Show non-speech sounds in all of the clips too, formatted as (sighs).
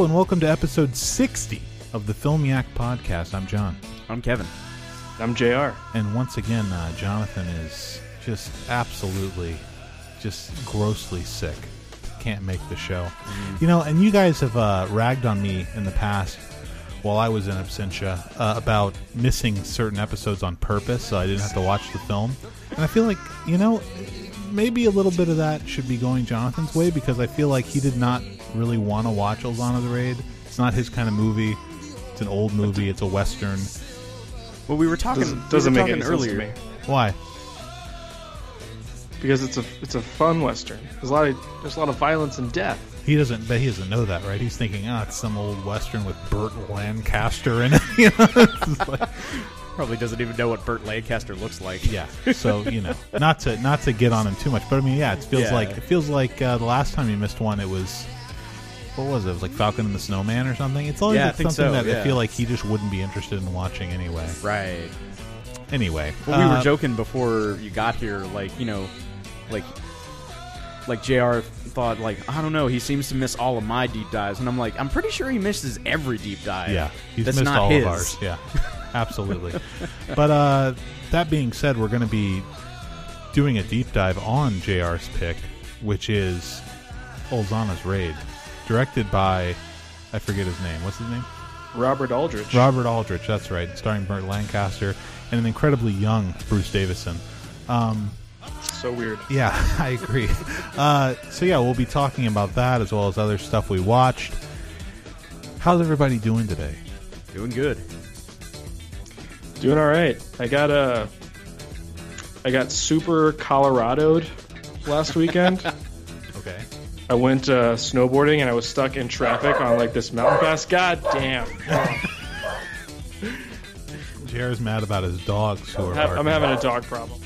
Hello and welcome to episode 60 of the Film Yak podcast. I'm John. I'm Kevin. I'm JR. And once again, uh, Jonathan is just absolutely, just grossly sick. Can't make the show. You know, and you guys have uh, ragged on me in the past while I was in absentia uh, about missing certain episodes on purpose so I didn't have to watch the film. And I feel like, you know, maybe a little bit of that should be going Jonathan's way because I feel like he did not really want to watch Ulzana the Raid. It's not his kind of movie. It's an old movie. It's a western. Well, we were talking. Doesn't, doesn't were make talking any earlier. sense to me Why? because it's a it's a fun western. There's a lot of there's a lot of violence and death. He doesn't, but he doesn't know that, right? He's thinking, ah, it's some old western with Burt Lancaster in it. (laughs) you know, It's like- (laughs) Probably doesn't even know what Burt Lancaster looks like. yeah. So you know, not to not to get on him too much, but I mean, yeah, it feels Yeah. like it feels like uh, the last time you missed one, it was what was it? It was like Falcon and the Snowman or something. It's always Yeah, I like think something so, that I feel like he just wouldn't be interested in watching anyway. Right. Anyway, Well, we uh, were joking before you got here, like you know, like like Jr. thought like I don't know, he seems to miss all of my deep dives, and I'm like, I'm pretty sure he misses every deep dive. Yeah, he's that's missed not all his. of ours. Yeah, (laughs) absolutely. but uh, that being said, we're going to be doing a deep dive on JR's pick, which is Ulzana's Raid, directed by I forget his name. What's his name? Robert Aldrich. Robert Aldrich. That's right, starring Burt Lancaster and an incredibly young Bruce Davison. Um, so weird. yeah, (laughs) I agree. Uh, so yeah, we'll be talking about that as well as other stuff we watched. How's everybody doing today? Doing good. Doing all right. I got uh, I got super Coloradoed last weekend. (laughs) Okay. I went uh, snowboarding and I was stuck in traffic on like this mountain pass. God damn. JR's mad about his dogs who are. I'm, I'm having a dog problem.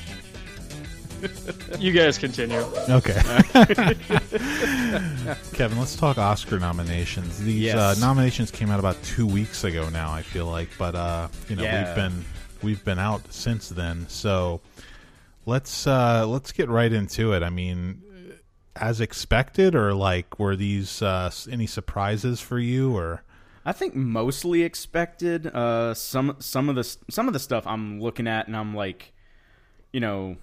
you guys continue. Okay. (laughs) Kevin, let's talk Oscar nominations. These Yes. uh, nominations came out about two weeks ago now. I feel like, but uh, you know, Yeah. we've been we've been out since then. So let's uh, let's get right into it. I mean, as expected, or like were these uh, any surprises for you? Or I think mostly expected. Uh, some some of the some of the stuff I'm looking at, and I'm like, you know,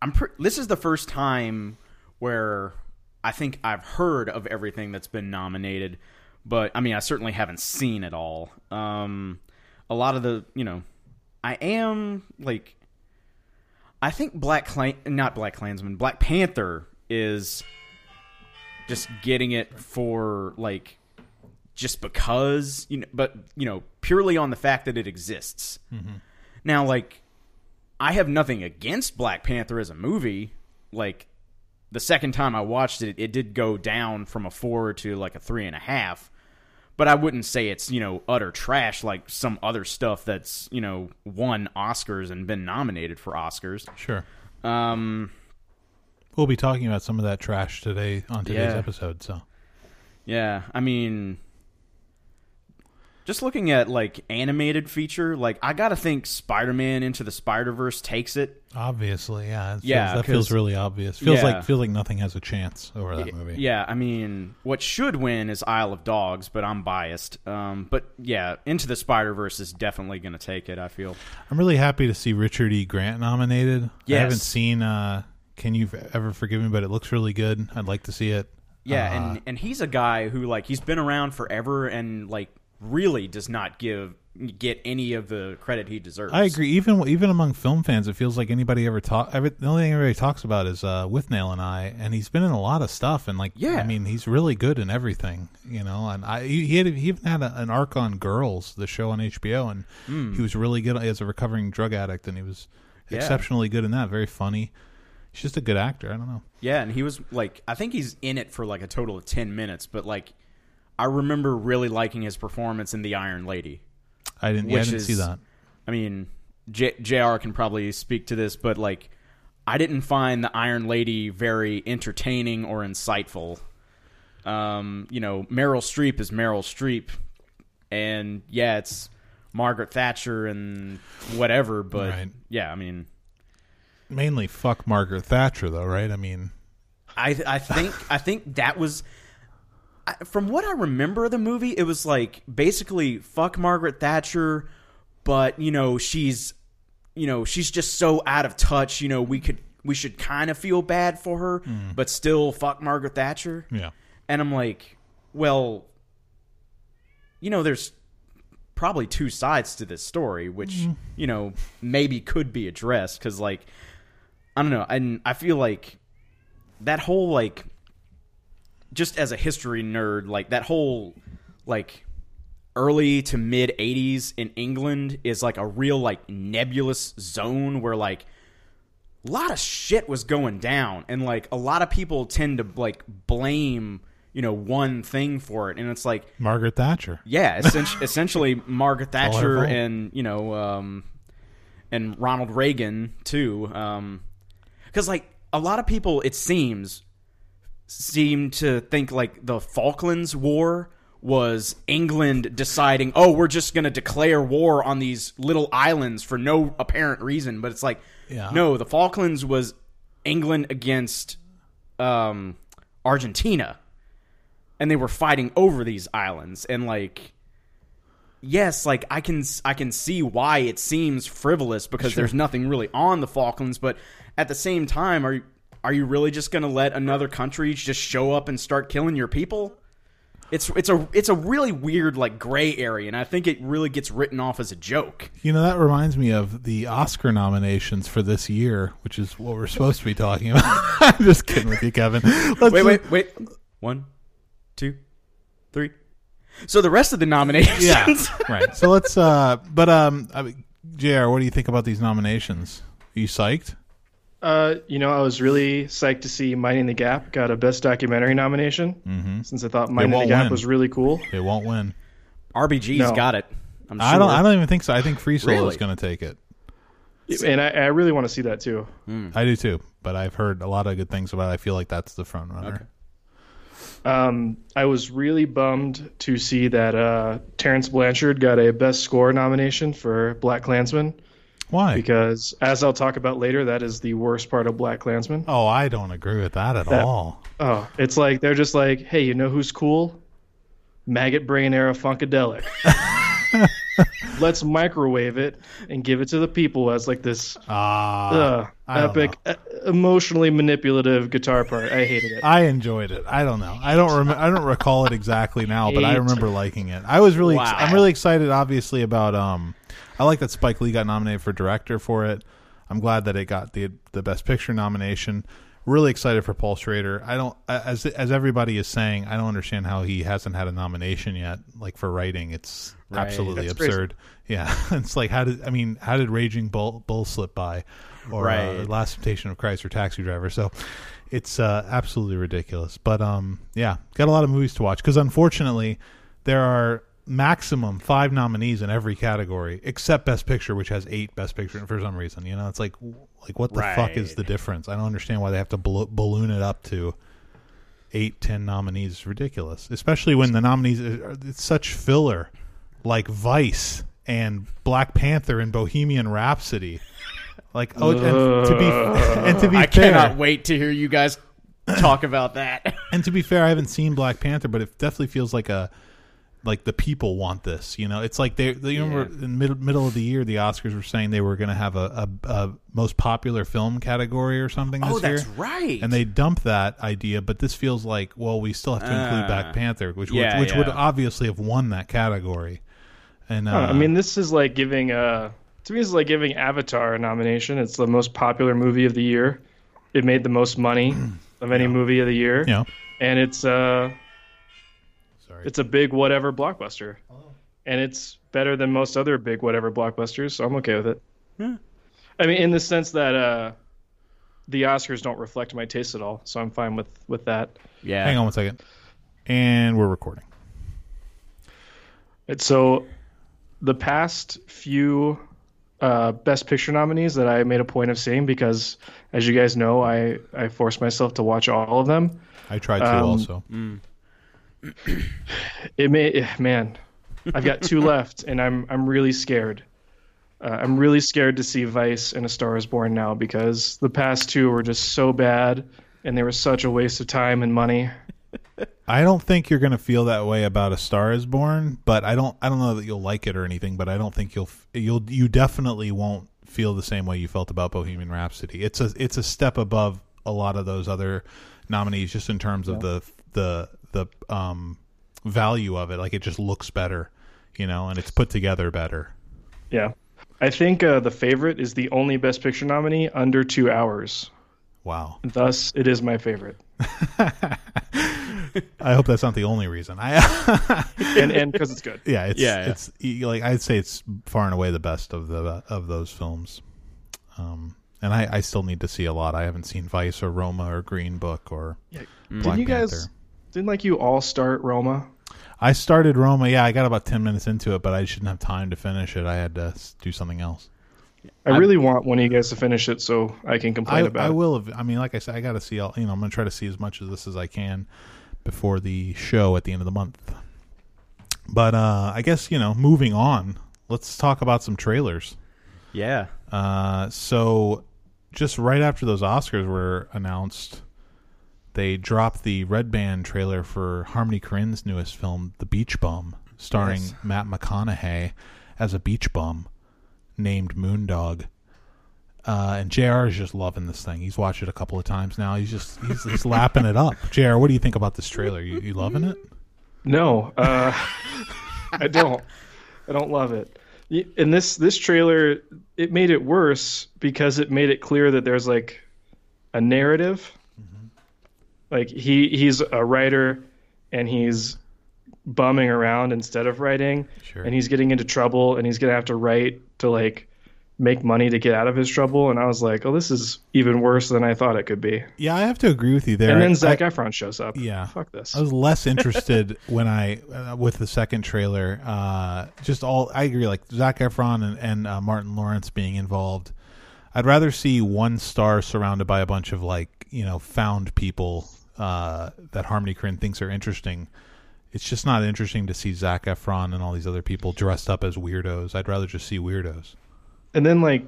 I'm. Pre- this is the first time where I think I've heard of everything that's been nominated, but I mean, I certainly haven't seen it all. Um, a lot of the, you know, I am like, I think Black Clan, not Black Klansman, Black Panther is just getting it for like just because you know but you know purely on the fact that it exists. Now like i have nothing against black panther as a movie. Like the second time i watched it it did go down from a four to like a three and a half. But i wouldn't say it's you know utter trash like some other stuff that's you know won oscars and been nominated for oscars. Sure, um we'll be talking about some of that trash today on today's Yeah. episode. So Yeah, I mean, just looking at like animated feature, like I gotta think Spider-Man Into the Spider-Verse takes it. obviously, yeah, feels, Yeah, that feels really obvious. Feels Yeah. like feels like nothing has a chance over that movie. Yeah, I mean, what should win is Isle of Dogs, but I'm biased. Um, but yeah, Into the Spider-Verse is definitely gonna take it. I feel. I'm really happy to see Richard E. Grant nominated. I haven't seen uh, Can You Ever Forgive Me, but it looks really good. I'd like to see it. Yeah, Uh, and and he's a guy who like he's been around forever and like really does not give get any of the credit he deserves. I agree. Even even among film fans, it feels like anybody ever talk. Every, the only thing everybody talks about is uh, Withnail and I, and he's been in a lot of stuff. And like, Yeah. I mean, he's really good in everything. You know, and I he, he, had, he even had a, an arc on Girls, the show on HBO, and Hmm. he was really good as a recovering drug addict, and he was Yeah. exceptionally good in that. Very funny. He's just a good actor. I don't know. Yeah, and he was like, I think he's in it for like a total of 10 minutes, but like, I remember really liking his performance in The Iron Lady. I didn't. Yeah, I didn't see that. I mean, J- JR can probably speak to this, but like, I didn't find The Iron Lady very entertaining or insightful. Um, you know, Meryl Streep is Meryl Streep, and yeah, it's Margaret Thatcher and whatever, but Right. yeah, I mean, Mainly fuck Margaret Thatcher, though, right? I mean, I I think (laughs) I think that was I, from what I remember of the movie, it was like basically fuck Margaret Thatcher, but you know she's, you know she's just so out of touch. You know we could we should kind of feel bad for her, hmm. but still fuck Margaret Thatcher. Yeah. And I'm like, well, you know, there's probably two sides to this story, which mm-hmm. you know maybe could be addressed because like I don't know, and I feel like that whole like just as a history nerd, like that whole like early to mid 80s in England is like a real like nebulous zone where like a lot of shit was going down and like a lot of people tend to like blame you know one thing for it and it's like Margaret Thatcher. yeah essentially, (laughs) essentially margaret thatcher and you know um and ronald reagan too um because like a lot of people it seems seem to think like the falklands war was england deciding oh we're just going to declare war on these little islands for no apparent reason. But it's like Yeah. no the falklands was england against um argentina. And they were fighting over these islands. And like yes like i can i can see why it seems frivolous because there's nothing really on the falklands but at the same time are are you really just going to let another country just show up and start killing your people? It's it's a it's a really weird like gray area and i think it really gets written off as a joke. You know, that reminds me of the Oscar nominations for this year, which is what we're supposed to be talking about. (laughs) I'm just kidding with you, Kevin. Let's wait wait wait. One two three so the rest of the nominations Yeah. (laughs) right. So let's, uh, but, um, I mean, JR, what do you think about these nominations? Are you psyched? Uh, you know, I was really psyched to see Minding the Gap got a Best Documentary nomination mm-hmm. since I thought Minding the Gap win. was really cool. It won't win. RBG's No. got it. I'm I don't. I don't even think so. I think Free Solo Really? is going to take it. And I, I really want to see that too. I do too, but I've heard a lot of good things about it. I feel like that's the front runner. Okay. Um, I was really bummed to see that uh, Terence Blanchard got a Best Score nomination for Black Klansman Why? because, as I'll talk about later, that is the worst part of Black Klansman. oh, I don't agree with that at That- all. Oh, it's like they're just like, hey, you know who's cool? Maggot Brain Era Funkadelic. (laughs) Let's microwave it and give it to the people as like this Ah, uh, epic, uh, emotionally manipulative guitar part. I hated it. I enjoyed it. I don't know. I don't rem- I don't recall it exactly now, but I remember liking it. I was really ex- I'm really excited obviously about um I like that Spike Lee got nominated for director for it. I'm glad that it got the the best picture nomination. Really excited for Paul Schrader. I don't as as everybody is saying, I don't understand how he hasn't had a nomination yet like for writing. It's Right. absolutely That's crazy. absurd. Yeah. (laughs) it's like how did I mean, how did Raging Bull, Bull slip by or uh, Last Temptation of Christ or Taxi Driver? So it's uh, absolutely ridiculous. But um, yeah, got a lot of movies to watch because unfortunately there are maximum five nominees in every category except Best Picture, which has eight Best Picture for some reason. You know, it's like like what the fuck is the difference? I don't understand why they have to bal- balloon it up to eight, ten nominees. It's ridiculous, especially when the nominees uh, are, it's such filler, like Vice and Black Panther and Bohemian Rhapsody. Like oh, and to be and to be I fair, cannot wait to hear you guys talk about that. and to be fair, I haven't seen Black Panther, but it definitely feels like a like the people want this. You know, it's like they. they you remember in the middle middle of the year, the Oscars were saying they were going to have a, a, a most popular film category or something this oh, that's year. right. And they dumped that idea, but this feels like, well, we still have to include Ah. Black Panther, which Yeah, would, which would obviously have won that category. And uh, I mean, this is like giving uh to me, it's like giving Avatar a nomination. It's the most popular movie of the year. It made the most money of any movie of the year, you know, and it's uh sorry, it's a big whatever blockbuster, and it's better than most other big whatever blockbusters. So I'm okay with it. Yeah. I mean, in the sense that uh the Oscars don't reflect my taste at all, so I'm fine with with that. yeah. hang on one second, and we're recording. It's so the past few uh, best picture nominees that I made a point of seeing because, as you guys know, I I forced myself to watch all of them. I tried to Um, also. (clears throat) It may man, I've got two left, and I'm I'm really scared. Uh, I'm really scared to see Vice and A Star Is Born now because the past two were just so bad, and they were such a waste of time and money. I don't think you're going to feel that way about A Star Is Born, but I don't. I don't know that you'll like it or anything. But I don't think you'll. You'll. You definitely won't feel the same way you felt about Bohemian Rhapsody. It's a. It's a step above a lot of those other nominees, just in terms of the the the um value of it. Like it just looks better, you know, and it's put together better. Yeah. I think uh, the favorite is the only Best Picture nominee under two hours. Wow. Thus, it is my favorite. (laughs) I hope that's not the only reason. I (laughs) and and because it's good. yeah, it's Yeah, yeah. it's like I'd say it's far and away the best of the of those films. Um, and I, I still need to see a lot. I haven't seen Vice or Roma or Green Book or Black Didn't you guys? Panther. Didn't like you all start Roma? I started Roma. Yeah, I got about ten minutes into it, but I just didn't have time to finish it. I had to do something else. I really want one of you guys to finish it so I can I, complain about I it. I will. Have, I mean, like I said, I got to see all. You know, I'm going to try to see as much of this as I can before the show at the end of the month. But uh I guess you know, moving on. Let's talk about some trailers. Yeah. Uh, so just right after those Oscars were announced, they dropped the Red Band trailer for Harmony Korine's newest film, The Beach Bum, starring Yes. Matt McConaughey as a beach bum named Moondog. Uh, and JR is just loving this thing. He's watched it a couple of times now. He's just he's, he's (laughs) lapping it up. JR, what do you think about this trailer? You, you loving it? No, uh, (laughs) I don't. I don't love it. And this this trailer, it made it worse because it made it clear that there's like a narrative. Like he he's a writer, and he's bumming around instead of writing, Sure. and he's getting into trouble, and he's gonna have to write to like make money to get out of his trouble. And I was like, oh, this is even worse than I thought it could be. Yeah, I have to agree with you there. And then I- Zac Efron shows up. Yeah. fuck this. I was less interested (laughs) when I uh, with the second trailer. Uh, just all I agree, like Zac Efron and, and uh, Martin Lawrence being involved. I'd rather see one star surrounded by a bunch of like you know found people uh, that Harmony Korine thinks are interesting. It's just not interesting to see Zac Efron and all these other people dressed up as weirdos. I'd rather just see weirdos. and then like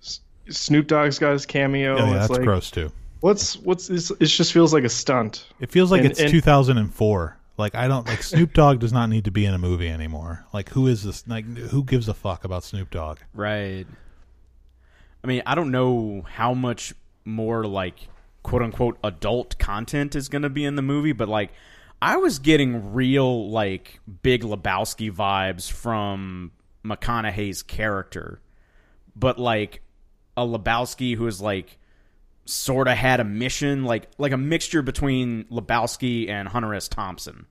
S- Snoop Dogg's got his cameo. Oh, yeah, that's like, gross too. What's what's this? It just feels like a stunt. It feels like And- it's and- 2004. Like I don't like Snoop Dogg does not need to be in a movie anymore. Like who is this? Like who gives a fuck about Snoop Dogg? Right. I mean, I don't know how much more like quote unquote adult content is going to be in the movie, but like I was getting real like Big Lebowski vibes from McConaughey's character, but like a Lebowski who is like sort of had a mission, like like a mixture between Lebowski and Hunter S. Thompson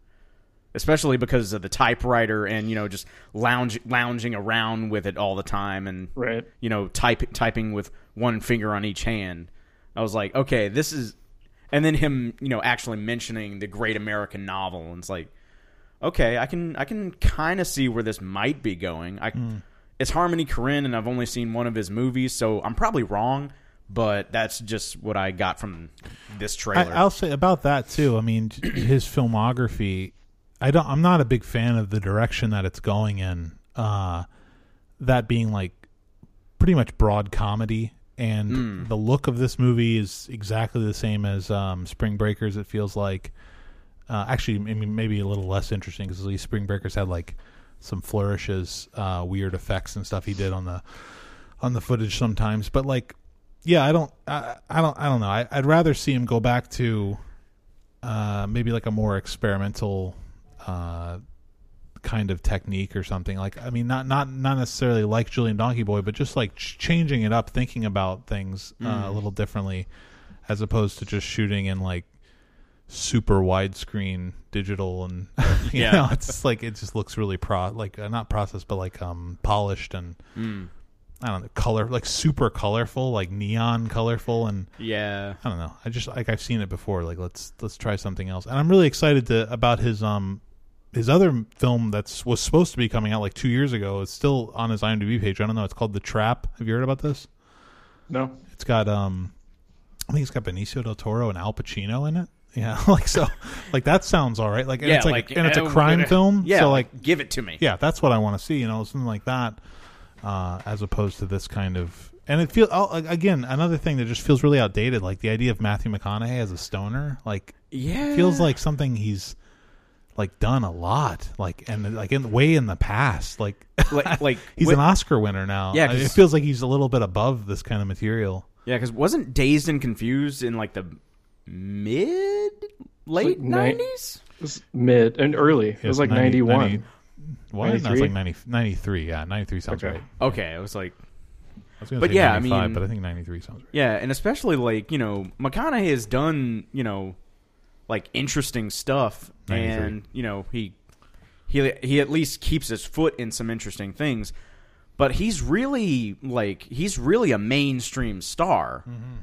especially because of the typewriter and you know just lounge lounging around with it all the time and Right. you know type, typing with one finger on each hand i was like okay this is and then him you know actually mentioning the great american novel and it's like okay i can i can kind of see where this might be going i it's harmony korine and i've only seen one of his movies so i'm probably wrong but that's just what i got from this I, trailer I'll say about that too. I mean, (clears throat) his filmography. I don't. I'm not a big fan of the direction that it's going in. Uh, that being like pretty much broad comedy, and the look of this movie is exactly the same as um, Spring Breakers. It feels like. Uh, actually, I mean, maybe a little less interesting because at least Spring Breakers had like some flourishes, uh, weird effects and stuff he did on the on the footage sometimes. But like, yeah, I don't, I, I don't, I don't know. I, I'd rather see him go back to uh, maybe like a more experimental uh, kind of technique or something. Like, I mean, not not not necessarily like Julien Donkey Boy, but just like ch- changing it up, thinking about things uh, a little differently, as opposed to just shooting in like super widescreen digital and (laughs) you Yeah. know it's just like it just looks really pro like uh, not processed but like um polished and Mm. I don't know color like super colorful like neon colorful and yeah I don't know I just like I've seen it before like let's let's try something else and I'm really excited to about his um his other film that's was supposed to be coming out like two years ago it's still on his IMDb page I don't know it's called The Trap have you heard about this No. it's got um I think it's got Benicio del Toro and Al Pacino in it (laughs) yeah like so like that sounds all right like and yeah it's like, and it's a crime uh, film yeah so like give it to me yeah, that's what I want to see. You know, something like that, uh, as opposed to this kind of. And it feels again another thing that just feels really outdated. Like the idea of Matthew McConaughey as a stoner. Like yeah, feels like something he's like done a lot, like and like in way in the past. Like like (laughs) like he's wi- an Oscar winner now. Yeah, I- it 'cause- feels like he's a little bit above this kind of material. yeah, because wasn't Dazed and Confused in like the mid late Like nineties? It was mid and early. It was like 90 ninety one. 90 What? No, it's 93? like 90, 93. Yeah, ninety three sounds Okay. right. Okay, it was like I was But say yeah, I mean- but I think ninety three sounds right. Yeah, and especially like you know McConaughey has done you know like interesting stuff, 93. and you know he he he at least keeps his foot in some interesting things. But he's really like he's really a mainstream star. Mm-hmm.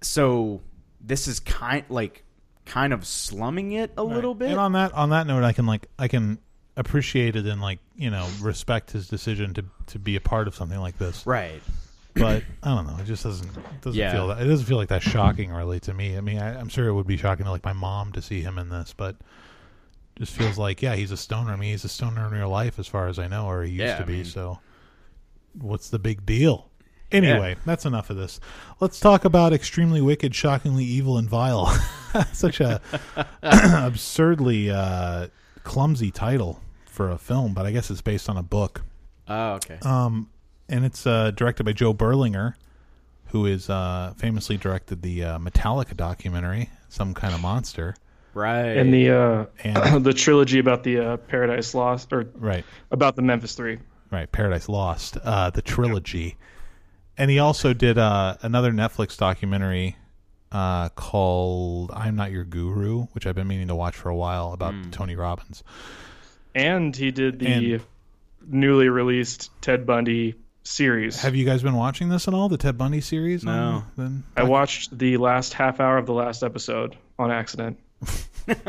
So this is kind like kind of slumming it a little bit. And on that on that note, I can like I can appreciate it and like you know respect his decision to to be a part of something like this. right. But I don't know. It just doesn't doesn't Yeah. feel that it doesn't feel like that shocking really to me. I mean, I, I'm sure it would be shocking to like my mom to see him in this, but just feels like yeah, he's a stoner. I mean, he's a stoner in real life as far as I know, or he used Yeah, to I be. mean- so what's the big deal? Anyway, that's enough of this. Let's talk about extremely wicked, shockingly evil, and vile. (laughs) Such a (coughs) absurdly uh, clumsy title for a film, but I guess it's based on a book. Oh, okay. Um, and it's uh, directed by Joe Berlinger, who is uh, famously directed the uh, Metallica documentary, "Some Kind of Monster." right. And the uh, And (clears throat) the trilogy about the uh, Paradise Lost or right, about the Memphis Three. right, Paradise Lost, uh, the trilogy. And he also did uh, another Netflix documentary uh, called "I'm Not Your Guru," which I've been meaning to watch for a while about Tony Robbins. And he did the And- newly released Ted Bundy series. Have you guys been watching this at all? The Ted Bundy series? No. on the- I watched the last half hour of the last episode on accident. (laughs) okay.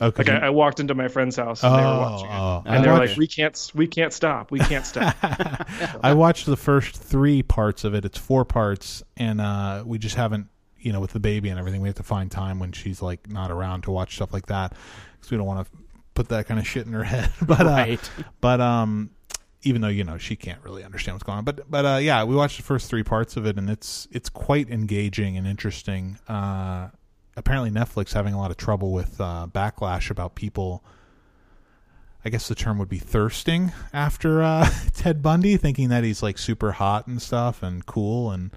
Like I, I walked into my friend's house and they were Oh, watching it, oh. and I they were watched- like, "We can't, we can't stop, we can't stop." (laughs) I watched the first three parts of it. It's four parts, and uh, we just haven't, you know, with the baby and everything, we have to find time when she's like not around to watch stuff like that because we don't want to put that kind of shit in her head. (laughs) but uh, Right. but um, even though you know she can't really understand what's going on, but but uh, yeah, we watched the first three parts of it, and it's it's quite engaging and interesting. Uh, apparently, Netflix having a lot of trouble with uh, backlash about people. I guess the term would be thirsting after uh, (laughs) Ted Bundy, thinking that he's like super hot and stuff and cool, and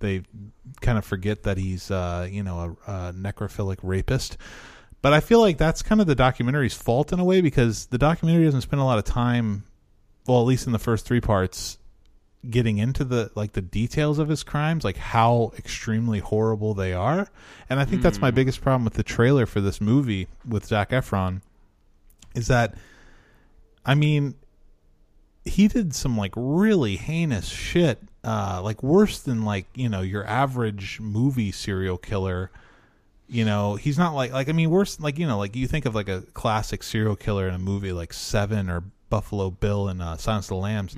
they kind of forget that he's uh, you know a, a necrophilic rapist. But I feel like that's kind of the documentary's fault in a way because the documentary doesn't spend a lot of time, well, at least in the first three parts, getting into the like the details of his crimes, like how extremely horrible they are. And I think that's my biggest problem with the trailer for this movie with Zac Efron, is that, I mean, he did some like really heinous shit, uh, like worse than like you know your average movie serial killer. You know, he's not like like I mean worse like you know like you think of like a classic serial killer in a movie like Seven or Buffalo Bill and uh, Silence of the Lambs.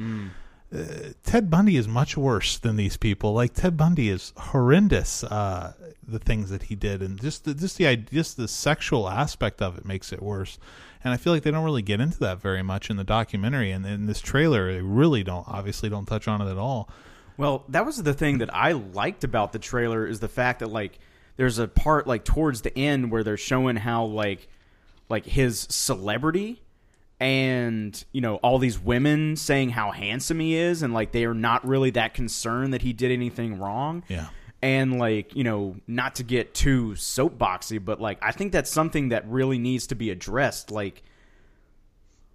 Uh, Ted Bundy is much worse than these people. Like Ted Bundy is horrendous. Uh, the things that he did, and just the, just the just the sexual aspect of it makes it worse. And I feel like they don't really get into that very much in the documentary, and in this trailer, they really don't. Obviously, don't touch on it at all. Well, that was the thing that I liked about the trailer is the fact that like there's a part like towards the end where they're showing how like like his celebrity and you know all these women saying how handsome he is and like they are not really that concerned that he did anything wrong. Yeah. And like, you know, not to get too soapboxy, but like I think that's something that really needs to be addressed like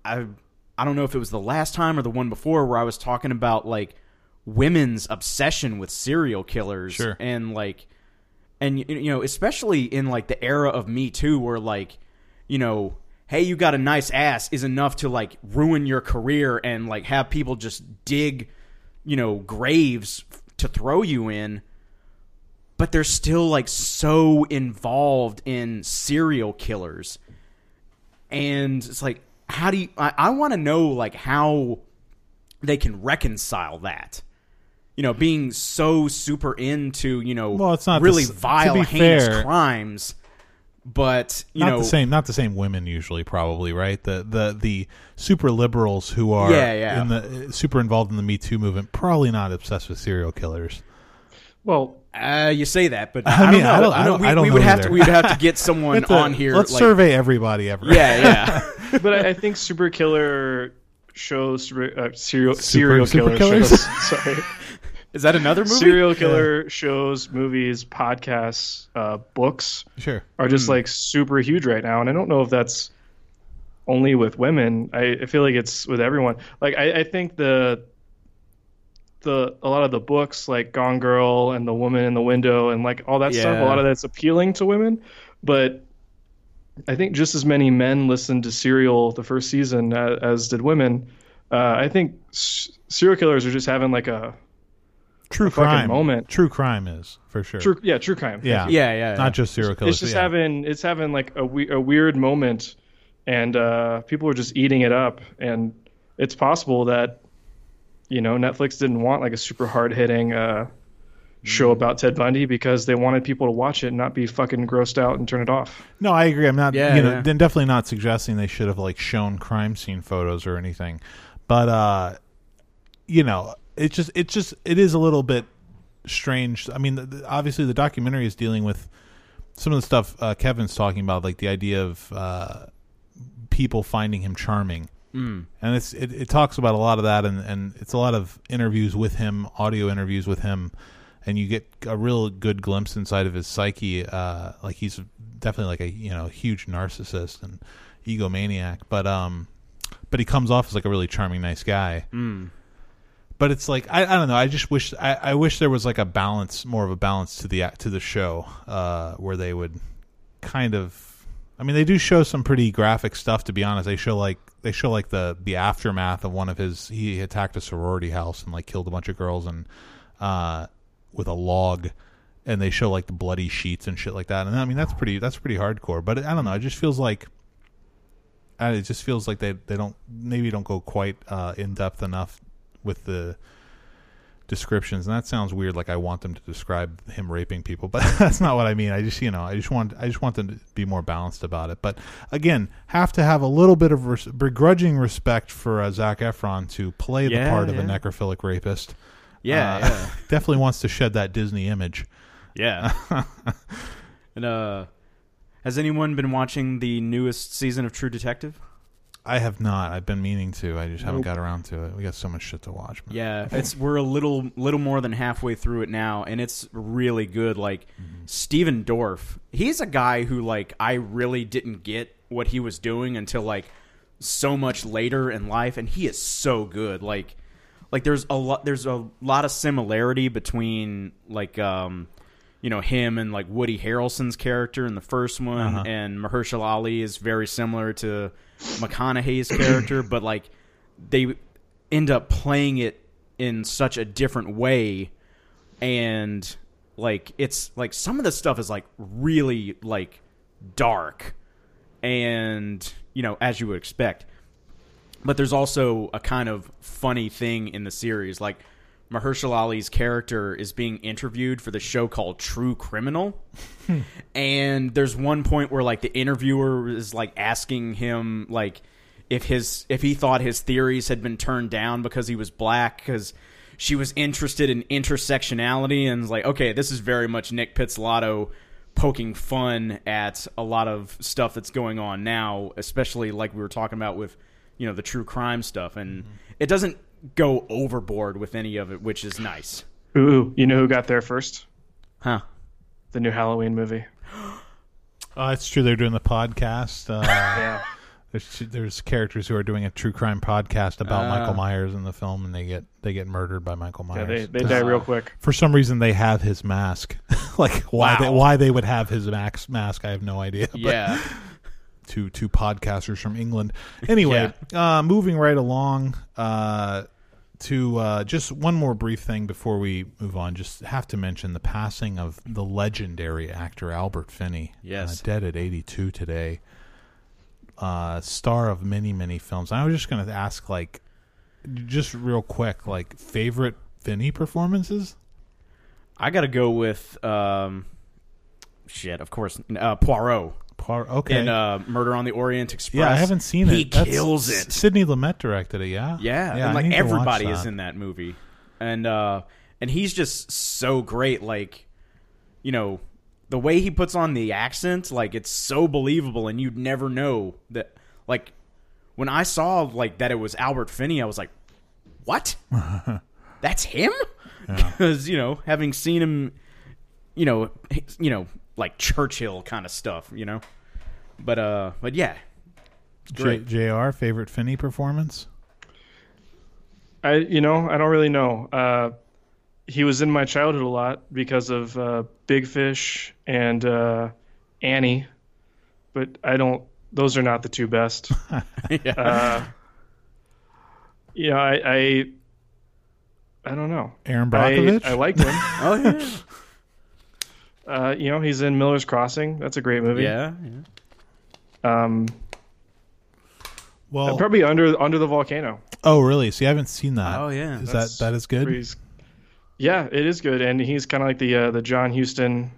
I I don't know if it was the last time or the one before where I was talking about like women's obsession with serial killers Sure. and like and you know especially in like the era of me too where like you know hey you got a nice ass is enough to like ruin your career and like have people just dig you know graves to throw you in. But they're still like so involved in serial killers. And it's like how do you i, I want to know like how they can reconcile that. You know being so super into you know Well, it's not really s- vile heinous fair- crimes but you not know the same. Not the same women usually, probably right. The the the super liberals who are Yeah, yeah. in the super involved in the Me Too movement, probably not obsessed with serial killers. Well, Uh, you say that, but (laughs) I I, mean, don't know. I don't- I don't- we, I don't we would know have either. to. We would have to get (laughs) someone Let's, uh, on here. Let's like, survey everybody ever. Yeah, yeah. (laughs) but I, I think super killer shows uh, serial Super- serial super killer killers? shows. Sorry, Is that another movie? serial killer shows, movies, podcasts, uh, books Sure. are just Hmm. like super huge right now, and I don't know if that's only with women. I, I feel like it's with everyone. Like I, I think the the a lot of the books like Gone Girl and The Woman in the Window and like all that stuff. A lot of that's appealing to women, but I think just as many men listened to Serial the first season as, as did women. Uh, I think s- serial killers are just having like a True fucking crime. moment. True crime is for sure. true, yeah, true crime. Thank Yeah. yeah, yeah. Not just serial killers. it's just yeah. having it's having like a, we- a weird moment and uh, people are just eating it up and it's possible that you know netflix didn't want like a super hard hitting uh, show about ted bundy because they wanted people to watch it and not be fucking grossed out and turn it off No, I agree. I'm not. Yeah, you know, yeah. then definitely not suggesting they should have like shown crime scene photos or anything. But uh, you know, it just it just it is a little bit strange. I mean, the, the- obviously the documentary is dealing with some of the stuff uh, Kevin's talking about, like the idea of uh, people finding him charming. Mm. and it's it, it talks about a lot of that and, and it's a lot of interviews with him audio interviews with him and you get a real good glimpse inside of his psyche uh like he's definitely like a you know huge narcissist and egomaniac but um but he comes off as like a really charming nice guy Mm. But it's like I, I don't know i just wish I, I wish there was like a balance more of a balance to the to the show uh where they would kind of I mean, they do show some pretty graphic stuff. To be honest, they show like they show like the the aftermath of one of his. He attacked a sorority house and like killed a bunch of girls and uh, with a log, and they show like the bloody sheets and shit like that. And I mean, that's pretty that's pretty hardcore. But I don't know. It just feels like uh, it just feels like they they don't maybe don't go quite uh, in depth enough with the descriptions and that sounds weird like i want them to describe him raping people but (laughs) that's not what i mean i just you know i just want i just want them to be more balanced about it but again have to have a little bit of res- begrudging respect for uh, zac efron to play the Yeah, part of a necrophilic rapist Yeah, Uh, yeah. (laughs) definitely wants to shed that disney image Yeah. (laughs) and uh has anyone been watching the newest season of True Detective? I have not i've been meaning to i just haven't got around to it we got so much shit to watch man. Yeah, (laughs) it's we're a little little more than halfway through it now and it's really good like Stephen Dorff. He's a guy who like I really didn't get what he was doing until like so much later in life and he is so good. Like like there's a lot there's a lot of similarity between like um you know him and like Woody Harrelson's character in the first one Uh-huh. and Mahershala Ali is very similar to McConaughey's character (clears throat) but like they end up playing it in such a different way and like it's like some of the stuff is like really like dark and you know as you would expect but there's also a kind of funny thing in the series like Mahershala Ali's character is being interviewed for the show called True Criminal. (laughs) And there's one point where like the interviewer is like asking him like if his if he thought his theories had been turned down because he was black because she was interested in intersectionality and like okay this is very much Nic Pizzolatto poking fun at a lot of stuff that's going on now especially like we were talking about with you know the true crime stuff. And mm-hmm. it doesn't go overboard with any of it which is nice ooh you know who got there first huh the new halloween movie Oh, (gasps) it's true. They're doing the podcast. Uh, (laughs) yeah there's there's characters who are doing a true crime podcast about Ah. Michael Myers in the film, and they get they get murdered by Michael yeah Myers. they, they die real quick For some reason, they have his mask. (laughs) like why they why they would have his max mask, I have no idea. But yeah to two podcasters from England. Anyway, uh, moving right along uh, to uh, just one more brief thing before we move on. Just have to mention the passing of the legendary actor Albert Finney. Yes. uh, dead at 82 today. Uh, star of many many films. I was just going to ask, like, just real quick, like favorite Finney performances. I got to go with um, shit. Of course, uh, Poirot Okay. in uh, Murder on the Orient Express. yeah, I haven't seen it. He That's- kills it. Sidney Lumet directed it. Yeah, Yeah, yeah. and I like need to watch everybody is in that movie, and uh, and he's just so great. Like you know, the way he puts on the accent, like it's so believable, and you'd never know that. Like when I saw like that it was Albert Finney, I was like, "What? (laughs) That's him?" Because (laughs) you know, having seen him, you know, you know, like Churchill kind of stuff, you know. But uh, but yeah, J- great. Jr. Favorite Finney performance? I you know I don't really know. Uh, he was in my childhood a lot because of uh, Big Fish and uh, Annie, but I don't. Those are not the two best. (laughs) (laughs) yeah. uh, yeah, I, I I don't know. Erin I, Brockovich. I liked him. (laughs) oh yeah, uh, you know, he's in Miller's Crossing. That's a great movie. yeah, yeah. Um, well, probably under under the volcano. oh really? So you haven't seen that. Oh, yeah. is that That's good? where he's- yeah, it is good, and he's kind of like the uh, the John Huston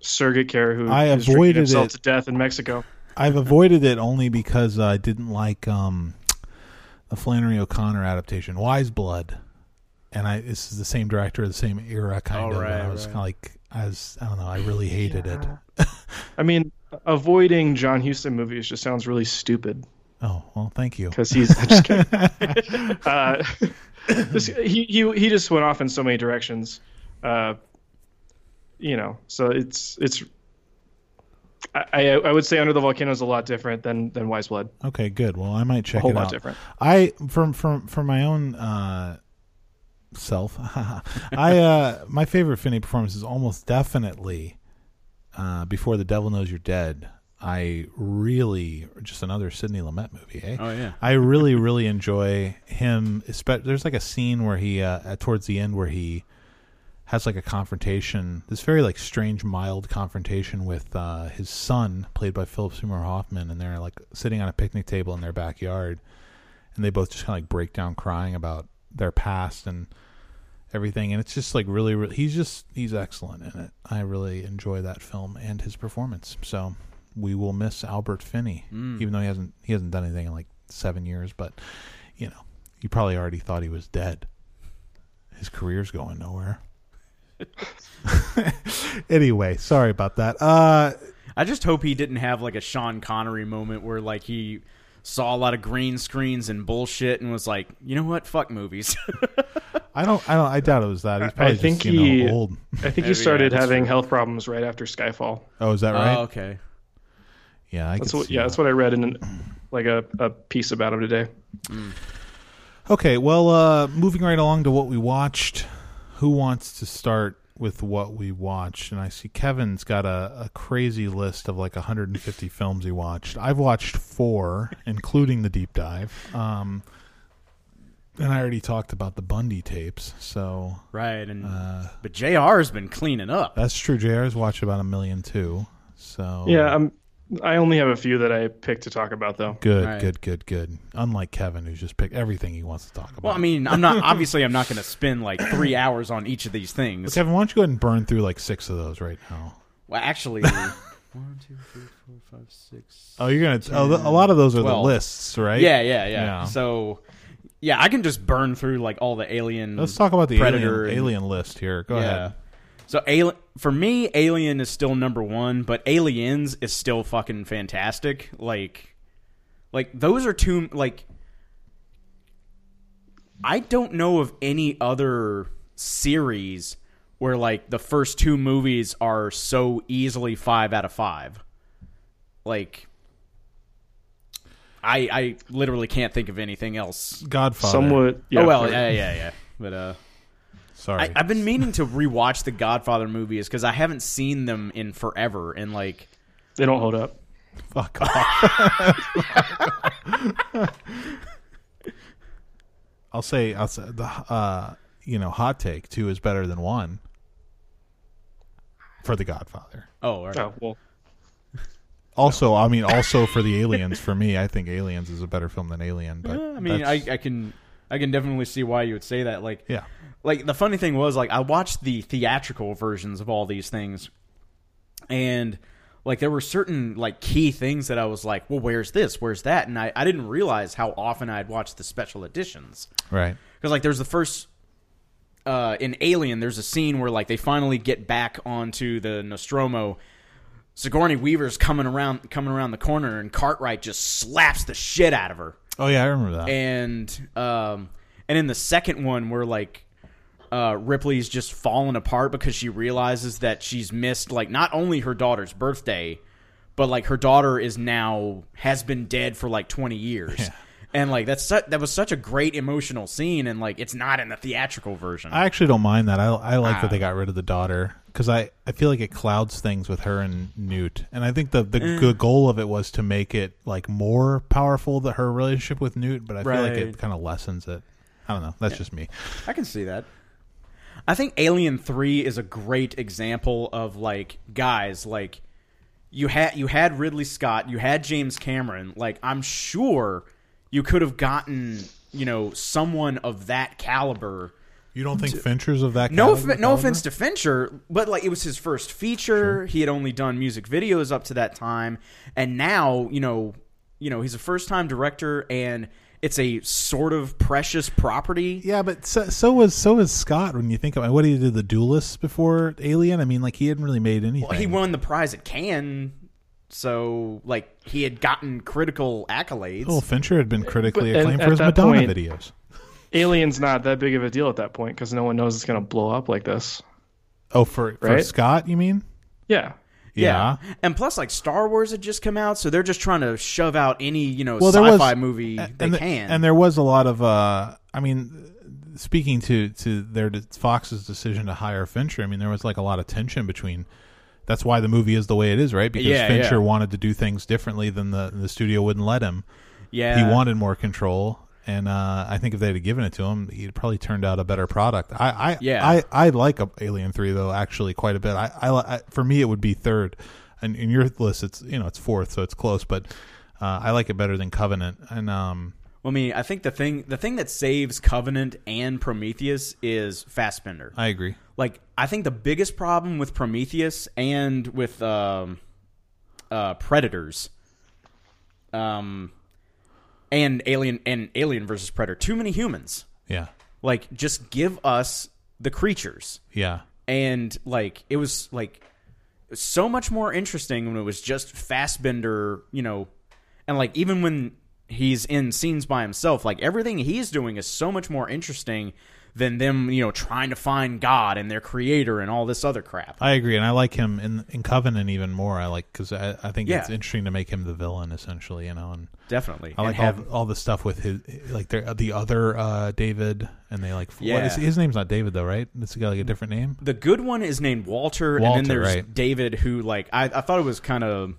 surrogate care who I avoided himself it. to death in Mexico. I've avoided it only because I didn't like um, the Flannery O'Connor adaptation, Wise Blood, and I this is the same director, the same era, kind Oh, of. and right, I was right. kind of like, I was, I don't know, I really hated it. (laughs) I mean, avoiding John Huston movies just sounds really stupid Oh well, thank you. because he's I'm just (laughs) kidding. uh, (laughs) this, he he he just went off in so many directions. Uh, you know, so it's it's. I, I I would say Under the Volcano is a lot different than than Wise Blood. Okay, good. Well, I might A check whole it lot out. different. I from from from my own uh, self, (laughs) I uh, my favorite Finney performance is almost definitely uh, before the Devil Knows You're Dead. I really just another Sidney Lumet movie. Eh? Oh yeah. I really really enjoy him. There's like a scene where he uh, towards the end where he has like a confrontation, this very like strange mild confrontation with uh, his son, played by Philip Seymour Hoffman, and they're like sitting on a picnic table in their backyard, and they both just kind of like break down crying about their past and everything, and it's just like really, really he's just he's excellent in it. I really enjoy that film and his performance. So we will miss Albert Finney, even though he hasn't he hasn't done anything in like seven years, but you know you probably already thought he was dead. His career's going nowhere. (laughs) anyway, sorry about that. Uh, I just hope he didn't have like a Sean Connery moment where like he saw a lot of green screens and bullshit and was like, you know what, fuck movies. (laughs) I don't, I don't, I doubt it was that. He's probably I think just, you know, he- old. I think Maybe, he started yeah, having true. health problems right after Skyfall. Oh, is that right? Oh, okay. yeah, I That's could what. see Yeah, that. that's what I read in an, like a, a piece about him today. Okay, well, uh, moving right along to what we watched. Who wants to start with what we watched? And I see Kevin's got a, a crazy list of like 150 films he watched. I've watched four, including the deep dive. Um, and I already talked about the Bundy tapes, so Right, and uh, but Jr. has been cleaning up. that's true. Jr. has watched about a million too. So Yeah, I'm. I only have a few that I picked to talk about though. good, Right. good, good, good. Unlike Kevin, who's just picked everything he wants to talk about. Well, I mean, I'm not obviously I'm not going to spend like three (coughs) hours on each of these things. Kevin, why don't you go ahead and burn through like six of those right now? Well, actually, (laughs) one, two, three, four, five, six. Oh, you're gonna. Oh, a lot of those are the lists, right? Yeah, yeah, yeah, Yeah. So, yeah, I can just burn through like all the alien. Let's talk about the Predator alien, and- alien list here. Go yeah. ahead. So, alien for me, Alien is still number one, but Aliens is still fucking fantastic. Like, like those are two. Like, I don't know of any other series where like the first two movies are so easily five out of five. Like, I I literally can't think of anything else. Godfather. Somewhat. Yeah, oh well, yeah, yeah, yeah. But uh. Sorry. I, I've been meaning to rewatch the Godfather movies because I haven't seen them in forever, and like, They don't hold up. Fuck off. (laughs) I'll say. I'll say the. Uh, you know, hot take two is better than one. For the Godfather. oh, all right. Oh well. Also, I mean, also for the Aliens. For me, I think Aliens is a better film than Alien. But I mean, I, I can, I can definitely see why you would say that. Like, yeah. like the funny thing was, like, I watched the theatrical versions of all these things, and like there were certain like key things that I was like, well, where's this? Where's that? And I, I didn't realize how often I'd watched the special editions. Right. because like there's the first uh, in Alien, there's a scene where like they finally get back onto the Nostromo. Sigourney Weaver's coming around coming around the corner, and Cartwright just slaps the shit out of her. Oh yeah, I remember that. And um, and in the second one, where like uh, Ripley's just falling apart because she realizes that she's missed like not only her daughter's birthday, but like her daughter is now has been dead for like twenty years. Yeah. And like that's su- that was such a great emotional scene, and like it's not in the theatrical version. I actually don't mind that. I I like Ah. that they got rid of the daughter because I, I feel like it clouds things with her and Newt, and I think the the Mm. good goal of it was to make it like more powerful that her relationship with Newt, but I feel like it kind of lessens it. I don't know. That's just me. I can see that. I think Alien Three is a great example of like guys like you had you had Ridley Scott, you had James Cameron. Like I'm sure you could have gotten you know someone of that caliber. You don't think Fincher's of that? No, caliber- no offense to Fincher, but like it was his first feature. He had only done music videos up to that time, and now you know, you know, he's a first time director, and it's a sort of precious property. Yeah, but so, so was so was Scott. When you think about what he did, the Duelists before Alien. I mean, like he hadn't really made anything. Well, he won the prize at Cannes, so like he had gotten critical accolades. Well, Fincher had been critically But- and acclaimed at for his Madonna point- videos. Alien's not that big of a deal at that point because no one knows it's going to blow up like this. Oh, for for Right? Scott, you mean? Yeah. Yeah. and plus, like Star Wars had just come out, so they're just trying to shove out any you know Well, there was- sci-fi movie A- they and the- can. and there was a lot of. uh I mean, speaking to to their Fox's decision to hire Fincher. I mean, there was like a lot of tension between. That's why the movie is the way it is, right? Because Yeah, Fincher yeah. wanted to do things differently than the the studio wouldn't let him. yeah, he wanted more control, and uh, I think if they'd have given it to him, he'd probably turned out a better product. I, I Yeah. I, I like Alien Three though, actually quite a bit. I, I, I for me it would be third, and in your list it's you know it's fourth, so it's close, but uh, I like it better than Covenant, and um, Well, I mean, I think the thing the thing that saves Covenant and Prometheus is Fassbender. I agree. like I think the biggest problem with Prometheus and with um, uh, Predators, um, and Alien and Alien versus Predator, too many humans. Yeah, Like, just give us the creatures, yeah, and like it was like it was so much more interesting when it was just Fassbender, you know, and like even when he's in scenes by himself, like everything he's doing is so much more interesting than them, you know, trying to find God and their creator and all this other crap. I agree, and I like him in in Covenant even more. I like because I, I think it's interesting to make him the villain essentially, you know, and. Definitely. I like have, all, the stuff with his like the the other uh, David and they like what Yeah. is, his name's not David though right it's got like a different name the good one is named Walter, and then there's right. David, who like I, I thought it was kind of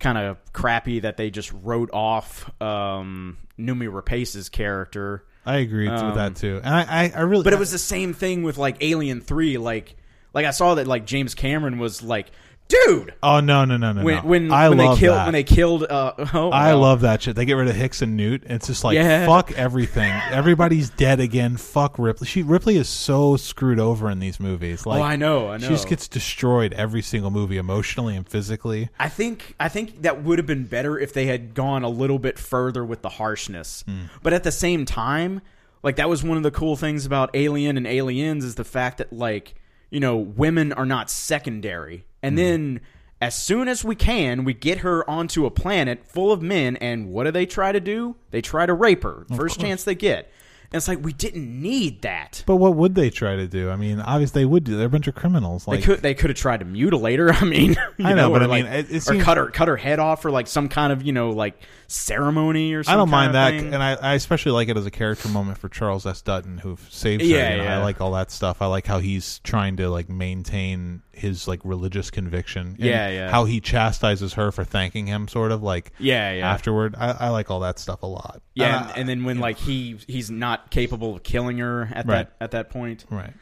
kind of crappy that they just wrote off um, Noomi Rapace's character. I agree with Um, that too and I I, I really But it was the same thing with like Alien Three. Like, like I saw that like James Cameron was like, dude, oh no no no no when no. when I when they love killed that. when they killed. Uh, (laughs) oh, I well. love that shit. They get rid of Hicks and Newt. It's just like Yeah. fuck everything. Everybody's dead again. Fuck Ripley. She Ripley is so screwed over in these movies. Like oh, I know, I know. she just gets destroyed every single movie, emotionally and physically. I think I think that would have been better if they had gone a little bit further with the harshness. Hmm. But at the same time, like that was one of the cool things about Alien and Aliens is the fact that like, you know, women are not secondary. And Hmm. then as soon as we can, we get her onto a planet full of men and what do they try to do? They try to rape her. First chance they get. And it's like we didn't need that. But what would they try to do? I mean, obviously they would do. They're a bunch of criminals. Like they could they could have tried to mutilate her. (laughs) I mean, I know, but or I mean, like- it- it or seems- cut her cut her head off for like some kind of you know like ceremony or. I don't mind that, and I, I especially like it as a character moment for Charles S. Dutton, who saves her. Yeah, you yeah. I like all that stuff. I like how he's trying to like maintain his like religious conviction. and Yeah, yeah. How he chastises her for thanking him, sort of like yeah, yeah, afterward. I, I like all that stuff a lot. yeah. Uh, and, and then when like he he's not capable of killing her at Right. that at that point. right.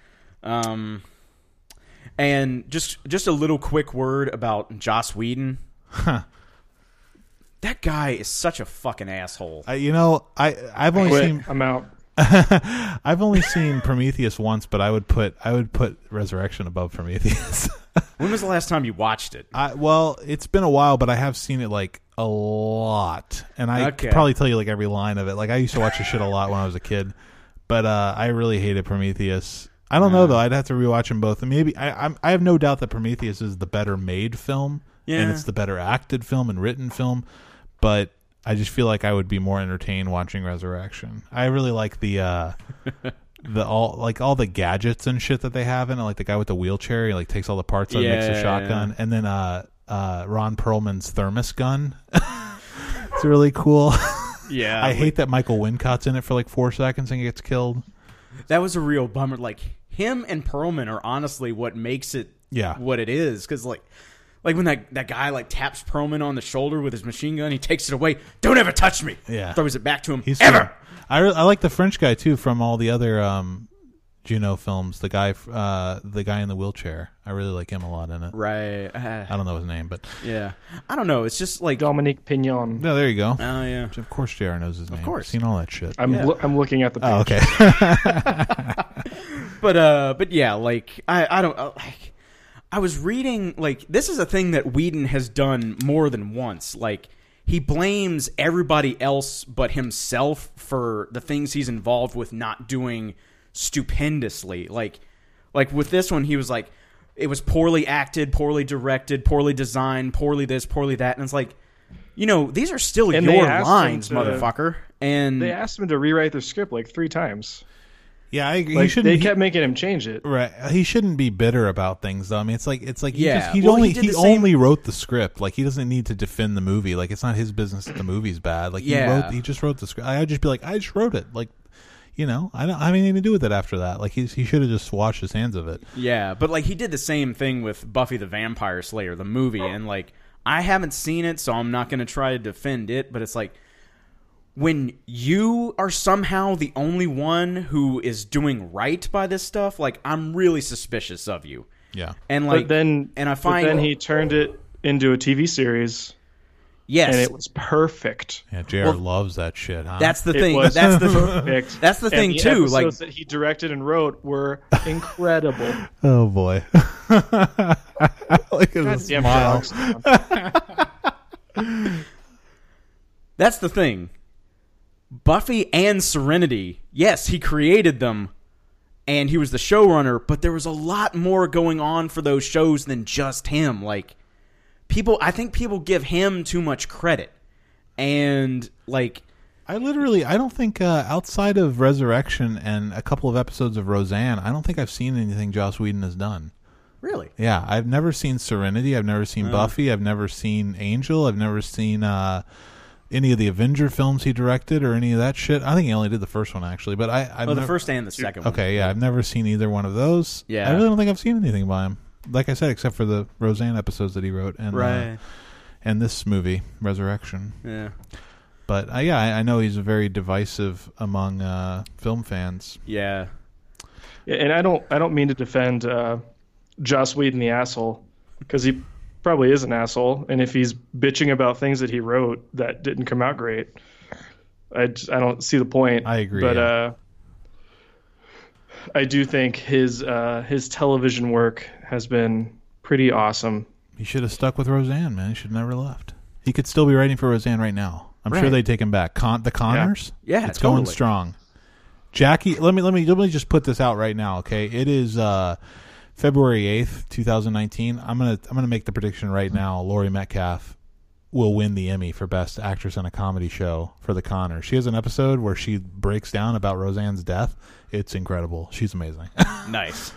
Um, and just just a little quick word about Joss Whedon. That guy is such a fucking asshole. I, you know, I I've only Quit. seen I'm out. (laughs) I've only seen Prometheus once, but I would put I would put Resurrection above Prometheus. (laughs) When was the last time you watched it? I, well, it's been a while, but I have seen it like a lot, and I Okay. could probably tell you like every line of it. Like I used to watch this shit a lot when I was a kid, but uh, I really hated Prometheus. I don't know though. I'd have to rewatch them both. Maybe I I'm, I have no doubt that Prometheus is the better made film, yeah. and it's the better acted film and written film. But I just feel like I would be more entertained watching Resurrection. I really like the uh (laughs) the all like all the gadgets and shit that they have in it. Like the guy with the wheelchair, he like takes all the parts out, and makes a Yeah. shotgun, and then uh uh Ron Perlman's thermos gun. (laughs) it's really cool. (laughs) Yeah, I hate that Michael Wincott's in it for like four seconds and he gets killed. that was a real bummer. Like him and Perlman are honestly what makes it Yeah. what it is. Because like like when that that guy like taps Perlman on the shoulder with his machine gun, he takes it away. Don't ever touch me. Yeah. throws it back to him. He's ever. fun. I re- I like the French guy too from all the other um, Jeunet films. The guy, uh, the guy in the wheelchair. I really like him a lot in it. Right. (sighs) I Uh, don't know his name, but yeah. I don't know. It's just like oh Dominique Pignon. no, there you go. Oh yeah. Of course, Jr. knows his name. Of course. seen all that shit. I'm Yeah. loo- I'm looking at the page. oh, okay. (laughs) (laughs) But uh, but yeah, like I I don't uh, like. I was reading like this is a thing that Whedon has done more than once. Like he blames everybody else but himself for the things he's involved with not doing stupendously. Like like with this one, he was like, it was poorly acted, poorly directed, poorly designed, poorly this, poorly that, and it's like, you know, these are still And your lines, to- motherfucker. And They asked him to rewrite their script like three times. Yeah, I, he Like shouldn't. they he- kept making him change it. Right, he shouldn't be bitter about things though. I mean, it's like it's like he Yeah. just, he Well, he only did he, the same- only wrote the script. Like he doesn't need to defend the movie. Like it's not his business if the movie's bad. Like he Yeah. wrote, he just wrote the script. I'd just be like, I just wrote it. Like, you know, I don't I have anything to do with it after that. Like he's, he should have just washed his hands of it. Yeah, but like he did the same thing with Buffy the Vampire Slayer, the movie, and like I haven't seen it, so I'm not going to try to defend it, but it's like when you are somehow the only one who is doing right by this stuff, like I'm really suspicious of you. Yeah, And like but then and I but find then he turned it into a TV series yes, and it was perfect. yeah. Jr. Well, loves that shit. Huh? that's the It thing. was That's the perfect. (laughs) That's the And thing, the too, like- that he directed and wrote were incredible. (laughs) oh boy. (laughs) Look at the smile. That's the thing. Buffy and Serenity, yes, he created them and he was the showrunner, but there was a lot more going on for those shows than just him. Like people I think people give him too much credit. And like I literally, I don't think uh, outside of Resurrection and a couple of episodes of Roseanne, I don't think I've seen anything Joss Whedon has done. really Yeah, I've never seen Serenity. I've never seen Buffy. I've never seen Angel. I've never seen uh, any of the Avenger films he directed or any of that shit. I think he only did the first one actually, but I I've Oh, the never- first and the second one. Okay, yeah, I've never seen either one of those. Yeah. I really don't think I've seen anything by him. Like I said, except for the Roseanne episodes that he wrote and uh, Right. and this movie Resurrection. Yeah. But uh, yeah, I, I know he's a very divisive among uh, film fans. Yeah. Yeah, and I don't I don't mean to defend uh, Joss Whedon the asshole because he probably is an asshole, and if he's bitching about things that he wrote that didn't come out great, I just, I don't see the point. I agree, but yeah. uh, I do think his uh, his television work has been pretty awesome. He should have stuck with Roseanne, man. He should have never left. He could still be writing for Roseanne right now. I'm sure they'd take him back. Con- the Connors, Yeah, it's going strong. Jackie, let me let me let me just put this out right now, okay? It is uh, February eighth, two thousand nineteen. I'm gonna I'm gonna make the prediction right mm-hmm. now. Laurie Metcalf will win the Emmy for Best Actress in a Comedy Show for The Connors. She has an episode where she breaks down about Roseanne's death. It's incredible. She's amazing. (laughs) Nice.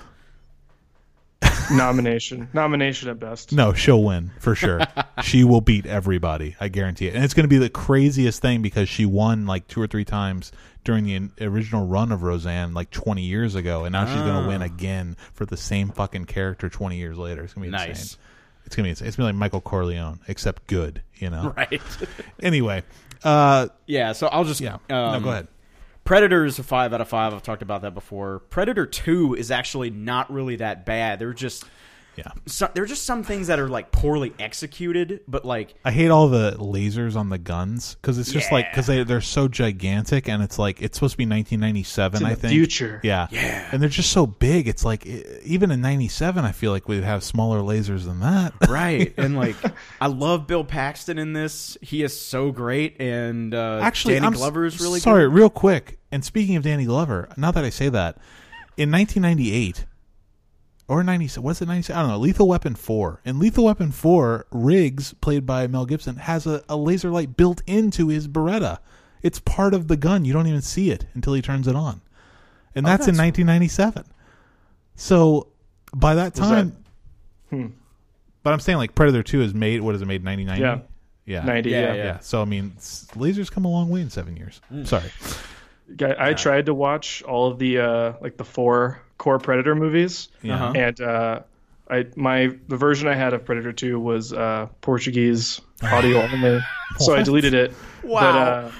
Nomination, nomination at best. No, she'll win for sure. (laughs) she will beat everybody. I guarantee it. And it's going to be the craziest thing because she won like two or three times during the original run of Roseanne like 20 years ago, and now she's going to win again for the same fucking character 20 years later. It's going to be Nice. insane. It's going to be insane. It's going to be like Michael Corleone, except good. You know. Right. (laughs) Anyway, uh, yeah, so I'll just yeah. um, no, go ahead. Predator's a five out of five. I've talked about that before. Predator Two is actually not really that bad. They're just Yeah. so, there are just some things that are like poorly executed, but like I hate all the lasers on the guns because it's just like because they they're so gigantic and it's like it's supposed to be 1997. It's in I the think future. Yeah, Yeah. and they're just so big. It's like e- even in '97, I feel like we'd have smaller lasers than that. (laughs) right and like (laughs) I love Bill Paxton in this. He is so great, and uh, Actually, Danny I'm s- Glover is really sorry. good. Real quick, and speaking of Danny Glover, now that I say that, in 1998 or 90 was it 97 i don't know lethal weapon 4 in lethal weapon 4 riggs played by mel gibson has a, a laser light built into his beretta. It's part of the gun. You don't even see it until he turns it on. And that's, in that's- 1997 so by that Was time Hmm. but i'm saying like predator 2 is made what is it made 1990 Yeah. yeah. 90, Yeah, yeah. yeah. yeah so i mean lasers come a long way in seven years. Sorry I, I tried to watch all of the uh, like the four core Predator movies, yeah Uh-huh. and uh, I my the version I had of Predator Two was uh, Portuguese (laughs) audio only, so I deleted it. Wow. But uh,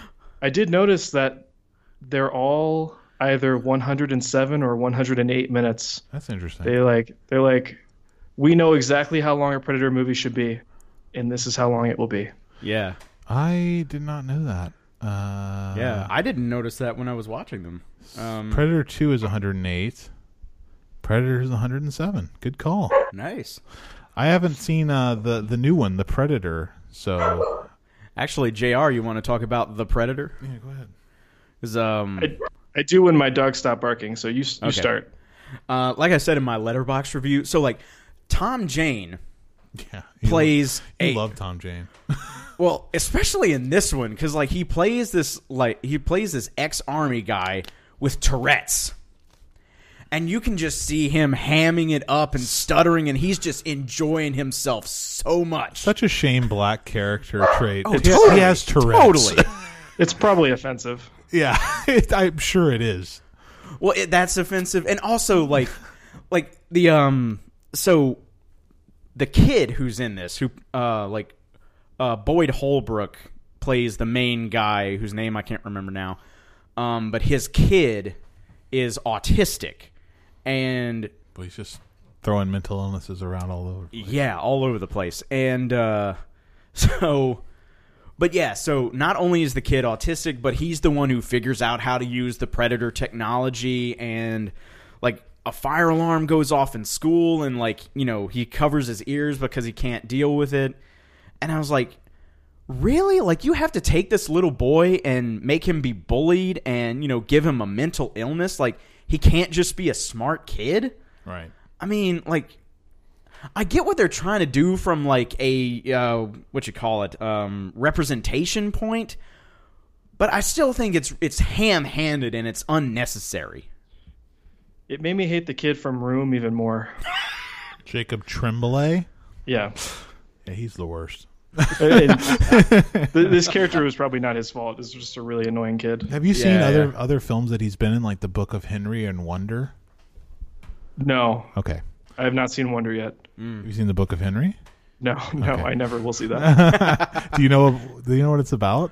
I did notice that they're all either 107 or 108 minutes. that's interesting They like they're like we know exactly how long a Predator movie should be, and this is how long it will be. Yeah. i did not know that uh Yeah. I didn't notice that when I was watching them. Um, Predator 2 is 108. Predator is 107. Good call. nice. I haven't seen uh, the the new one, The Predator. So Actually, JR, you want to talk about The Predator? yeah, go ahead. 'Cause, um, I, I do when my dogs stop barking, so you you Okay. start. uh, like I said in my Letterboxd review, so like Tom Jane Yeah, (laughs) you plays Love, you a love Tom Jane. (laughs) well, especially in this one because like he plays this like he plays this ex army guy with Tourette's. And you can just see him hamming it up and stuttering, and he's just enjoying himself so much. Such a Shane Black character trait. Oh, he, totally. he has Tourette's. Totally. (laughs) It's probably offensive. yeah, it, I'm sure it is. Well, it, that's offensive, and also like, like the um, so the kid who's in this, who uh, like, uh, Boyd Holbrook plays the main guy whose name I can't remember now, um, but his kid is autistic, and But he's just throwing mental illnesses around all over. yeah, all over the place. And uh, (laughs) so, but yeah, so not only is the kid autistic, but he's the one who figures out how to use the predator technology. And a fire alarm goes off in school, and like, you know, he covers his ears because he can't deal with it. And I was like, really? Like, you have to take this little boy and make him be bullied and, you know, give him a mental illness? Like, he can't just be a smart kid? Right. I mean, like, I get what they're trying to do from like a uh, what you call it um, representation point, but I still think it's it's ham-handed and it's unnecessary. It made me hate the kid from Room even more. (laughs) Jacob Tremblay. Yeah. Yeah, he's the worst. (laughs) (laughs) This character was probably not his fault. It's just a really annoying kid. Have you seen Yeah, other yeah. other films that he's been in, like The Book of Henry and Wonder? No, Okay. I have not seen Wonder yet. Have you seen The Book of Henry? No, no, Okay. I never will see that. do you know? Do you know what it's about?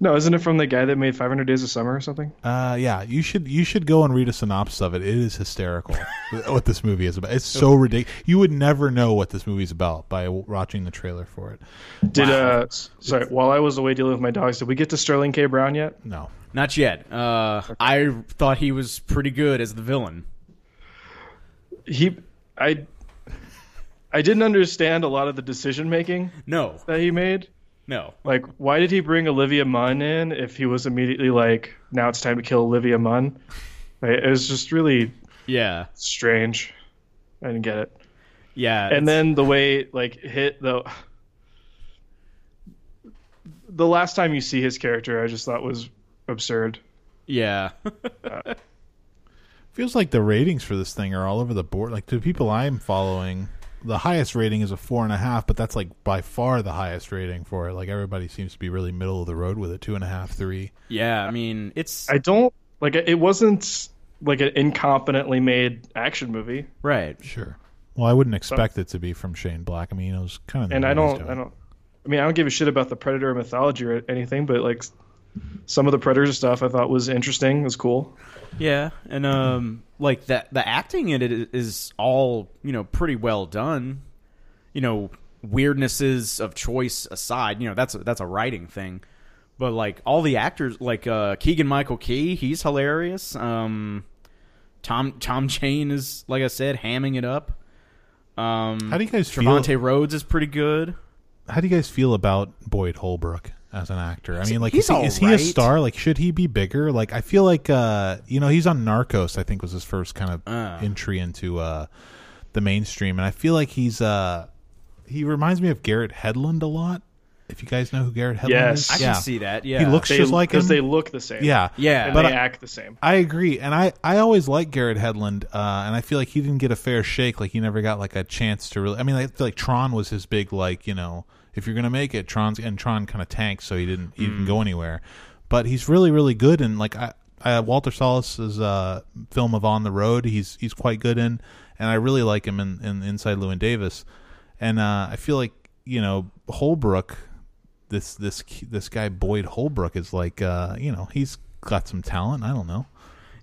No, isn't it from the guy that made 500 Days of Summer or something? Uh, yeah, you should you should go and read a synopsis of it. It is hysterical (laughs) what this movie is about. It's so ridiculous. You would never know what this movie's about by watching the trailer for it. Did uh, sorry, while I was away dealing with my dogs, did we get to Sterling K. Brown yet? No, Not yet. Uh, I thought he was pretty good as the villain. He, I, I didn't understand a lot of the decision making No, that he made. No. Like, why did he bring Olivia Munn in if he was immediately like, now it's time to kill Olivia Munn? Like, it was just really Yeah, strange. I didn't get it. yeah. and it's- then the way like hit the the last time you see his character i just thought was absurd yeah, (laughs) uh, feels like the ratings for this thing are all over the board. Like the people I'm following, the highest rating is a four and a half, but that's like by far the highest rating for it. Like everybody seems to be really middle of the road with it, two and a half, three. yeah. I mean, it's i don't like it wasn't like an incompetently made action movie right. Sure. Well, I wouldn't expect it to be from Shane Black. I mean, it was kind of. and i don't i don't i mean i don't give a shit about the predator mythology or anything but like some of the predator stuff i thought was interesting was cool Yeah, and um, like that the acting in it is all you know pretty well done. You know, weirdnesses of choice aside, you know that's a, that's a writing thing. But like all the actors, like uh, Keegan Michael Key, he's hilarious. Um, Tom Tom Jane is like I said, hamming it up. Um, How do you guys feel? Trevante Rhodes is pretty good. How do you guys feel about Boyd Holbrook as an actor. I mean, like, he's is, he, is he a star? Like, should he be bigger? Like, I feel like, uh, you know, he's on Narcos. I think was his first kind of Uh. entry into uh, the mainstream, and I feel like he's uh, he reminds me of Garrett Hedlund a lot. If you guys know who Garrett Hedlund Yes. is, I can see that. Yeah, He looks They, just like him. because they look the same. yeah, Yeah. and But they I- act the same. I agree, and I I always liked Garrett Hedlund, uh, and I feel like he didn't get a fair shake. Like he never got like a chance to really. I mean, I feel like Tron was his big like you know if you're gonna make it, Tron's and Tron kind of tanked, so he didn't he didn't go anywhere. But he's really really good, and like I, I Walter Salles's uh, film of On the Road, he's he's quite good in, and I really like him in, in Inside Llewyn Davis, and uh, I feel like you know Holbrook this this this guy Boyd Holbrook is like uh you know he's got some talent. I don't know.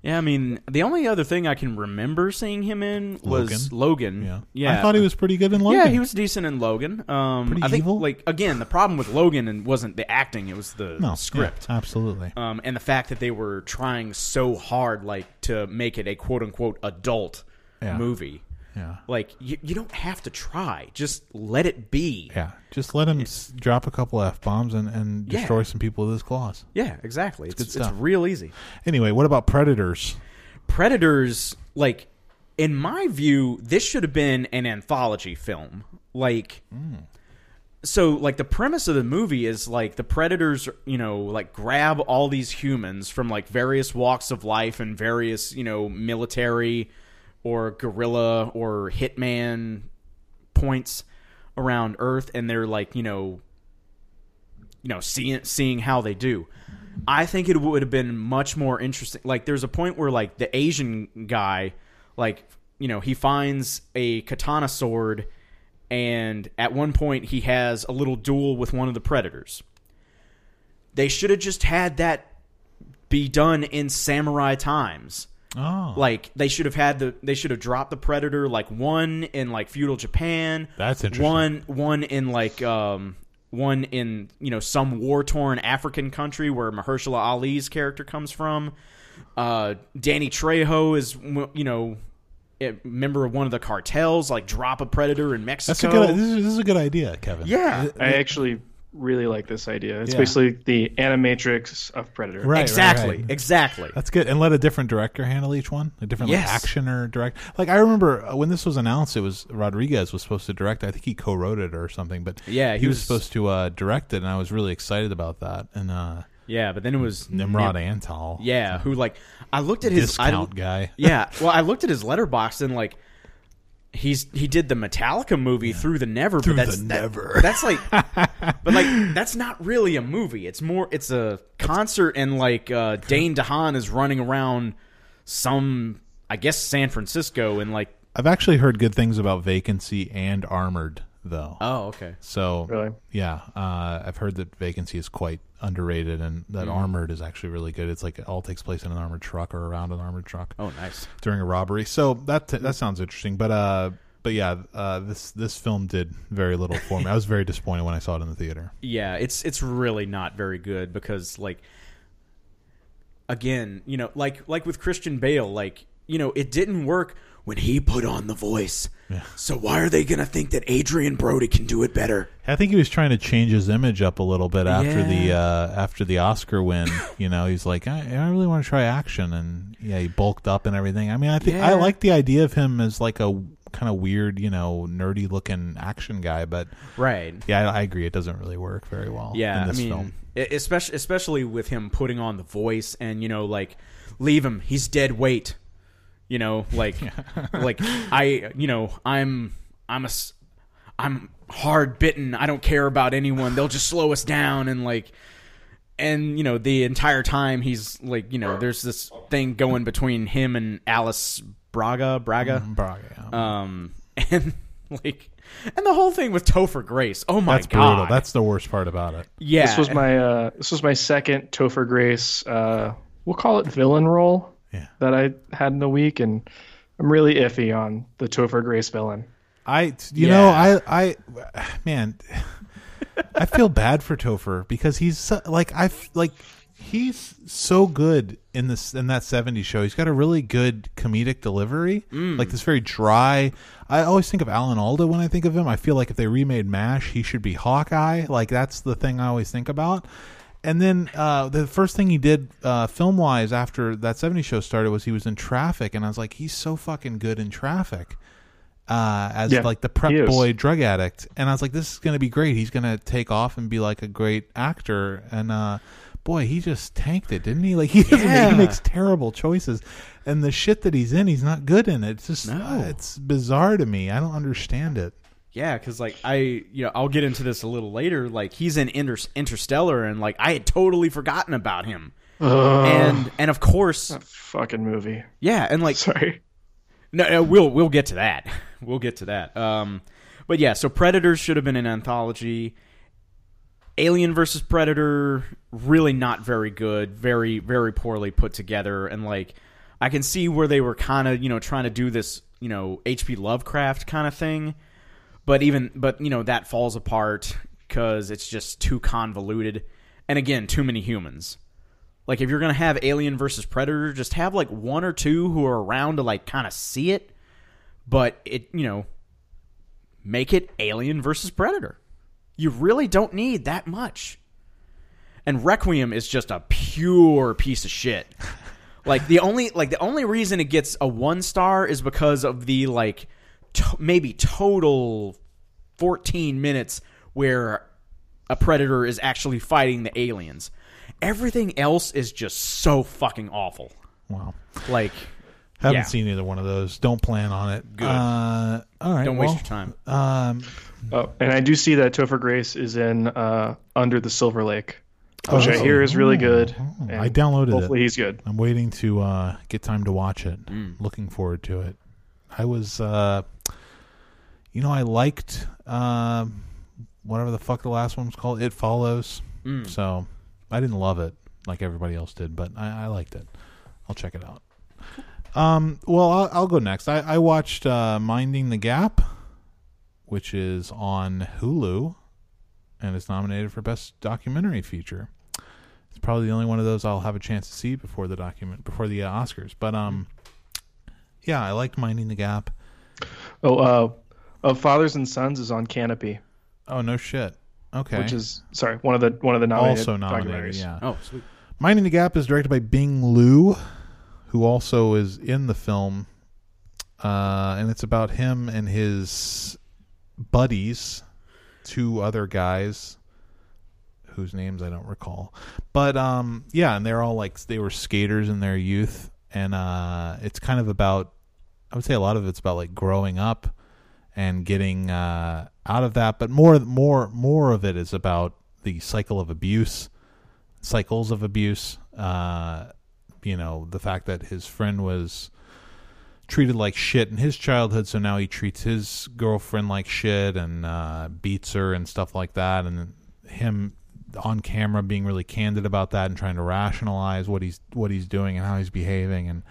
Yeah. I mean, the only other thing I can remember seeing him in was Logan. Yeah, yeah. I thought he was pretty good in Logan. Yeah, he was decent in Logan. Um, Pretty I think, evil? like again, the problem with Logan and wasn't the acting; it was the no script. yeah, absolutely. um, and the fact that they were trying so hard, like to make it a quote unquote adult Yeah. movie. Yeah, Like you, you don't have to try; just let it be. yeah. Just let him s- drop a couple f bombs and and Yeah. destroy some people with his claws. Yeah, exactly. It's, good it's stuff. real easy. Anyway, what about Predators? Predators, like in my view, this should have been an anthology film. Like, hmm. so like the premise of the movie is like the predators, you know, like grab all these humans from like various walks of life and various, you know, military or guerrilla or hitman points around Earth, and they're like, you know, you know, seeing seeing how they do. I think it would have been much more interesting. Like, there's a point where like the Asian guy, like, you know, he finds a katana sword, and at one point he has a little duel with one of the predators. They should have just had that be done in samurai times. Oh, Like they should have had the they should have dropped the predator like one in like feudal Japan. That's interesting. One one in like um one in you know some war torn African country where Mahershala Ali's character comes from. Uh, Danny Trejo is you know a member of one of the cartels. Like drop a predator in that's Mexico. a good. This is, this is a good idea, Kevin. Yeah. I actually really like this idea. It's Yeah. basically the animatrix of Predator. Right, right, exactly, right. exactly. That's good, and let a different director handle each one. A different like, Yes. action or direct. Like I remember uh, when this was announced, it was Rodriguez was supposed to direct. I think he co-wrote it or something. But Yeah, he, he was, was- supposed to uh, direct it, and I was really excited about that. And uh, yeah, but then it was Nimrod Nim- Antal, Yeah, who like I looked at his I- discount guy. yeah. (laughs) Well, I looked at his Letterboxd and like he's he did the Metallica movie through the never, Through but that's the that- Never. (laughs) that's like, (laughs) but like that's not really a movie. It's more it's a concert and like uh, Dane DeHaan is running around some I guess San Francisco and like I've actually heard good things about Vacancy and Armored, though. oh okay So Really? yeah, uh, I've heard that Vacancy is quite underrated, and that Mm-hmm. Armored is actually really good. It's like it all takes place in an armored truck or around an armored truck oh nice during a robbery. So that that sounds interesting. But uh, but yeah, uh, this this film did very little for me. I was very disappointed when I saw it in the theater. yeah it's it's really not very good because like again you know like like with christian bale like you know it didn't work when he put on the voice Yeah. so why are they gonna think that adrien brody can do it better I think he was trying to change his image up a little bit after the uh, after the Oscar win. (laughs) You know, he's like, I, I really want to try action, and yeah, he bulked up and everything. I mean, I think I like the idea of him as like a kind of weird, you know, nerdy looking action guy, but right yeah, I, I agree, it doesn't really work very well. yeah in i mean film. especially especially with him putting on the voice and you know like leave him he's dead weight you know like (laughs) like i you know i'm i'm a I'm hard bitten i don't care about anyone they'll just slow us down and like and you know the entire time he's like you know there's this thing going between him and alice braga braga Braga, yeah. um (laughs) and like and the whole thing with topher grace oh my god. That's god brutal. That's the worst part about it. yeah This was my uh, this was my second Topher Grace. Uh, we'll call it villain role Yeah. that I had in the week, and I'm really iffy on the Topher Grace villain. I, you Yeah. know, I, I, (sighs) man, I feel bad for Topher because he's so- like, I f- like, he's so good in this in that 70s show he's got a really good comedic delivery mm. like this very dry i always think of alan alda when i think of him i feel like if they remade mash he should be hawkeye like that's the thing i always think about and then uh, the first thing he did uh, film wise after that 70s show started was he was in traffic and i was like he's so fucking good in traffic uh, as Yeah, like the prep boy drug addict. And i was like this is going to be great. He's going to take off and be like a great actor. And uh boy he just tanked it didn't he? Like (laughs) he Yeah. he makes terrible choices. And the shit that he's in he's not good in it. It's just No. uh, it's bizarre to me. I don't understand it Yeah, because like I, you know, I'll get into this a little later. Like he's in Inter- Interstellar, and like I had totally forgotten about him. Ugh, And and of course, that fucking movie. yeah, and like Sorry. No, no, we'll we'll get to that. (laughs) We'll get to that. Um, but yeah, so Predators should have been an anthology. Alien versus Predator, really not very good. Very very poorly put together, and like I can see where they were kind of you know trying to do this you know H.P. Lovecraft kind of thing, but even but you know that falls apart because it's just too convoluted, and again too many humans. Like if you're gonna have Alien versus Predator, just have like one or two who are around to like kind of see it, but it you know make it Alien versus Predator. You really don't need that much. And Requiem is just a pure piece of shit. (laughs) Like the only like the only reason it gets a one star is because of the like to- maybe total 14 minutes where a predator is actually fighting the aliens. Everything else is just so fucking awful. wow Like haven't Yeah. seen either one of those don't plan on it Good. uh, all right don't well, waste your time. um Oh, and I do see that Topher Grace is in uh, Under the Silver Lake, which I Oh. hear is really good. Oh, and I downloaded it. Hopefully, he's good. I'm waiting to uh, get time to watch it. Looking forward to it. I was, uh, you know, I liked um whatever the fuck the last one was called. It follows. So I didn't love it like everybody else did, but I, I liked it. I'll check it out. Um, well, I'll, I'll go next. I, I watched uh, Minding the Gap, which is on Hulu, and it's nominated for Best Documentary Feature. It's probably the only one of those I'll have a chance to see before the document before the uh, Oscars. But um, yeah, I liked Minding the Gap. Oh, uh, of Fathers and Sons is on Kanopy, Oh no shit. Okay. which is sorry one of the one of the nominated also nominated. documentaries. Yeah. Oh, sweet. Minding the Gap is directed by Bing Liu, who also is in the film, uh, and it's about him and his buddies, two other guys whose names I don't recall. But um, yeah, and they're all like they were skaters in their youth, and uh, it's kind of about. I would say a lot of it's about like growing up and getting uh, out of that, but more, more, more of it is about the cycle of abuse cycles of abuse. Uh, you know, the fact that his friend was treated like shit in his childhood, so now he treats his girlfriend like shit and uh, beats her and stuff like that, and him on camera being really candid about that and trying to rationalize what he's what he's doing and how he's behaving, and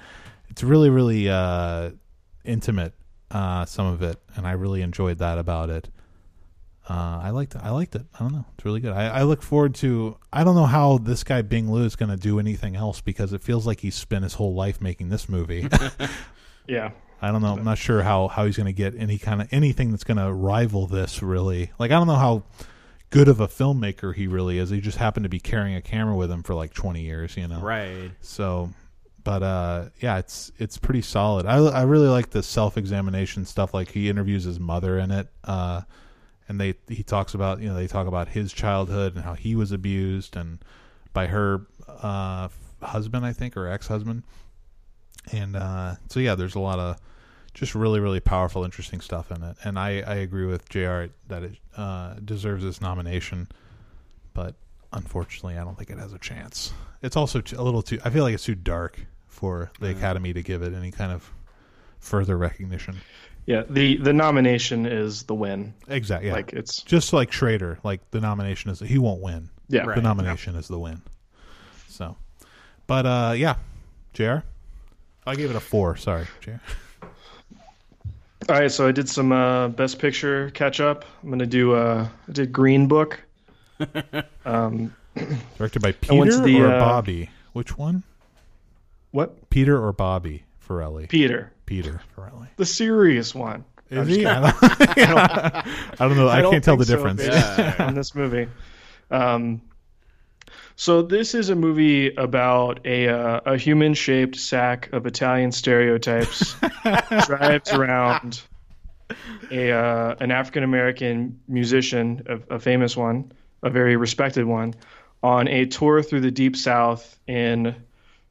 it's really really uh, intimate. Uh, some of it, and I really enjoyed that about it. Uh, I liked it. I liked it. I don't know. It's really good. I, I look forward to. I don't know how this guy Bing Liu is going to do anything else because it feels like he's spent his whole life making this movie. (laughs) Yeah. I don't know. I'm not sure how how he's going to get any kind of anything that's going to rival this. Really, like I don't know how good of a filmmaker he really is. He just happened to be carrying a camera with him for like 20 years. You know, Right. so, but uh, yeah, it's it's pretty solid. I I really like the self examination stuff. Like he interviews his mother in it, uh, and they he talks about you know they talk about his childhood and how he was abused and by her uh, husband, I think, or ex husband. And uh, so yeah, there's a lot of just really really powerful, interesting stuff in it. And I I agree with Jr. that it uh, deserves this nomination, but unfortunately, I don't think it has a chance. It's also too, a little too. I feel like it's too dark for the Academy to give it any kind of further recognition. Yeah. The the nomination is the win. Exactly. Yeah. Like it's just like Schrader, like the nomination is he won't win. yeah. Right. The nomination is the win. So, but uh, yeah, Jr. I gave it a four. Sorry, Jr. All right, so I did some uh, best picture catch up. I'm gonna do uh, I did Green Book. (laughs) um, Directed by I went Peter to the, or uh, Bobby? Which one? What? Peter or Bobby Farrelly? Peter, Peter Farrelly. the serious one. Is he? I don't, (laughs) (laughs) I don't know. I, don't can't tell the think so, difference. based on this movie. Um, so this is a movie about a uh, a human shaped sack of Italian stereotypes (laughs) drives around a uh, an African American musician, a, a famous one, a very respected one, on a tour through the Deep South in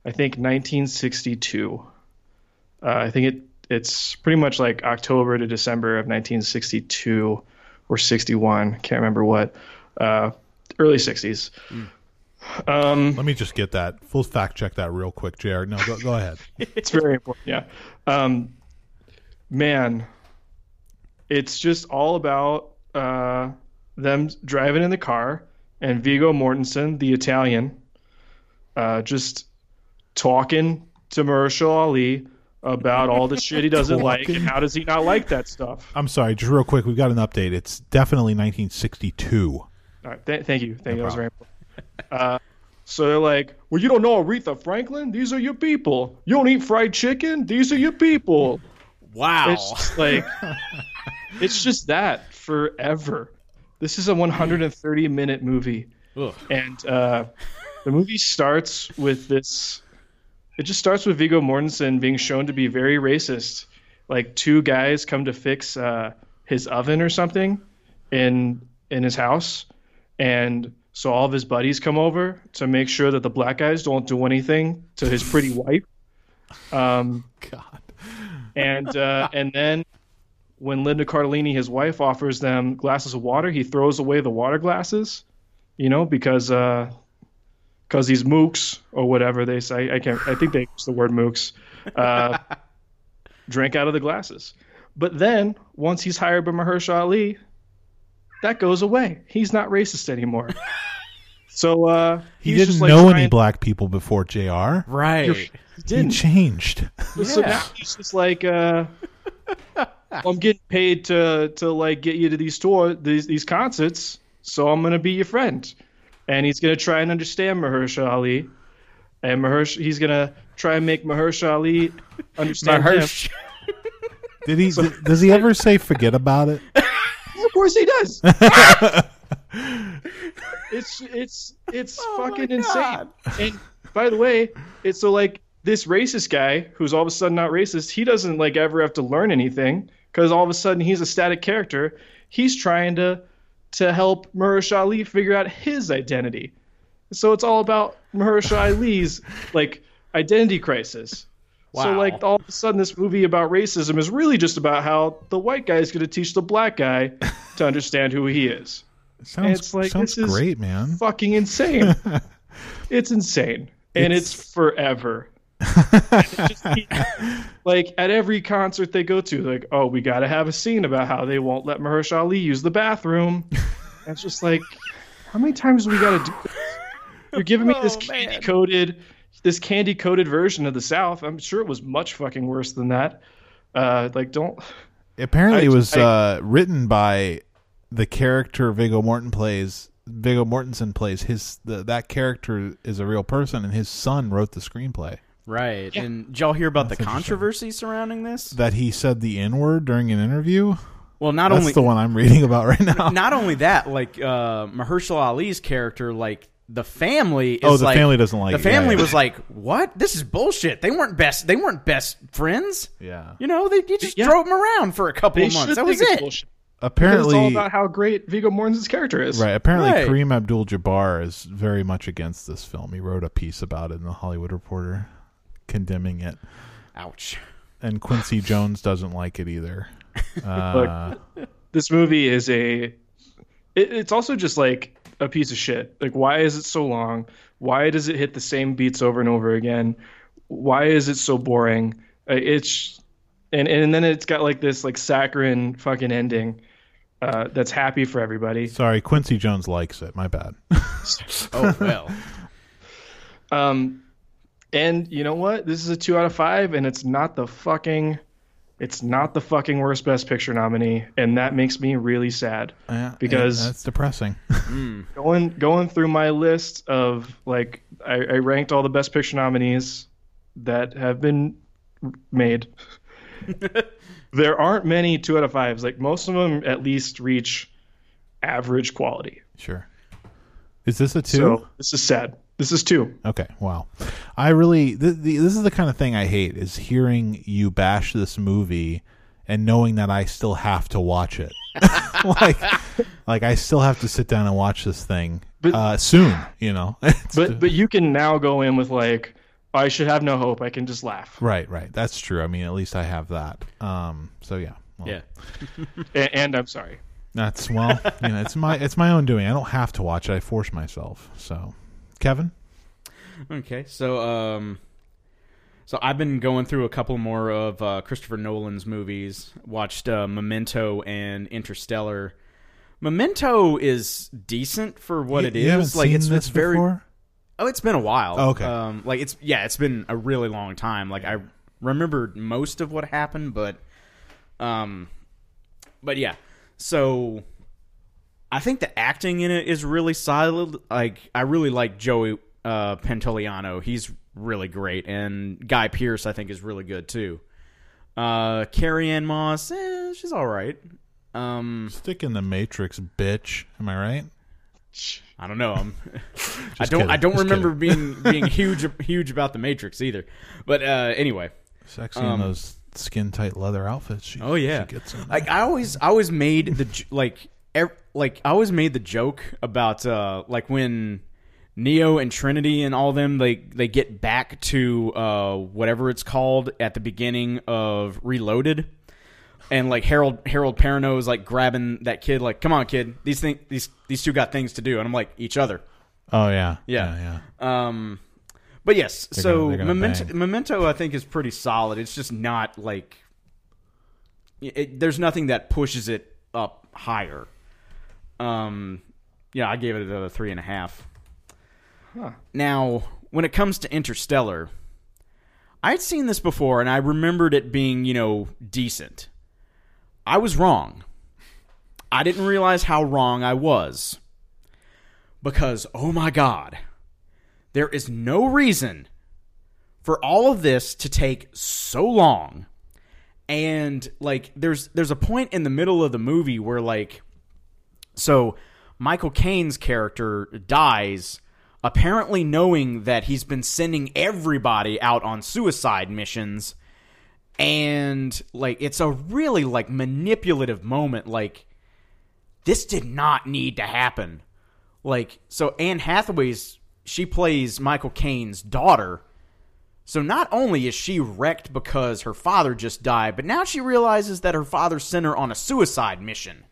I think 1962. Uh, I think it it's pretty much like October to December of 1962 or 61. Can't remember what. Uh, early 60s. Um, Let me just get that. Full fact check that real quick, Jared. No, go, go ahead. (laughs) it's very important. Yeah. Um, man, it's just all about uh, them driving in the car and Viggo Mortensen, the Italian, uh, just talking to Mahershala Ali about all the shit he doesn't like and how does he not like that stuff. I'm sorry, just real quick. We've got an update. It's definitely 1962. All right, th- thank you, thank you. That was very important. (laughs) Uh, so they're like, "Well, you don't know Aretha Franklin? These are your people. You don't eat fried chicken? These are your people." Wow. It's just like, (laughs) it's just that forever. This is a 130 minute movie, Ugh. and uh, the movie starts with this. It just starts with Viggo Mortensen being shown to be very racist. Like two guys come to fix uh, his oven or something in in his house, and so all of his buddies come over to make sure that the black guys don't do anything to his pretty wife. Um, God. and uh, (laughs) and then when Linda Cardellini, his wife, offers them glasses of water, he throws away the water glasses, you know, because uh, because he's mooks or whatever they say. I can't. I think they use the word mooks. Uh, (laughs) drank out of the glasses, but then once he's hired by Mahershala Ali, that goes away. He's not racist anymore. (laughs) So uh, He he's didn't just, like, know any trying- black people before JR. Right. He He didn't. changed. So Yeah. now he's just like, uh, (laughs) I'm getting paid to to like get you to these tour these these concerts, so I'm gonna be your friend, and he's gonna try and understand Mahershala Ali, and Mahersh he's gonna try and make Mahershala Ali understand him. Mahersh. (laughs) Did he? th- does he ever say forget about it? Of course he does. (laughs) it's it's it's oh fucking insane. And by the way, it's so like this racist guy who's all of a sudden not racist. He doesn't like ever have to learn anything because all of a sudden he's a static character. He's trying to to help Mahershala Ali figure out his identity. So it's all about Mahershala Ali's like identity crisis. So like all of a sudden this movie about racism is really just about how the white guy is going to teach the black guy to understand who he is. Sounds it's like, sounds this is- great, man. Fucking insane. (laughs) it's insane. And it's, forever. Just (laughs) like at every concert they go to, like, oh, we got to have a scene about how they won't let Mahershala Ali use the bathroom. And (laughs) it's just like, how many times do we got to do this? You're giving me this Oh, candy coated, this candy coated version of the South. I'm sure it was much fucking worse than that. Uh, like, don't. Apparently, I- it was I- uh, written by the character Viggo Morton plays. Viggo Mortensen plays his. The, that character is a real person, and his son wrote the screenplay. Right. And did y'all hear about That's the controversy surrounding this? That he said the N word during an interview. Well, not That's only the one I'm reading about right now. not only that, like uh, Mahershala Ali's character, like the family. Is Oh, the like- family doesn't like The family Yeah, yeah. was like, "What? This is bullshit. They weren't best. They weren't best friends. yeah. You know, they you just Yeah. drove them around for a couple They of months. That was think it's it. Bullshit. Because Apparently, it's all about how great Viggo Mortensen's character is. right. Apparently, Right. Kareem Abdul-Jabbar is very much against this film. He wrote a piece about it in the Hollywood Reporter, condemning it. Ouch. And Quincy (laughs) Jones doesn't like it either. Uh, this movie is a it, it's also just like a piece of shit like why is it so long why does it hit the same beats over and over again why is it so boring Uh, it's and and then it's got like this like saccharine fucking ending uh, that's happy for everybody sorry, Quincy Jones likes it. My bad. (laughs) Oh well. (laughs) um and you know what this is a two out of five and it's not the fucking It's not the fucking worst Best Picture nominee, and that makes me really sad. Yeah, Because- that's depressing. (laughs) Going going through my list of like I, I ranked all the Best Picture nominees that have been made. There aren't many two out of fives. Like most of them at least reach average quality. sure. Is this a two? So this is sad. This is two. Okay, wow. I really th- the, this is the kind of thing I hate is hearing you bash this movie and knowing that I still have to watch it. (laughs) like like I still have to sit down and watch this thing But- uh, soon, you know. (laughs) But but you can now go in with like I should have no hope. I can just laugh. right, right. That's true. I mean, at least I have that. Um so yeah. Well, Yeah. (laughs) And, and I'm sorry. That's well, you know, it's my it's my own doing. I don't have to watch it. I force myself. So, Kevin? Okay, so um, so I've been going through a couple more of uh, Christopher Nolan's movies. Watched uh, Memento and Interstellar. Memento is decent for what You- it you haven't. Like seen it's this it's very. before? Oh, it's been a while. Oh, okay. Um, like it's yeah, it's been a really long time. Like I remembered most of what happened, but um, but yeah. So I think the acting in it is really solid. Like I really like Joey uh, Pantoliano. He's really great, and Guy Pearce I think is really good too. Uh, Carrie Ann Moss, eh, she's all right. Um, Stick in the Matrix, bitch. Am I right? I don't know. I'm, (laughs) I don't. kidding. I don't Just remember being being (laughs) huge huge about the Matrix either. But uh, anyway, Sexy Um, in those skin tight leather outfits. She, oh yeah, like I always I always made the like ev- like I always made the joke about uh like when Neo and Trinity and all them they they get back to uh whatever it's called at the beginning of Reloaded. And like Harold Harold Perrineau is like grabbing that kid like come on kid these thing these these two got things to do and I'm like each other oh yeah, Yeah. yeah, yeah. Um, but yes, They're so gonna- gonna Memento, bang. Memento, I think is pretty solid. It's just not like it, there's nothing that pushes it up higher. Um, yeah, I gave it a three and a half. Huh. Now, when it comes to Interstellar, I'd seen this before and I remembered it being, you know, decent. I was wrong. I didn't realize how wrong I was. Because, oh my God, there is no reason for all of this to take so long. And like there's there's a point in the middle of the movie where like so Michael Caine's character dies apparently knowing that he's been sending everybody out on suicide missions and like it's a really like manipulative moment like this did not need to happen. Like so anne hathaway's she plays michael caine's daughter. So not only is she wrecked because her father just died but now she realizes that her father sent her on a suicide mission.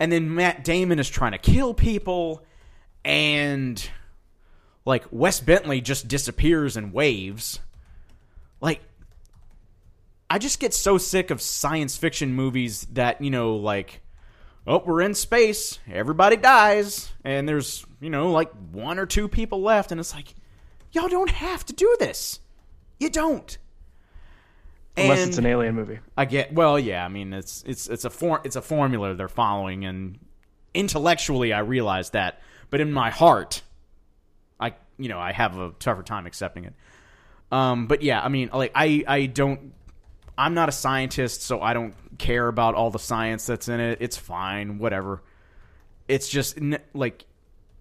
And then matt damon is trying to kill people and like wes bentley just disappears and waves. Like I just get so sick of science fiction movies that, you know, like, oh, we're in space, everybody dies, and there's, you know, like one or two people left, and it's like, y'all don't have to do this. You don't. Unless And it's an alien movie. I get well, yeah, I mean it's it's it's a for, it's a formula they're following and intellectually I realize that, but in my heart I you know, I have a tougher time accepting it. Um but yeah, I mean like I I don't I'm not a scientist, so I don't care about all the science that's in it. It's fine, whatever. It's just like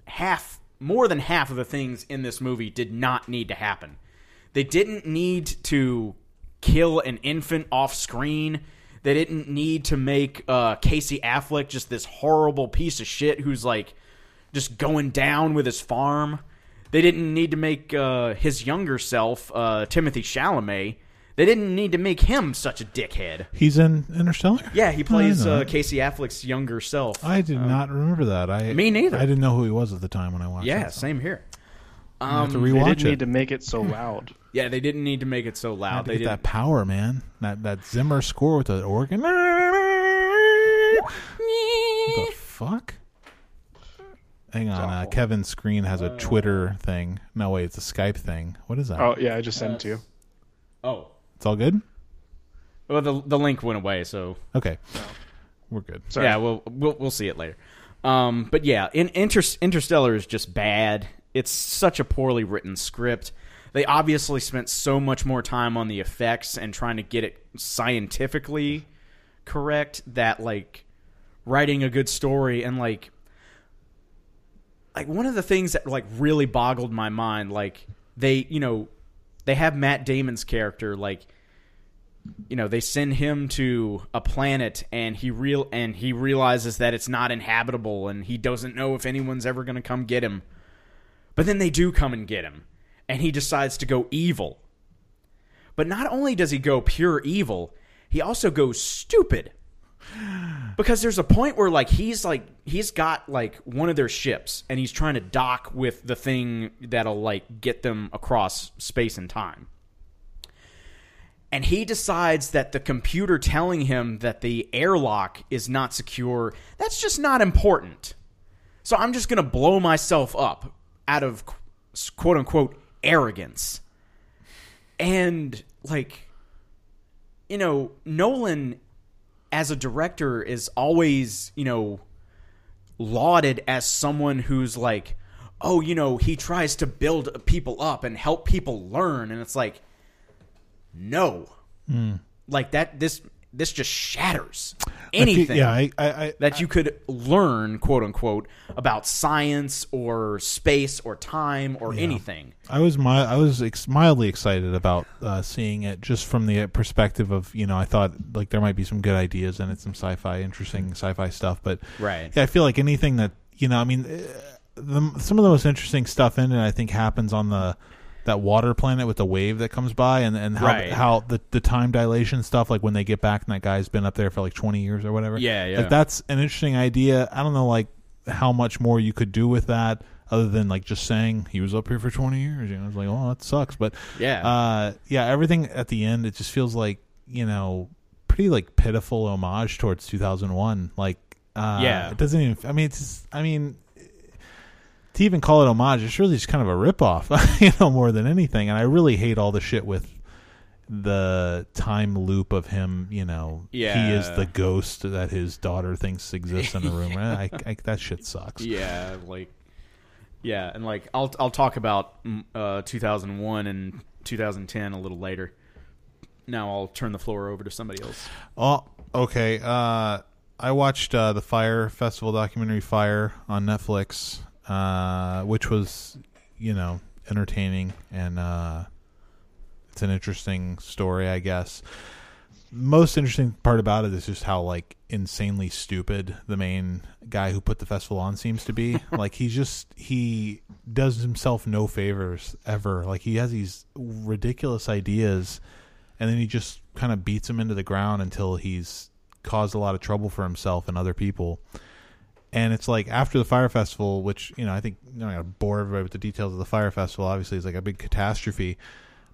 half, more than half of the things in this movie did not need to happen. They didn't need to kill an infant off screen. They didn't need to make uh, Casey Affleck just this horrible piece of shit who's like just going down with his farm. They didn't need to make uh, his younger self, uh, Timothée Chalamet. They didn't need to make him such a dickhead. He's in Interstellar. Yeah, he plays uh, Casey Affleck's younger self. I did not remember that. I Me neither. I didn't know who he was at the time when I watched. It. Yeah, that, so same here. I have to Um, They rewatch didn't it. need to make it so loud. (laughs) yeah, they didn't need to make it so loud. They get that didn't. power, man. That that Zimmer score with the organ. What the fuck? Hang on, uh. Kevin's screen has a Twitter thing. No, wait, it's a Skype thing. What is that? Oh yeah, I just sent it to you. Oh, It's all good. Well, the the link went away, so Okay, we're good. Sorry. yeah, we'll we'll we'll see it later. Um, but yeah, in Inter- Interstellar is just bad. It's such a poorly written script. They obviously spent so much more time on the effects and trying to get it scientifically correct that like writing a good story and like like one of the things that like really boggled my mind like they you know they have Matt Damon's character like you know they send him to a planet and he real and he realizes that it's not inhabitable and he doesn't know if anyone's ever going to come get him. But then they do come and get him and he decides to go evil. But not only does he go pure evil he also goes stupid because there's a point where like he's like he's got like one of their ships and he's trying to dock with the thing that'll like get them across space and time. And he decides that the computer telling him that the airlock is not secure that's just not important. So i'm just going to blow myself up out of quote unquote arrogance. And like you know nolan as a director is always you know lauded as someone who's like oh you know he tries to build people up and help people learn. And it's like no. Hmm. Like that this this just shatters anything yeah, I, I, I that you could learn quote unquote about science or space or time or anything I was mi- I was ex- mildly excited about uh, seeing it just from the perspective of you know I thought like there might be some good ideas in it, some sci-fi, interesting sci-fi stuff. But Right. yeah, I feel like anything that you know, I mean, eh, the, some of the most interesting stuff in it, I think, happens on the that water planet with the wave that comes by, and and how Right. how the the time dilation stuff, like when they get back and that guy's been up there for like twenty years or whatever. Yeah, yeah. Like that's an interesting idea. I don't know, like how much more you could do with that. Other than like just saying he was up here for twenty years, you know, it's like, oh, that sucks. But Yeah. uh, yeah, everything at the end, it just feels like you know, pretty like pitiful homage towards two thousand one. Like, uh, Yeah. it doesn't even. I mean, it's. I mean, to even call it homage, it's really just kind of a ripoff, (laughs) you know, more than anything. And I really hate all the shit with the time loop of him. You know, he is the ghost that his daughter thinks exists in the room. (laughs) I, I, that shit sucks. Yeah, like yeah, and like I'll I'll talk about mm, uh, 2001 and 2010 a little later. Now I'll turn the floor over to somebody else. Oh, okay. Uh, I watched uh, the Fyre Festival documentary Fyre on Netflix, uh, which was, you know, entertaining and uh, it's an interesting story, I guess. Most interesting part about it is just how like insanely stupid the main guy who put the festival on seems to be. (laughs) like he's just he does himself no favors ever. Like he has these ridiculous ideas and then he just kind of beats him into the ground until he's caused a lot of trouble for himself and other people. And it's like after the fyre festival, which you know I think you know, I got to bore everybody with the details of the fyre festival. Obviously, it's like a big catastrophe.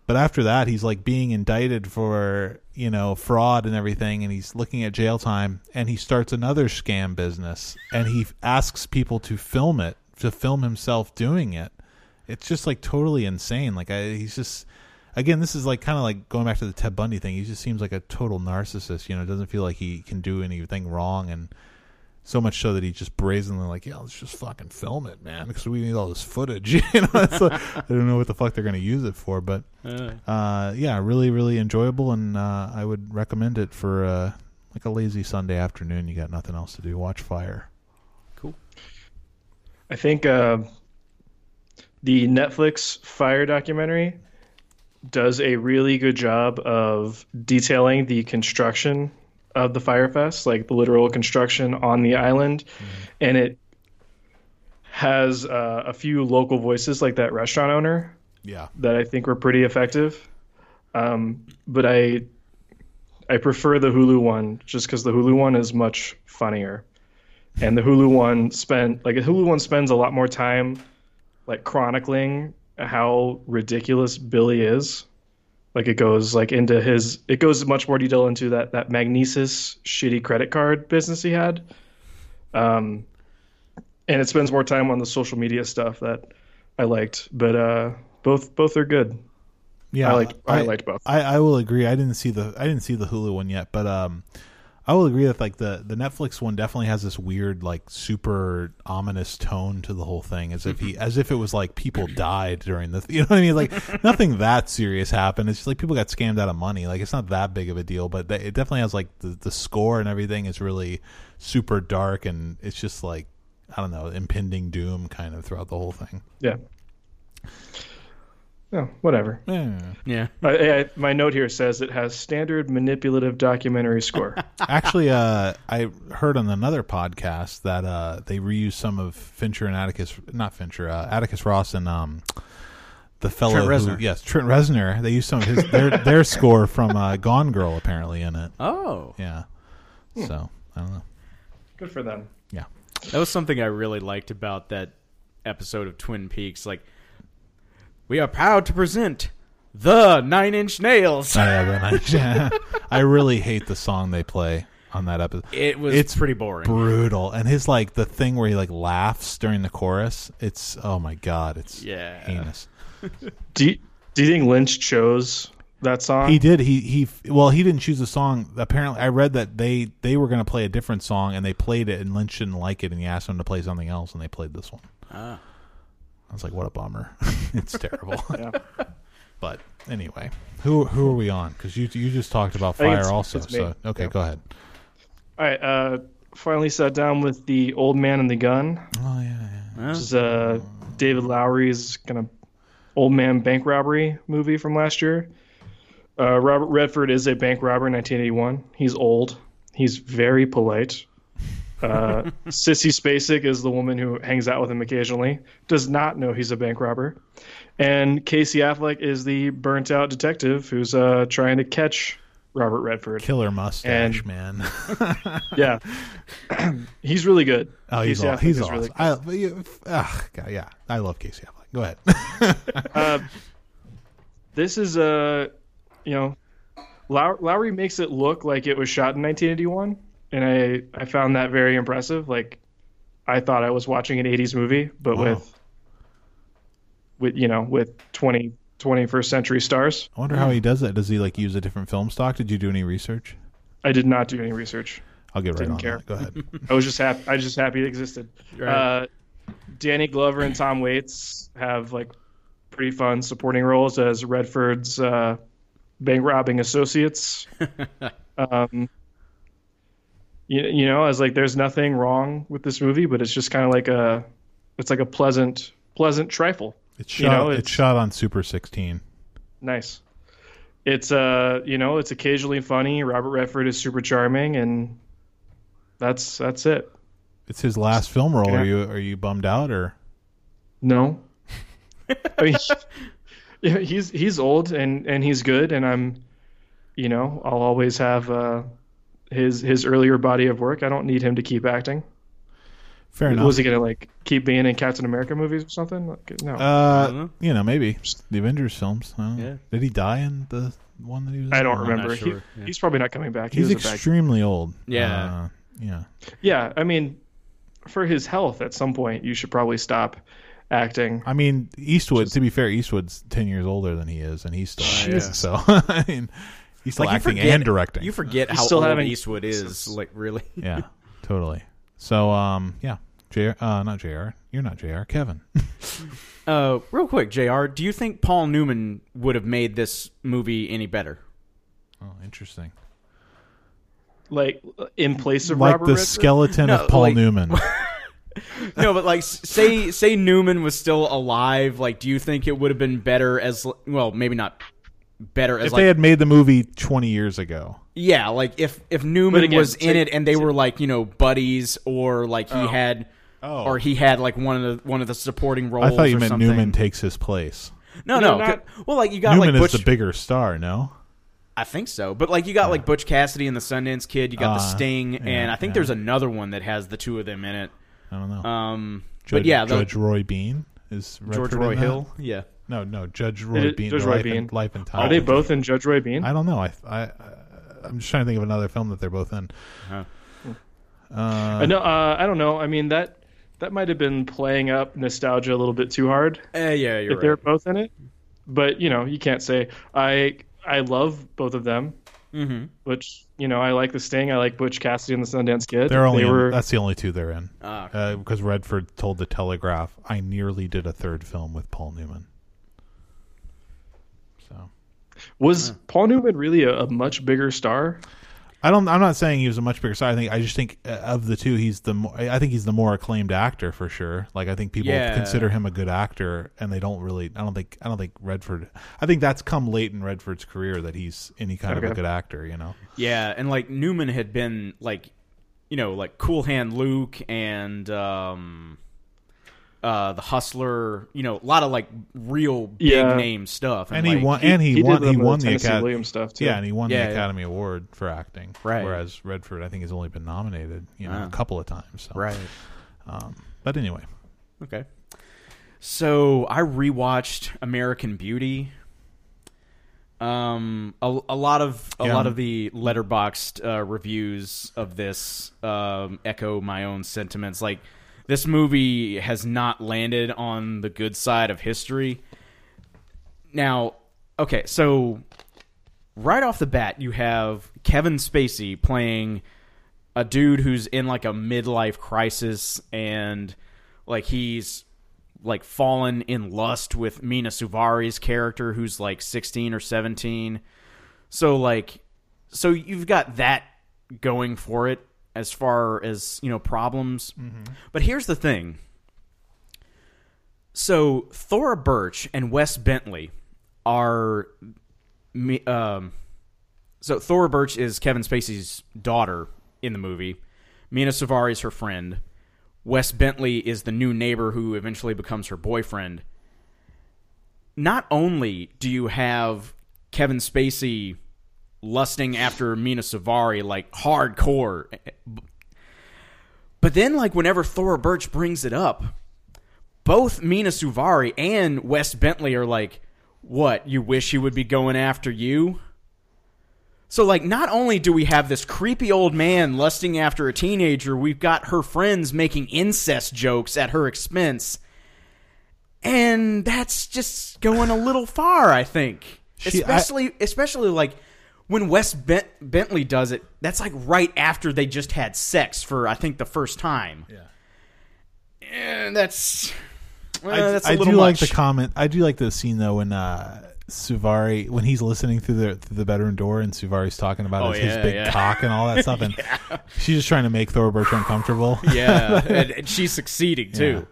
But after that, he's like being indicted for you know fraud and everything, and he's looking at jail time. And he starts another scam business, and he asks people to film it, to film himself doing it. It's just like totally insane. Like I, he's just again, this is like kind of like going back to the Ted Bundy thing. He just seems like a total narcissist. You know, it doesn't feel like he can do anything wrong, and so much so that he just brazenly like, yeah, let's just fucking film it, man, because we need all this footage. (laughs) you know, (laughs) it's like, I don't know what the fuck they're going to use it for, but uh, yeah, really, really enjoyable, and uh, I would recommend it for uh, like a lazy Sunday afternoon. You got nothing else to do. Watch Fyre. Cool. I think uh, the Netflix Fyre documentary does a really good job of detailing the construction of the Fyrefest, like the literal construction on the island, and it has uh, a few local voices, like that restaurant owner, Yeah, that I think were pretty effective. Um, but I I prefer the Hulu one just because the Hulu one is much funnier, and the Hulu one spent like the Hulu one spends a lot more time like chronicling how ridiculous Billy is. Like it goes like into his it goes much more detail into that that Magnises shitty credit card business he had. Um, and it spends more time on the social media stuff that I liked, but uh, both both are good. Yeah, I liked I, liked both. I, I will agree. I didn't see the I didn't see the Hulu one yet, but um, I will agree that like the the Netflix one definitely has this weird like super ominous tone to the whole thing, as if he mm-hmm. as if it was like people died during the (laughs) you know what I mean? Like (laughs) nothing that serious happened. It's just like people got scammed out of money. Like it's not that big of a deal, but it definitely has like the the score and everything is really super dark, and it's just like I don't know impending doom kind of throughout the whole thing. Yeah. No, whatever. Yeah. Yeah. I, I, my note here says it has standard manipulative documentary score. (laughs) Actually, uh, I heard on another podcast that uh, they reused some of Fincher and Atticus, not Fincher, uh, Atticus Ross and um, the fellow Trent who, yes, Trent Reznor. They used some of his their their score from uh, Gone Girl apparently in it. Oh, Yeah, so I don't know. Good for them. Yeah, that was something I really liked about that episode of Twin Peaks. Like, we are proud to present the Nine Inch Nails. I, have an- (laughs) I really hate the song they play on that episode. It was It's pretty boring. Brutal, and his like the thing where he like laughs during the chorus. It's oh my god, it's Yeah. heinous. (laughs) Do you, do you think Lynch chose that song? He did. He he. Well, he didn't choose a song. Apparently, I read that they they were going to play a different song, and they played it, and Lynch didn't like it, and he asked them to play something else, and they played this one. Ah. I was like, what a bummer. (laughs) it's terrible. (laughs) Yeah. but anyway, who who are we on? Because you you just talked about Fyre it's- also. it's. So okay, Yeah. go ahead. All right. Uh, finally sat down with the Old Man and the Gun, Oh yeah, yeah. which is uh, David Lowery's kind of old man bank robbery movie from last year. Uh, Robert Redford is a bank robber in 1981. He's old. He's very polite. Uh, (laughs) Sissy Spacek is the woman who hangs out with him occasionally. Does not know he's a bank robber. And Casey Affleck is the burnt out detective who's uh, trying to catch Robert Redford. Killer mustache, And- man. (laughs) Yeah, (clears throat) he's really good. Oh, he's Casey aw- Affleck he's awesome. really I, but ah, God, yeah, I love Casey Affleck. Go ahead. (laughs) uh, this is uh, you know, Low- Lowery makes it look like it was shot in 1981, and I I found that very impressive. Like, I thought I was watching an 80s movie, but Wow. with with you know with 20 21st century stars. I wonder how he does that. Does he like use a different film stock? Did you do any research? I did not do any research. I'll get right Didn't on care. that. Go ahead. (laughs) I was just happy. I was just happy it existed. Right. Uh, Danny Glover and Tom Waits have like pretty fun supporting roles as Redford's uh, bank robbing associates. (laughs) um, you, you know, as like there's nothing wrong with this movie, but it's just kind of like a it's like a pleasant pleasant trifle. It's shot. You know, it's, it's- shot on Super 16. Nice. It's uh you know it's occasionally funny. Robert Redford is super charming, and that's that's it. It's his last film role. Yeah. Are you are you bummed out or? No. (laughs) I mean, yeah, he's he's old and and he's good, and I'm, you know, I'll always have uh, his his earlier body of work. I don't need him to keep acting. Fair enough. Was he gonna like keep being in Captain America movies or something? Like, no, uh, know. you know, maybe the Avengers films. I don't. Yeah. Did he die in the one that he was? I don't Or- remember. not He- yeah. He's probably not coming back. He He's was a bad- extremely old. Yeah. Uh, yeah. Yeah, I mean, for his health, at some point, you should probably stop acting. I mean, Eastwood. to be fair, Eastwood's ten years older than he is, and he's still acting. Jesus. So (laughs) I mean, he's still Like, acting forget- and directing. You forget He's how still old having- Eastwood is. Like really. (laughs) yeah, (laughs) totally. So um, yeah, Jr. Uh, not Jr. You're not Jr. Kevin. (laughs) Uh, real quick, Jr. Do you think Paul Newman would have made this movie any better? oh, interesting. Like in place of Like Robert the Redford? skeleton No, of Paul like- Newman. no, but like, say say Newman was still alive. Like, do you think it would have been better as well? Maybe not better as if like they had made the movie twenty years ago. yeah, like if if Newman again, was in say- it and they were like you know buddies or like he had. Oh. Or he had like one of the one of the supporting roles. I thought you or meant something. Newman takes his place. No, No, no. not- well, like you got Newman like Butch. is the bigger star. No. I think so, but like you got like Butch Cassidy and the Sundance Kid. You got the Uh, Sting, yeah, and I think yeah. there's another one that has the two of them in it. I don't know. Um, Judge, but yeah, the, Judge Roy Bean is George Roy? Hill. Yeah. No, no, Judge Roy It- Bean. Judge Roy Life Bean. And, Life and Time. Are they both in Judge Roy Bean? I don't know. I, I, I'm just trying to think of another film that they're both in. Uh-huh. Uh, I know. Uh, I don't know. I mean that that might have been playing up nostalgia a little bit too hard Uh, yeah, you're if they're both in it. but you know, you can't say I I love both of them. Mm-hmm. Which you know, I like the Sting. I like Butch Cassidy and the Sundance Kid. They're only they in- that's the only two they're in. Ah, Uh, because Redford told the Telegraph, "I nearly did a third film with Paul Newman." So was Paul Newman really a, a much bigger star? I don't. I'm not saying he was a much bigger star. I think I just think uh, of the two, he's the. More, I think he's the more acclaimed actor for sure. Like I think people Yeah. consider him a good actor, and they don't really. I don't think. I don't think Redford. I think that's come late in Redford's career that he's any kind of a good actor. You know. Yeah, and like Newman had been like, you know, like Cool Hand Luke and um, uh, the Hustler. You know, a lot of like real big Yeah. name stuff. And he like, won. and he, did won. He little won of the Academy. Williams stuff too. Yeah, and he won Yeah, the yeah. Academy Award for acting. Right. Whereas Redford, I think, has only been nominated, you know, a couple of times. So. Right. Um, but anyway, Okay. So I rewatched American Beauty. Um, a, a lot of a Yeah. lot of the Letterboxd uh, reviews of this um, echo my own sentiments. Like this movie has not landed on the good side of history. Now, okay, so right off the bat, you have Kevin Spacey playing a dude who's in like a midlife crisis and like he's like fallen in lust with Mina Suvari's character who's like 16 or 17. So like so you've got that going for it as far as, you know, problems. But here's the thing. So Thora Birch and Wes Bentley are um so Thora Birch is Kevin Spacey's daughter in the movie. Mina Suvari is her friend. Wes Bentley is the new neighbor who eventually becomes her boyfriend. Not only do you have Kevin Spacey lusting after Mina Suvari like hardcore, but then like whenever Thora Birch brings it up, both Mina Suvari and Wes Bentley are like, "What? You wish he would be going after you?" So like not only do we have this creepy old man lusting after a teenager, we've got her friends making incest jokes at her expense. And that's just going a little far, I think. She- I- especially especially like when Wes Bent- Bentley does it, that's like right after they just had sex for I think the first time. Yeah. And that's well, I, that's a I little do like the comment. I do like the scene though when uh, Suvari when he's listening through the through the bedroom door and Suvari's talking about Oh, his, his big yeah. cock and all that stuff, and (laughs) she's just trying to make Thora Birch uncomfortable. yeah, (laughs) and, and she's succeeding too.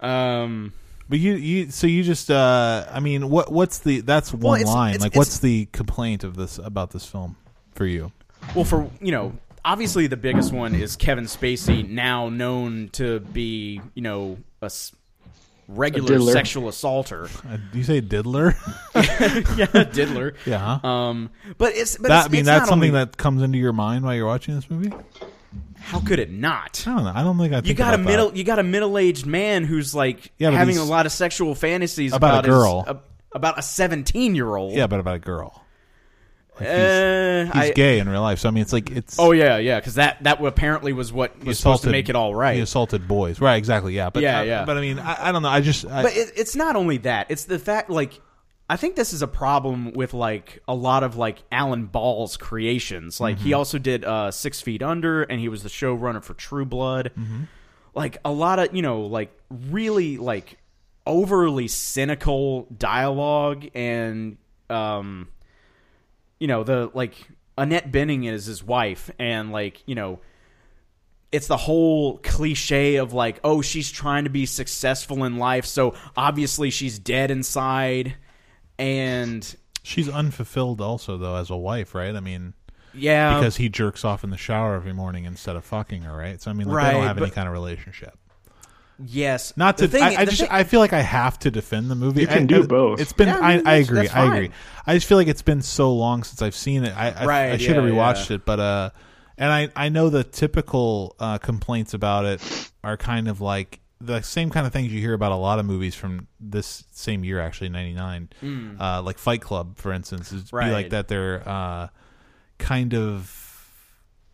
Um But you, you, so you just, uh, I mean, what, what's the? That's one it's- line. it's- like, it's- what's the complaint of this about this film for you? Well, for you know, obviously the biggest one is Kevin Spacey, now known to be you know a s- regular diddler. sexual assaulter. (laughs) Uh, do you say diddler? (laughs) yeah, diddler. yeah. Um, but it's but that it's, I mean, it's that's not something only- that comes into your mind while you're watching this movie. How could it not? I don't know. I don't think I. Think You got a middle. that. You got a middle-aged man who's like Yeah, having a lot of sexual fantasies About a about, his- girl. about a seventeen-year-old. Yeah, but about a girl. Like, he's, Uh, he's I- gay in real life, so I mean, it's like it's. Oh yeah, yeah. Because that that apparently was what he was supposed to make it all right. He assaulted boys, right? Exactly. Yeah, but Yeah, uh, yeah. But I mean, I, I don't know. I just, I, but it, it's not only that it's the fact like i think this is a problem with like a lot of like alan ball's creations like Mm-hmm. he also did uh six feet under and he was the showrunner for true blood Mm-hmm. like a lot of you know like really like overly cynical dialogue and um you know the like annette bening is his wife and like you know it's the whole cliche of like, oh, she's trying to be successful in life, so obviously she's dead inside. And she's unfulfilled also though as a wife, right? I mean, yeah, because he jerks off in the shower every morning instead of fucking her, right? So I mean, like, they don't have any kind of relationship. yes, Not to, thing- I, I just, thing- I feel like I have to defend the movie. You can I- do I- both. It's been, Yeah, I I, mean, I that's- agree, I agree. I just feel like it's been so long since I've seen it. I, I, Right, I should have rewatched yeah. it, but uh, and I, I know the typical uh, complaints about it are kind of like the same kind of things you hear about a lot of movies from this same year, actually '99, uh, like Fight Club, for instance, is be Hmm. Like that. They're uh, kind of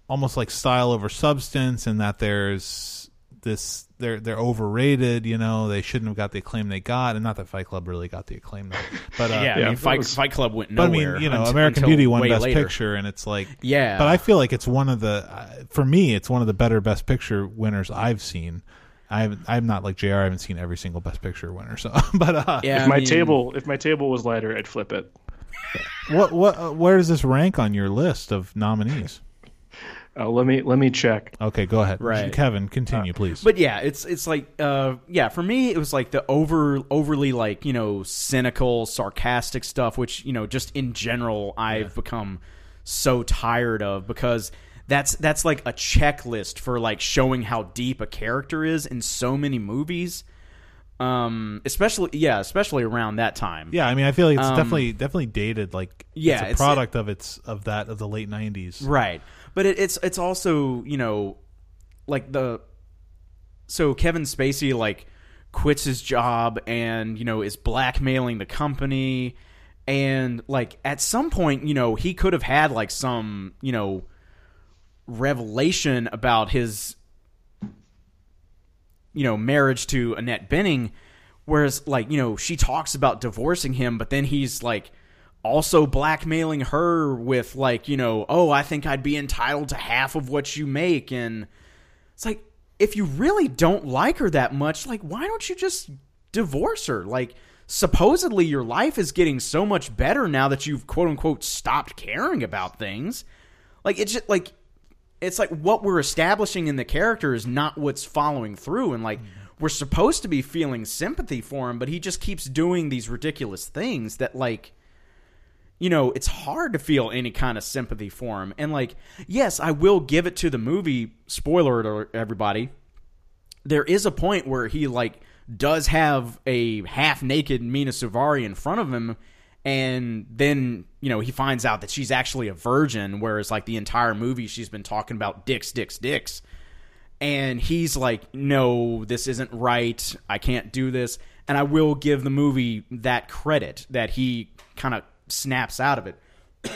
almost like style over substance, and that there's this they're they're overrated. You know, they shouldn't have got the acclaim they got, and not that Fight Club really got the acclaim, though. (laughs) but uh, yeah, I mean, that Fight, was- Fight Club went nowhere. But I mean, you know, unt- American until Beauty won Best later. Picture, and it's like, Yeah, but I feel like it's one of the, uh, for me, it's one of the better Best Picture winners I've seen. I haven't, I'm not like Jr. I haven't seen every single Best Picture winner, so (laughs) but uh, yeah, If I my mean, table if my table was lighter, I'd flip it. what what uh, where does this rank on your list of nominees? Uh, let me let me check. Okay, go ahead, Right. Kevin, continue, please. But yeah, it's it's like uh yeah, for me it was like the over overly like, you know, cynical, sarcastic stuff which, you know, just in general I've become so tired of because that's that's like a checklist for like showing how deep a character is in so many movies. Um especially yeah, especially around that time. yeah, I mean, I feel like it's Um, definitely definitely dated. Like, Yeah, it's a it's- product of its of that of the late '90s. Right. But it, it's it's also, you know, like the so Kevin Spacey like quits his job and, you know, is blackmailing the company and like at some point, you know, he could have had like some, you know, revelation about his you know, marriage to Annette Bening whereas like, you know, she talks about divorcing him, but then he's like also blackmailing her with like, you know, oh, I think I'd be entitled to half of what you make and it's like if you really don't like her that much, like why don't you just divorce her? Like supposedly your life is getting so much better now that you've quote unquote stopped caring about things. Like it's just like it's like what we're establishing in the character is not what's following through and like mm. we're supposed to be feeling sympathy for him but he just keeps doing these ridiculous things that like you know it's hard to feel any kind of sympathy for him. And like yes i will give it to the movie spoiler alert everybody there is a point where he like does have a half naked Mina Suvari in front of him and then you know he finds out that she's actually a virgin whereas like the entire movie she's been talking about dicks dicks dicks. And he's like no this isn't right. I can't do this. And I will give the movie that credit that he kind of snaps out of it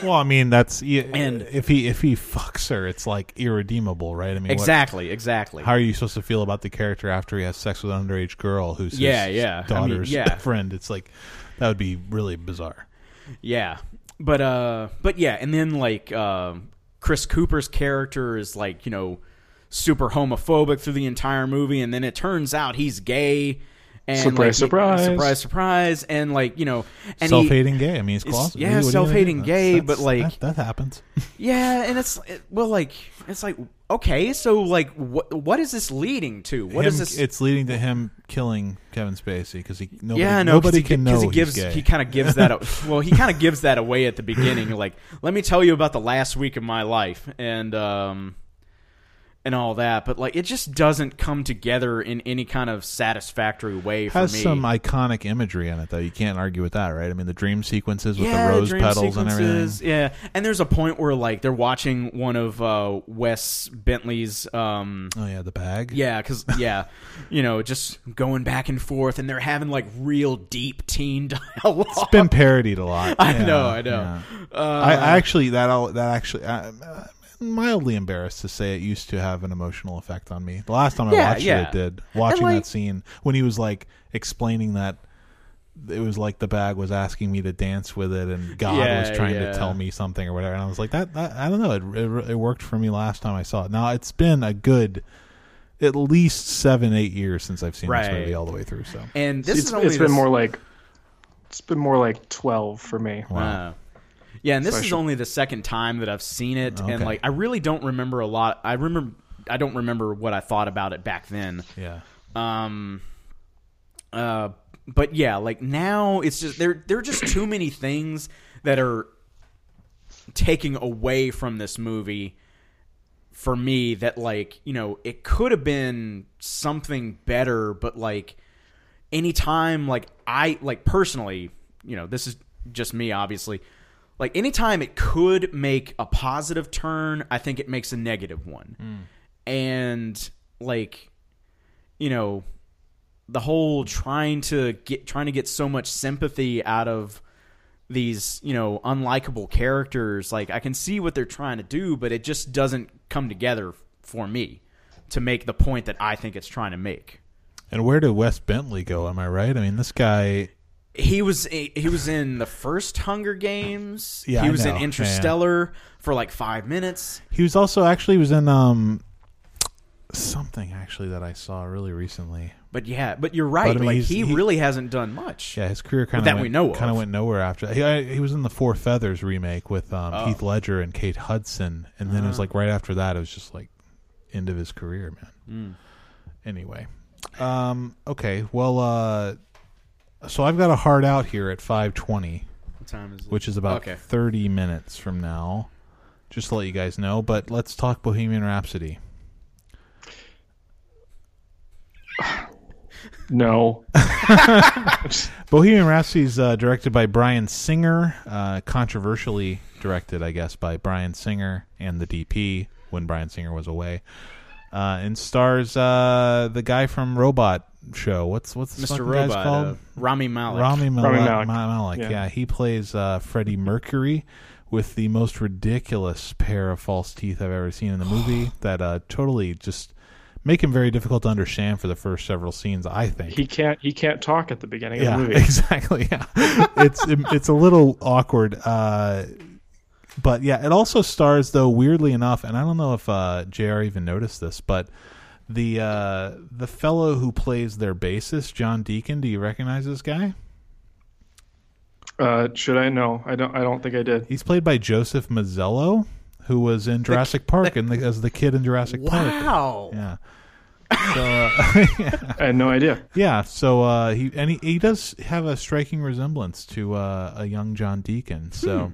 Well, I mean, that's And- if he if he fucks her, it's like irredeemable, right? I mean, what- exactly exactly how are you supposed to feel about the character after he has sex with an underage girl who's his Yeah, yeah. I mean, daughter's yeah. friend? It's like that would be really bizarre. Yeah, but uh, but yeah, and then like um Chris Cooper's character is like you know super homophobic through the entire movie, and then it turns out he's gay. And Surprise, like, surprise. surprise, surprise, and like you know, and self-hating gay. I mean, he's It's- closeted. yeah, What are you gonna do? self-hating gay, that's- but, like- that, that happens. (laughs) yeah, and it's it, well, like it's like okay, so like what what is this leading to? What Him- is this? It's leading to him killing Kevin Spacey because he nobody, yeah, no, nobody he, can because know he gives he kind of gives that. (laughs) well, he kind of gives that away at the beginning. Like, let me tell you about the last week of my life, and um, and all that. But like, it just doesn't come together in any kind of satisfactory way for has me. some iconic imagery in it though. You can't argue with that, right? I mean, the dream sequences with yeah, the rose petals and everything. Yeah, and there's a point where like they're watching one of uh, Wes Bentley's. Um, Oh yeah, the bag. Yeah, because yeah, (laughs) you know, just going back and forth, and they're having like real deep teen (laughs) dialogue. It's been parodied a lot. (laughs) I Yeah, know, I know. yeah. Uh, I, I actually that al- that actually uh, mildly embarrassed to say it used to have an emotional effect on me. The last time I Yeah, watched yeah. it, it did. Watching like- that scene when he was like explaining that it was like the bag was asking me to dance with it, and God Yeah, was trying yeah. to tell me something or whatever. And I was like, that, that I don't know. It, it it worked for me last time I saw it. Now it's been a good. At least seven, eight years since I've seen this movie all the way through. So and this it's, is only it's been more like it's been more like twelve for me. wow. Uh, yeah, and this I is only the second time that I've seen it, and like I really don't remember a lot. I remember I don't remember what I thought about it back then. yeah. Um, uh, but yeah, like now it's just there. There are just too many things that are taking away from this movie for me. That like you know it could have been something better, but like anytime like I like personally, you know, this is just me, obviously. Like anytime it could make a positive turn, I think it makes a negative one. Hmm. And like you know, the whole trying to get trying to get so much sympathy out of these, you know, unlikable characters, like I can see what they're trying to do, but it just doesn't come together for me. to make the point that I think it's trying to make. And where did Wes Bentley go? Am I right? I mean, this guy. He was he was in the first Hunger Games. Yeah, he I was know. in Yeah, Interstellar for like five minutes. He was also actually was in um something actually that I saw really recently. But yeah, but you're right. But, I mean, like he, he- really hasn't done much. Yeah, his career kind of That went, we know kind of went nowhere after. He he was in the Four Feathers remake with um, Oh. Heath Ledger and Kate Hudson, and then it was Ah. like right after that, it was just like end of his career, man. Mm. Anyway, um, okay, well, uh, so I've got a hard out here at five twenty, What time is it? which is about Okay. thirty minutes from now. Just to let you guys know, but let's talk Bohemian Rhapsody. (sighs) No. (laughs) Bohemian Rhapsody is uh, directed by Bryan Singer, uh, controversially directed, I guess, by Bryan Singer and the DP when Bryan Singer was away, uh, and stars uh, the guy from Robot Show. What's what's the Mr. fucking guy's called? uh, Rami Malek. Rami Malek. Rami Malek. Ma- Malek, Yeah. Yeah. he plays uh, Freddie Mercury with the most ridiculous pair of false teeth I've ever seen in the movie. (sighs) that uh, totally just make him very difficult to understand for the first several scenes. I think He can't he can't talk at the beginning yeah, of the movie. (laughs) exactly. Yeah, (laughs) it's it's a little awkward. Uh, but yeah, it also stars though weirdly enough, and I don't know if uh, Jr. even noticed this, but the uh, the fellow who plays their bassist, John Deacon. Do you recognize this guy? Uh, should I know? I don't I don't think I did. He's played by Joseph Mazzello, who was in Jurassic Park and the, as the kid in Jurassic Park. Wow. Yeah. (laughs) So uh, (laughs) I had no idea. Yeah, so uh, he and he, he does have a striking resemblance to uh, a young John Deacon. So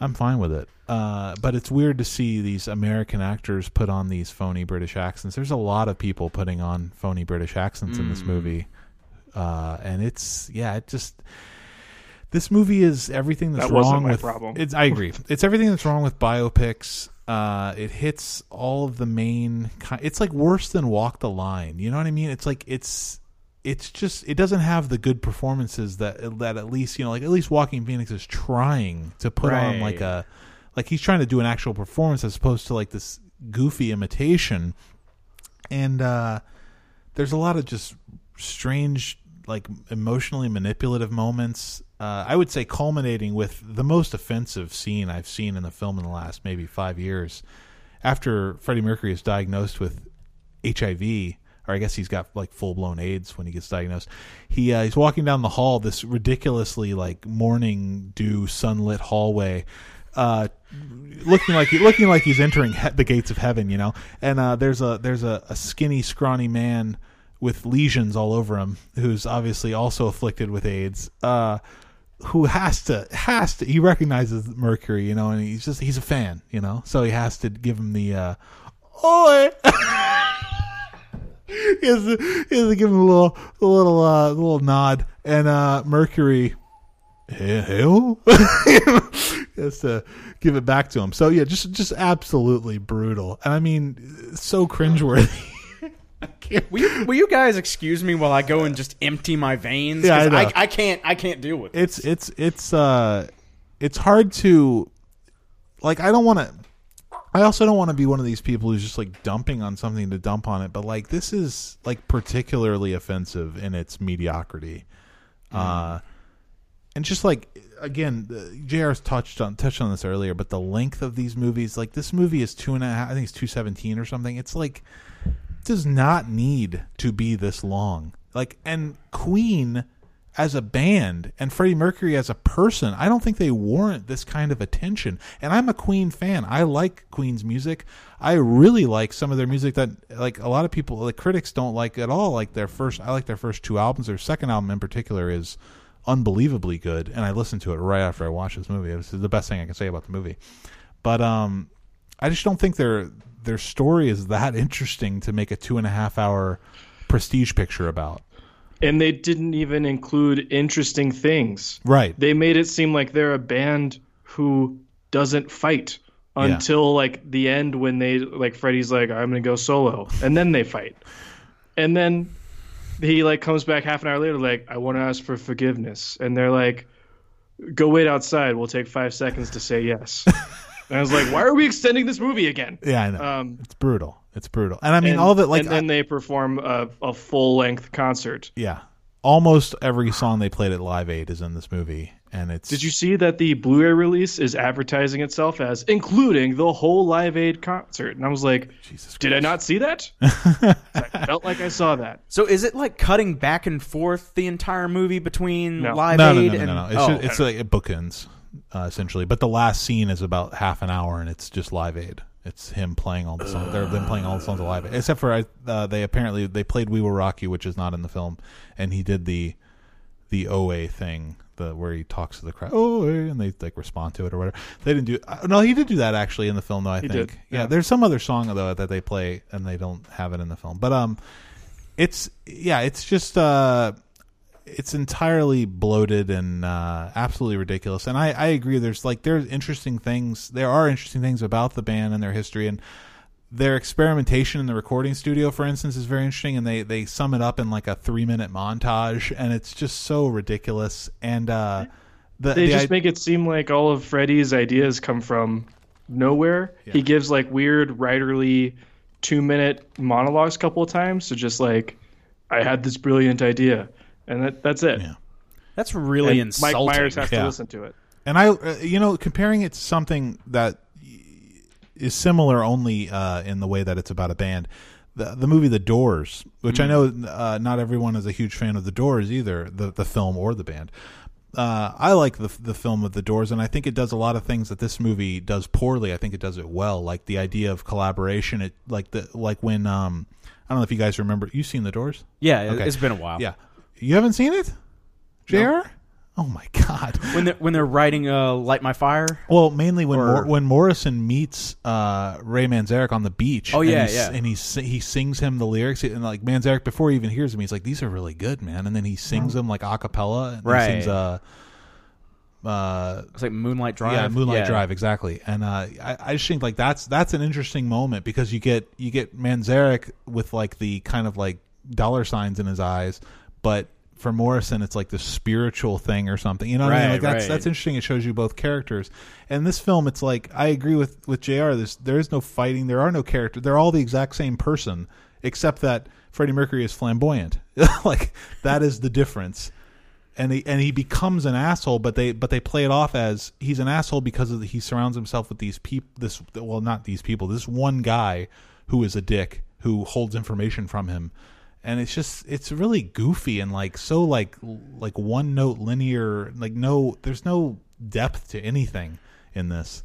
I'm fine with it. Uh, but it's weird to see these American actors put on these phony British accents. There's a lot of people putting on phony British accents in this movie, uh, and it's yeah, it just this movie is everything that's That wrong with. problem. It's I agree. (laughs) it's everything that's wrong with biopics. Uh, it hits all of the main. It's like worse than Walk the Line. You know what I mean? It's like it's it's just it doesn't have the good performances that that at least you know like at least Joaquin Phoenix is trying to put on like a like he's trying to do an actual performance as opposed to like this goofy imitation. And uh, there's a lot of just strange like emotionally manipulative moments. Uh, I would say culminating with the most offensive scene I've seen in the film in the last maybe five years. After Freddie Mercury is diagnosed with HIV, or I guess he's got like full blown AIDS when he gets diagnosed. He uh, he's walking down the hall, this ridiculously like morning dew sunlit hallway, uh, looking like looking like he's entering he- the gates of heaven, you know. And uh, there's a there's a, a skinny, scrawny man with lesions all over him, who's obviously also afflicted with AIDS. Uh, who has to has to he recognizes Mercury, you know, and he's just he's a fan, you know, so he has to give him the uh, oi. (laughs) (laughs) he, has to, he has to give him a little a little uh, little nod, and uh, Mercury, "Hey, hell, (laughs) he has to give it back to him. So yeah, just just absolutely brutal, and I mean, so cringeworthy. (laughs) Will you, will you guys excuse me while I go and just empty my veins? Yeah, I know. I, can't. I can't deal with it. it's it's it's uh it's hard to like I don't want to I also don't want to be one of these people who's just like dumping on something to dump on it but like this is like particularly offensive in its mediocrity. Uh and just like again JR's touched on touched on this earlier but the length of these movies like this movie is two and a half I think it's 217 or something. It's like does not need to be this long. Like, and Queen as a band and Freddie Mercury as a person, I don't think they warrant this kind of attention. And I'm a Queen fan. I like Queen's music. I really like some of their music that, like, a lot of people, like critics, don't like at all. Like their first, I like their first two albums. Their second album in particular is unbelievably good, and I listened to it right after I watched this movie. It was the best thing I can say about the movie. But um, I just don't think their their story is that (laughs) interesting to make a two and a half hour prestige picture about. And they didn't even include interesting things. Right. They made it seem like they're a band who doesn't fight Yeah. until like the end when they like Freddie's like I'm gonna go solo, and then they fight, and then he like comes back half an hour later like I want to ask for forgiveness, and they're like, go wait outside. We'll take five seconds to say yes. (laughs) And I was like, why are we extending this movie again? Yeah, I know. Um, it's brutal. It's brutal. And I mean, and, all of it, like, and then they perform a, a full length concert. yeah, almost every song they played at Live Aid is in this movie, and it's. Did you see that the Blu-ray release is advertising itself as including the whole Live Aid concert? And I was like, Jesus did I not see that? (laughs) I felt like I saw that. So is it like cutting back and forth the entire movie between No. Live No, no, Aid no, no, and no, no. It's, oh, just, it's like it bookends, uh, essentially. But the last scene is about half an hour, and it's just Live Aid. It's him playing all the songs. They're them playing all the songs of Live except for uh, they apparently they played "We Will Rock You," which is not in the film, and he did the the OA thing, the where he talks to the crowd, OA, and they like respond to it or whatever. They didn't do. Uh, no, he did do that actually in the film, though. I He think. did, Yeah, yeah. there's some other song though that they play, and they don't have it in the film. But um, it's yeah, it's just uh it's entirely bloated and uh, absolutely ridiculous. And I, I agree. There's like there's interesting things. There are interesting things about the band and their history and their experimentation in the recording studio, for instance, is very interesting. And they they sum it up in like a three minute montage, and it's just so ridiculous. And uh, the, They the just i- make it seem like all of Freddie's ideas come from nowhere. He gives like weird writerly two minute monologues a couple of times to just like, I had this brilliant idea, and that, that's it. Yeah. that's really And Mike insulting. Myers has Yeah. to listen to it. And I, uh, you know, comparing it to something that is similar only uh, in the way that it's about a band. The, the movie The Doors, which I know uh, not everyone is a huge fan of The Doors either, the the film or the band. Uh, I like the the film of The Doors, and I think it does a lot of things that this movie does poorly. I think it does it well, like the idea of collaboration. It like the like when um, I don't know if you guys remember. You've seen The Doors? yeah, Okay. it's been a while. Yeah, you haven't seen it, Jr. Oh my god! when they're when they're writing uh, "Light My Fire." Well, mainly when Or- Mor- when Morrison meets uh, Ray Manzarek on the beach. Oh, and yeah, he's- yeah. and he he sings him the lyrics, and like Manzarek before he even hears him, he's like, "These are really good, man." And then he sings them like a cappella. Right. He sings, uh, uh, It's like Moonlight Drive. yeah, Moonlight Drive, exactly. And uh, I, I just think like that's that's an interesting moment because you get you get Manzarek with like the kind of like dollar signs in his eyes, but for Morrison it's like the spiritual thing or something. You know what I mean? Right, Like that's right. that's interesting. It shows you both characters. And this film, it's like I agree with with Jr. This there is no fighting. There are no characters. They're all the exact same person, except that Freddie Mercury is flamboyant. (laughs) like that is the difference and he and he becomes an asshole but they but they play it off as he's an asshole because of the, he surrounds himself with these people this well not these people this one guy who is a dick who holds information from him and it's just it's really goofy and like so like like one note linear like no there's no depth to anything in this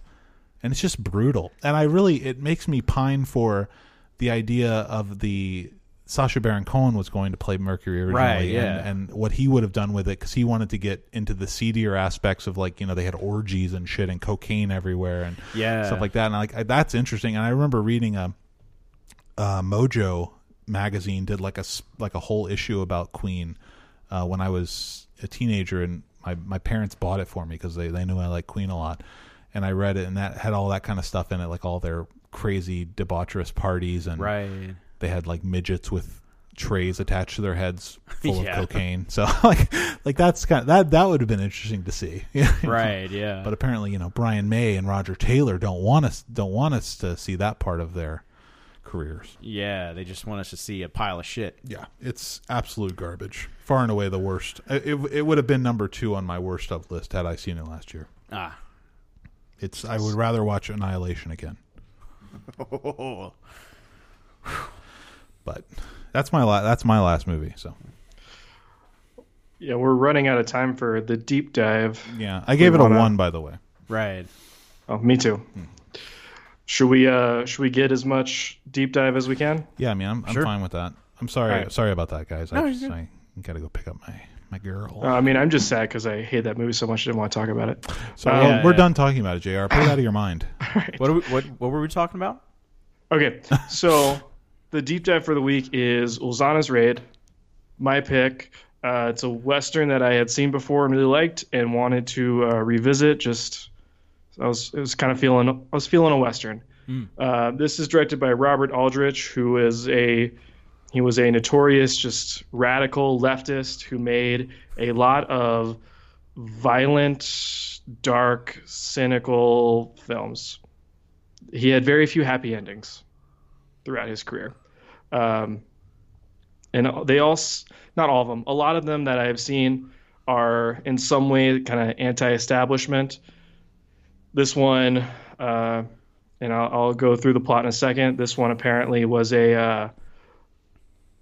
and it's just brutal and i really it makes me pine for the idea of the Sacha Baron Cohen was going to play Mercury originally, Right, yeah. and, and what he would have done with it because he wanted to get into the seedier aspects of like you know they had orgies and shit and cocaine everywhere and Yeah. stuff like that. And like I, that's interesting. And I remember reading a, uh Mojo magazine did like a like a whole issue about Queen uh, when I was a teenager, and my my parents bought it for me because they they knew I like Queen a lot, and I read it, and that had all that kind of stuff in it, like all their crazy debaucherous parties and Right. they had like midgets with trays attached to their heads (laughs) full Yeah. of cocaine. So (laughs) like like that's kind of, that that would have been interesting to see. (laughs) Right. Yeah. But apparently, you know, Brian May and Roger Taylor don't want us don't want us to see that part of their careers. yeah, they just want us to see a pile of shit. Yeah, it's absolute garbage. Far and away the worst. It, it, it would have been number 2 on my worst of list had I seen it last year. Ah. It's I would rather watch Annihilation again. (laughs) But that's my la- that's my last movie, so. Yeah, we're running out of time for the deep dive. Yeah, I gave it a wanna- 1 by the way. right. Oh, me too. Should we uh should we get as much deep dive as we can? Yeah, I mean, I'm, I'm Sure. fine with that. I'm sorry, All right. sorry about that, guys. No, I just. I got to go pick up my my girl. Uh, I mean, I'm just sad because I hate that movie so much. I didn't want to talk about it. so well, yeah, we're yeah. done talking about it, Jr. Put it out of your mind. (laughs) What, are we, what what were we talking about? Okay, (laughs) so the deep dive for the week is Ulzana's Raid. My pick. Uh, it's a western that I had seen before and really liked and wanted to uh, revisit. Just I was, was kind of feeling I was feeling a western. Uh, this is directed by Robert Aldrich, who is a he was a notorious just radical leftist who made a lot of violent, dark, cynical films. he had very few happy endings throughout his career. Um, and they all, not all of them, a lot of them that I have seen are in some way kind of anti-establishment. This one, uh, and I'll, I'll, go through the plot in a second. This one apparently was a, uh,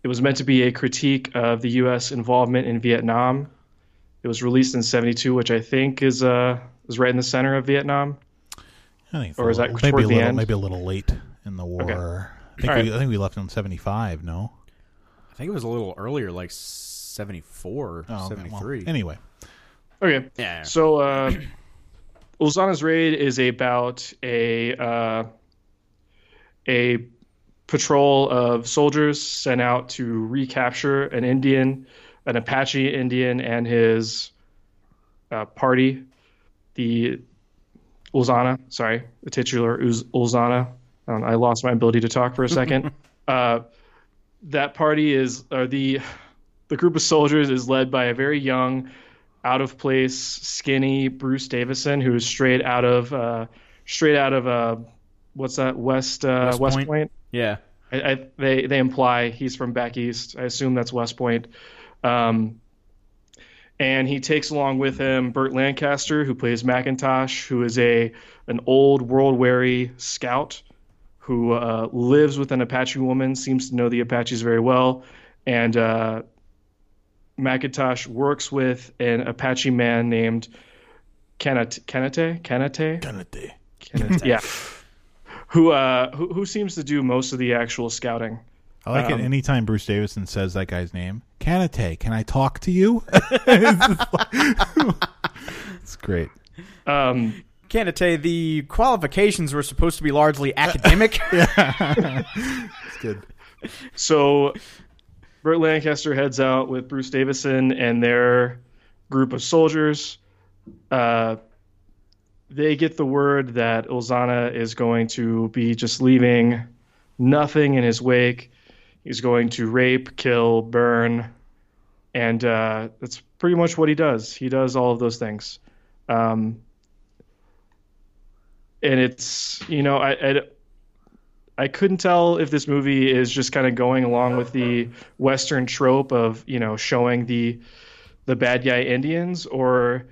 it was meant to be a critique of the U.S. involvement in Vietnam. It was released in '72, which I think is uh, is right in the center of Vietnam. I think or is that maybe a little, end? maybe a little late in the war? Okay. I think we, right. I think we left in '75. No, I think it was a little earlier, like 74, oh, 73. Well, anyway. Okay. Yeah. So, uh, Ulzana's Raid is about a uh, a patrol of soldiers sent out to recapture an Indian, an Apache Indian, and his uh, party. The Ulzana, sorry, the titular Uz- Ulzana. Um, I lost my ability to talk for a second. (laughs) uh, that party is, or the the group of soldiers is led by a very young, out of place, skinny Bruce Davison, who is straight out of uh, straight out of uh, what's that West uh, West, West Point? Point? Yeah, I, I, they they imply he's from back east. I assume that's West Point. Um, and he takes along with him Burt Lancaster, who plays McIntosh, who is a an old world weary scout who uh, lives with an Apache woman, seems to know the Apaches very well, and uh, McIntosh works with an Apache man named Kanate. Kanate? Kanate? Kanate. Kanate. yeah. (laughs) Who, uh, who who seems to do most of the actual scouting. I like um, it anytime Bruce Davison says that guy's name. Kanate, can I talk to you? (laughs) it's great. Um, Kanate, the qualifications were supposed to be largely academic. (laughs) yeah. it's good. So Burt Lancaster heads out with Bruce Davison and their group of soldiers. Uh, they get the word that Ulzana is going to be just leaving nothing in his wake. He's going to rape, kill, burn, and uh, that's pretty much what he does. He does all of those things. Um, and it's you know I, I I couldn't tell if this movie is just kind of going along with the Western trope of you know showing the the bad guy Indians, or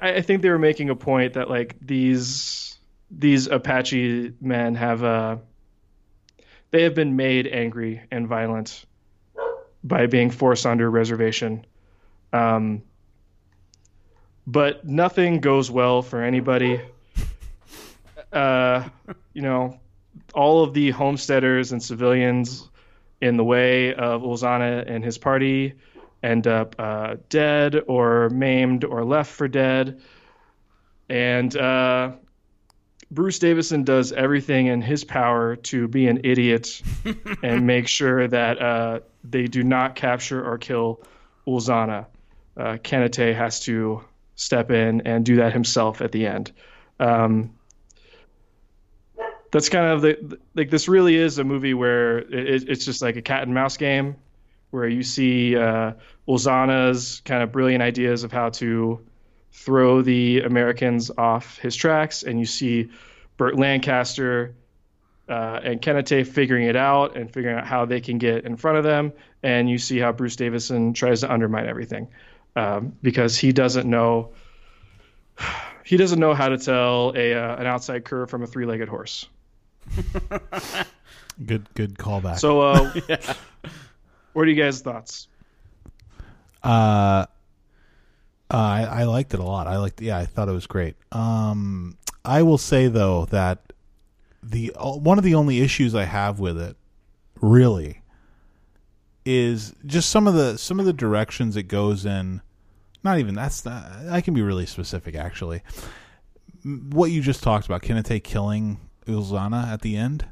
I, think they were making a point that like these these Apache men have uh they have been made angry and violent by being forced under reservation. Um, but nothing goes well for anybody. Uh, you know, all of the homesteaders and civilians in the way of Ulzana and his party end up uh, dead or maimed or left for dead. And uh, Bruce Davison does everything in his power to be an idiot (laughs) and make sure that uh, they do not capture or kill Ulzana. Uh, Kanate has to step in and do that himself at the end. Um, that's kind of the like this really is a movie where it, it's just like a cat and mouse game where you see uh, Ulzana's kind of brilliant ideas of how to throw the Americans off his tracks, and you see Burt Lancaster uh, and Kanate figuring it out and figuring out how they can get in front of them, and you see how Bruce Davison tries to undermine everything um, because he doesn't know (sighs) he doesn't know how to tell a uh, an outside curve from a three legged horse. (laughs) good, good callback. So, uh, yeah. (laughs) (laughs) what are you guys' thoughts? Uh, uh, I, I liked it a lot. I liked, yeah, I thought it was great. Um, I will say though that the one of the only issues I have with it, really, is just some of the some of the directions it goes in. Not even that's not, I can be really specific actually. What you just talked about, Kanate killing Ulzana at the end.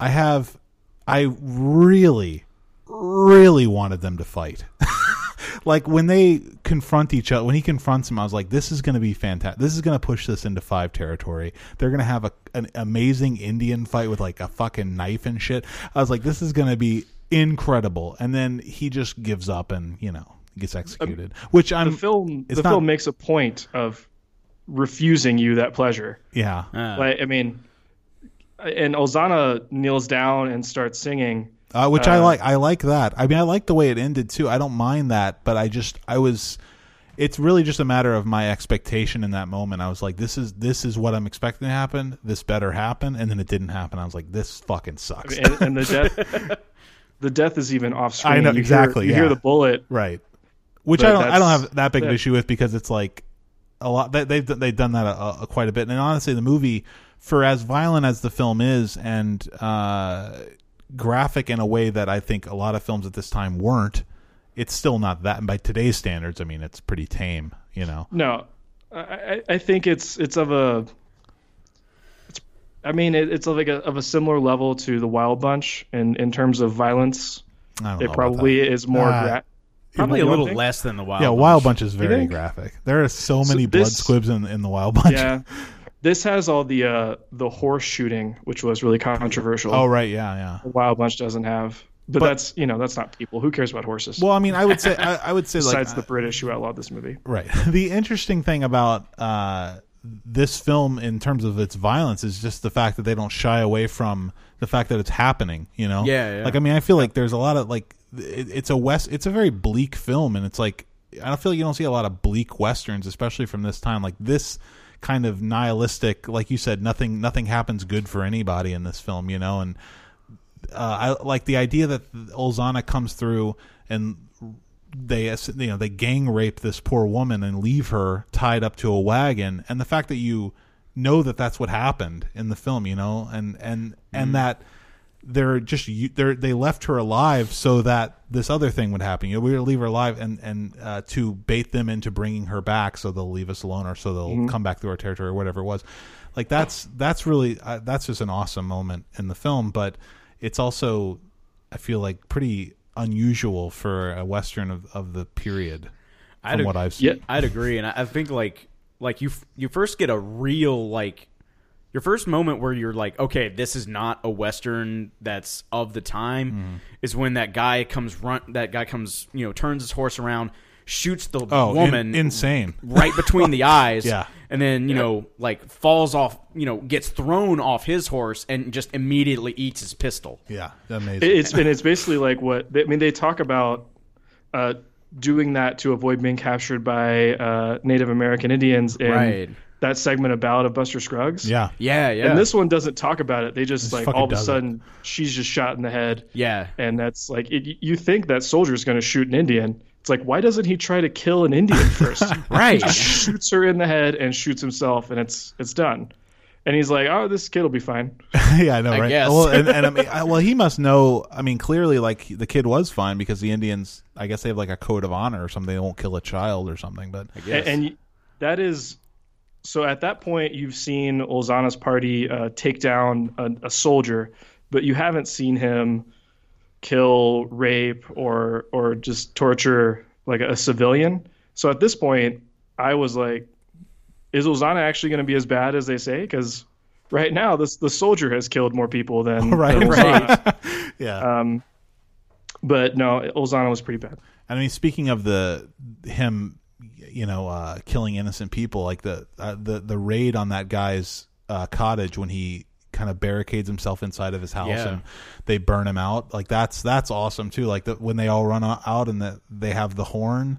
I have, I really, really wanted them to fight. (laughs) like when they confront each other, when he confronts him, I was like, "This is going to be fantastic. This is going to push this into five territory. They're going to have a, an amazing Indian fight with like a fucking knife and shit." I was like, "This is going to be incredible." And then he just gives up and you know gets executed. Um, which I'm the film. The not, film makes a point of refusing you that pleasure. Yeah. Uh, Like I mean, and Ulzana kneels down and starts singing. Uh, which I Uh, like. I like that. I mean, I like the way it ended too. I don't mind that, but I just, I was. It's really just a matter of my expectation in that moment. I was like, "This is this is what I'm expecting to happen. This better happen," and then it didn't happen. I was like, "This fucking sucks." and, and the death, (laughs) the death is even off screen. I know, You hear- exactly, you yeah. hear the bullet. right. Which I don't. I don't have that big of an issue with because it's like a lot. They, they've they've done that a, a, quite a bit. And honestly, the movie, for as violent as the film is, and uh, graphic in a way that I think a lot of films at this time weren't, it's still not that. And by today's standards, I mean it's pretty tame. You know. No, I, I- I think it's it's of a. It's, I mean, it, it's of like a, of a similar level to the Wild Bunch in in terms of violence. I don't know It about probably that. is more. Uh, gra- probably a little think? less than the wild. yeah, Bunch. Wild Bunch is very graphic. There are so So many blood squibs in in the Wild Bunch. Yeah, (laughs) this has all the uh, the horse shooting, which was really controversial. Oh right, yeah, yeah. The Wild Bunch doesn't have, but, But- that's you know that's not people. Who cares about horses? Well, I mean, I would say I, I would say like Besides the British who outlawed this movie. Right. (laughs) The interesting thing about uh, this film, in terms of its violence, is just the fact that they don't shy away from the fact that it's happening. You know. Yeah, yeah. Like I mean, I feel like there's a lot of like it, it's a west. It's a very bleak film, and it's like I don't feel like you don't see a lot of bleak westerns, especially from this time. Like this kind of nihilistic, like you said, nothing nothing happens good for anybody in this film. You know, and uh, I like the idea that Ulzana comes through and they you know they gang rape this poor woman and leave her tied up to a wagon and the fact that you know that that's what happened in the film you know and and and that they're just they they left her alive so that this other thing would happen you know we would leave her alive and and uh, to bait them into bringing her back so they'll leave us alone or so they'll come back through our territory or whatever it was like that's that's really uh, that's just an awesome moment in the film but it's also I feel like pretty unusual for a western of, of the period from I'd ag- what I've seen. Yeah. I'd agree, and I I think like like you f- you first get a real like your first moment where you're like, okay, this is not a western that's of the time, Mm-hmm. is when that guy comes run that guy comes you know turns his horse around, shoots the Oh, in- woman insane! right between the (laughs) eyes, Yeah. and then you know like falls off, you know gets thrown off his horse and just immediately eats his pistol. Yeah, amazing. It's and it's basically like what I mean. They talk about uh, doing that to avoid being captured by uh, Native American Indians in Right. That segment of Ballad of Buster Scruggs. yeah, Yeah, yeah, And this one doesn't talk about it. They just like all of a does it. sudden she's just shot in the head, yeah. and that's like it, you think that soldier's going to shoot an Indian. It's like why doesn't he try to kill an Indian first? (laughs) Right. just shoots her in the head and shoots himself, and it's it's done. And he's like, "Oh, this kid will be fine." (laughs) yeah, I know, I right? guess. Well, and, and I (laughs) mean, I, well, he must know. I mean, clearly, like the kid was fine because the Indians, I guess, they have like a code of honor or something. They won't kill a child or something. But Yes. And, and that is so. At that point, you've seen Ulzana's party uh, take down a, a soldier, but you haven't seen him kill, rape, or or just torture like a civilian. So at this point, I was like, "Is Ulzana actually going to be as bad as they say?" Because right now, this the soldier has killed more people than, right, (laughs) than right, (laughs) yeah. Um, but no, Ulzana was pretty bad. And I mean, speaking of the him, you know, uh, killing innocent people, like the uh, the the raid on that guy's uh, cottage when he kind of barricades himself inside of his house Yeah. and they burn him out. Like that's that's awesome too. Like the, when they all run out and the, they have the horn.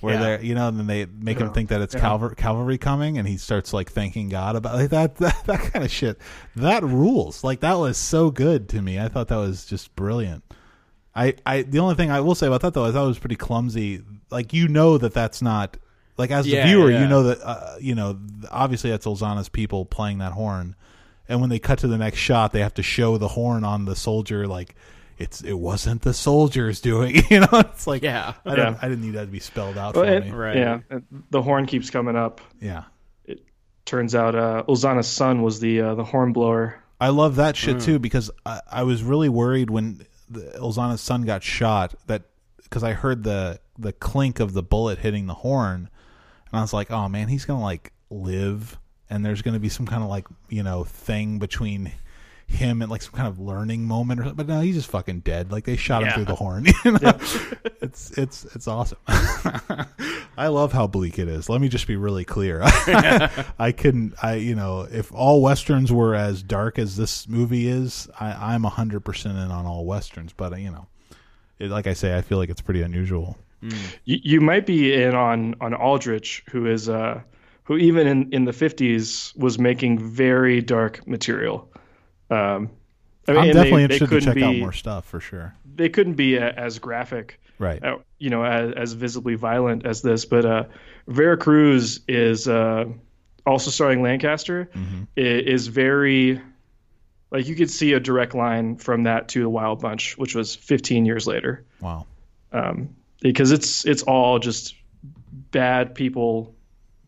Where Yeah. they're, you know, and then they make him think that it's cavalry, cavalry coming, and he starts like thanking God about like that, (laughs) that, that kind of shit. That rules. Like that was so good to me. I thought that was just brilliant. I, I the only thing I will say about that though is that was pretty clumsy. Like you know that that's not like as the Yeah, viewer yeah. you know that uh, you know obviously that's Ulzana's people playing that horn, and when they cut to the next shot they have to show the horn on the soldier like it's it wasn't the soldiers doing (laughs) you know it's like Yeah. I don't Yeah. I didn't need that to be spelled out Well, for and- me Right. Yeah, the horn keeps coming up. yeah. It turns out uh, Ulzana's son was the uh, the horn blower. I love that shit Mm. too because I, I was really worried when the, Ulzana's son got shot that because I heard the the clink of the bullet hitting the horn, and I was like, oh man, he's gonna like live, and there's gonna be some kind of like you know thing between him and like some kind of learning moment or something. But no, he's just fucking dead. Like they shot him through the horn. (laughs) You know? it's it's it's awesome. (laughs) I love how bleak it is. Let me just be really clear. (laughs) I couldn't. I you know if all westerns were as dark as this movie is, I, I'm hundred percent in on all westerns. But you know, it, like I say, I feel like it's pretty unusual. You, you might be in on on Aldrich, who is uh, who even in in the fifties was making very dark material. Um, I I'm and definitely they, they interested to check be, out more stuff for sure. They couldn't be a, as graphic, Right. uh, you know, as, as visibly violent as this. But uh, Vera Cruz is uh, also starring Lancaster. Mm-hmm. Is very like you could see a direct line from that to the Wild Bunch, which was 15 years later. Wow. um, because it's it's all just bad people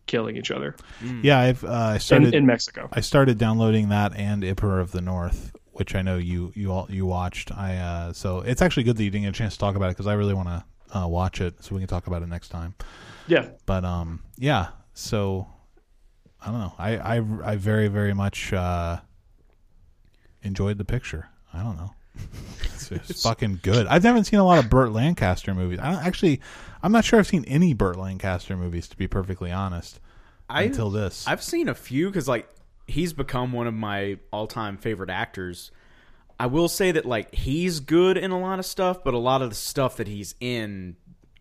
killing each other Yeah, I've uh, I started in, in Mexico. I started downloading that and Emperor of the North, which I know you you all you watched. I uh, so it's actually good that you didn't get a chance to talk about it because I really want to uh, watch it so we can talk about it next time. Yeah, But um, yeah. So I don't know. I I, I very very much uh, enjoyed the picture. I don't know. It's, it's fucking good. I've never seen a lot of Burt Lancaster movies. I don't, actually, I'm not sure I've seen any Burt Lancaster movies to be perfectly honest. I, until this, I've seen a few because like he's become one of my all-time favorite actors. I will say that like he's good in a lot of stuff, but a lot of the stuff that he's in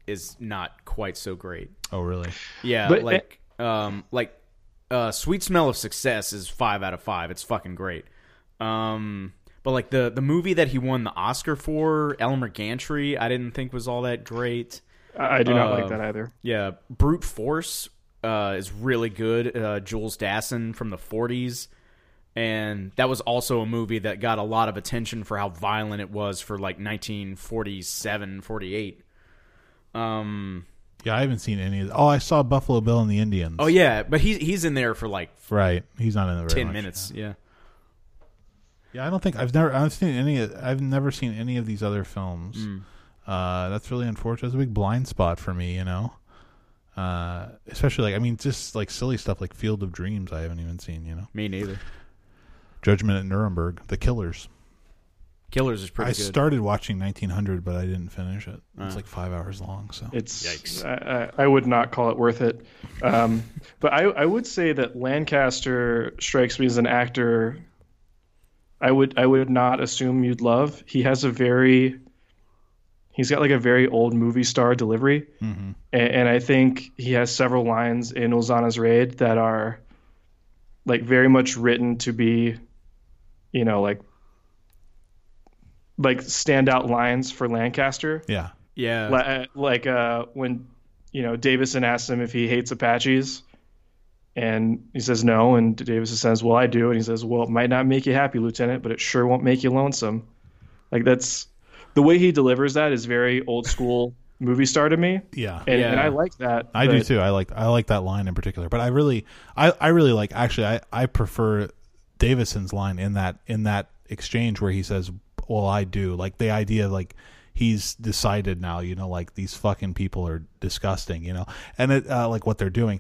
is not quite so great. oh really? Yeah, But- like um like uh Sweet Smell of Success is 5 out of 5. It's fucking great. Um but like the the movie that he won the Oscar for, Elmer Gantry, I didn't think was all that great. I, I do not Uh, like that either. Yeah, Brute Force uh, is really good. Uh, Jules Dassin from the 40s. And that was also a movie that got a lot of attention for how violent it was for like 1947, 48. Um, Yeah, I haven't seen any. of Oh, I saw Buffalo Bill and the Indians. oh yeah, but he's he's in there for like right. He's not in there. Very 10 much. minutes. Yeah. Yeah, I don't think I've never I've seen any. I've never seen any of these other films. Hmm. Uh, that's really unfortunate. It's a big blind spot for me, you know. Uh, especially like I mean, just like silly stuff like Field of Dreams. I haven't even seen. You know, Me neither. Judgment at Nuremberg, The Killers. Killers is pretty I good. started watching 1900, but I didn't finish it. It's Uh. like five hours long. So It's Yikes. I, I, I would not call it worth it. Um, (laughs) but I, I would say that Lancaster strikes me as an actor. I would I would not assume you'd love. He has a very he's got like a very old movie star delivery, Mhm. and, and I think he has several lines in Ulzana's Raid that are like very much written to be, you know, like like standout lines for Lancaster. yeah, yeah. Li- like uh, when you know Davison asks him if he hates Apaches, and he says no, and Davison says, "Well, I do," and he says, "Well, it might not make you happy, Lieutenant, but it sure won't make you lonesome." Like that's the way he delivers that is very old school (laughs) movie star to me, yeah. and, Yeah. and I like that. I do too. I like I like that line in particular, but I really I, I really like actually I, I prefer Davison's line in that in that exchange where he says, "Well, I do." Like the idea like he's decided now, you know, like these fucking people are disgusting, you know, and it uh, like what they're doing.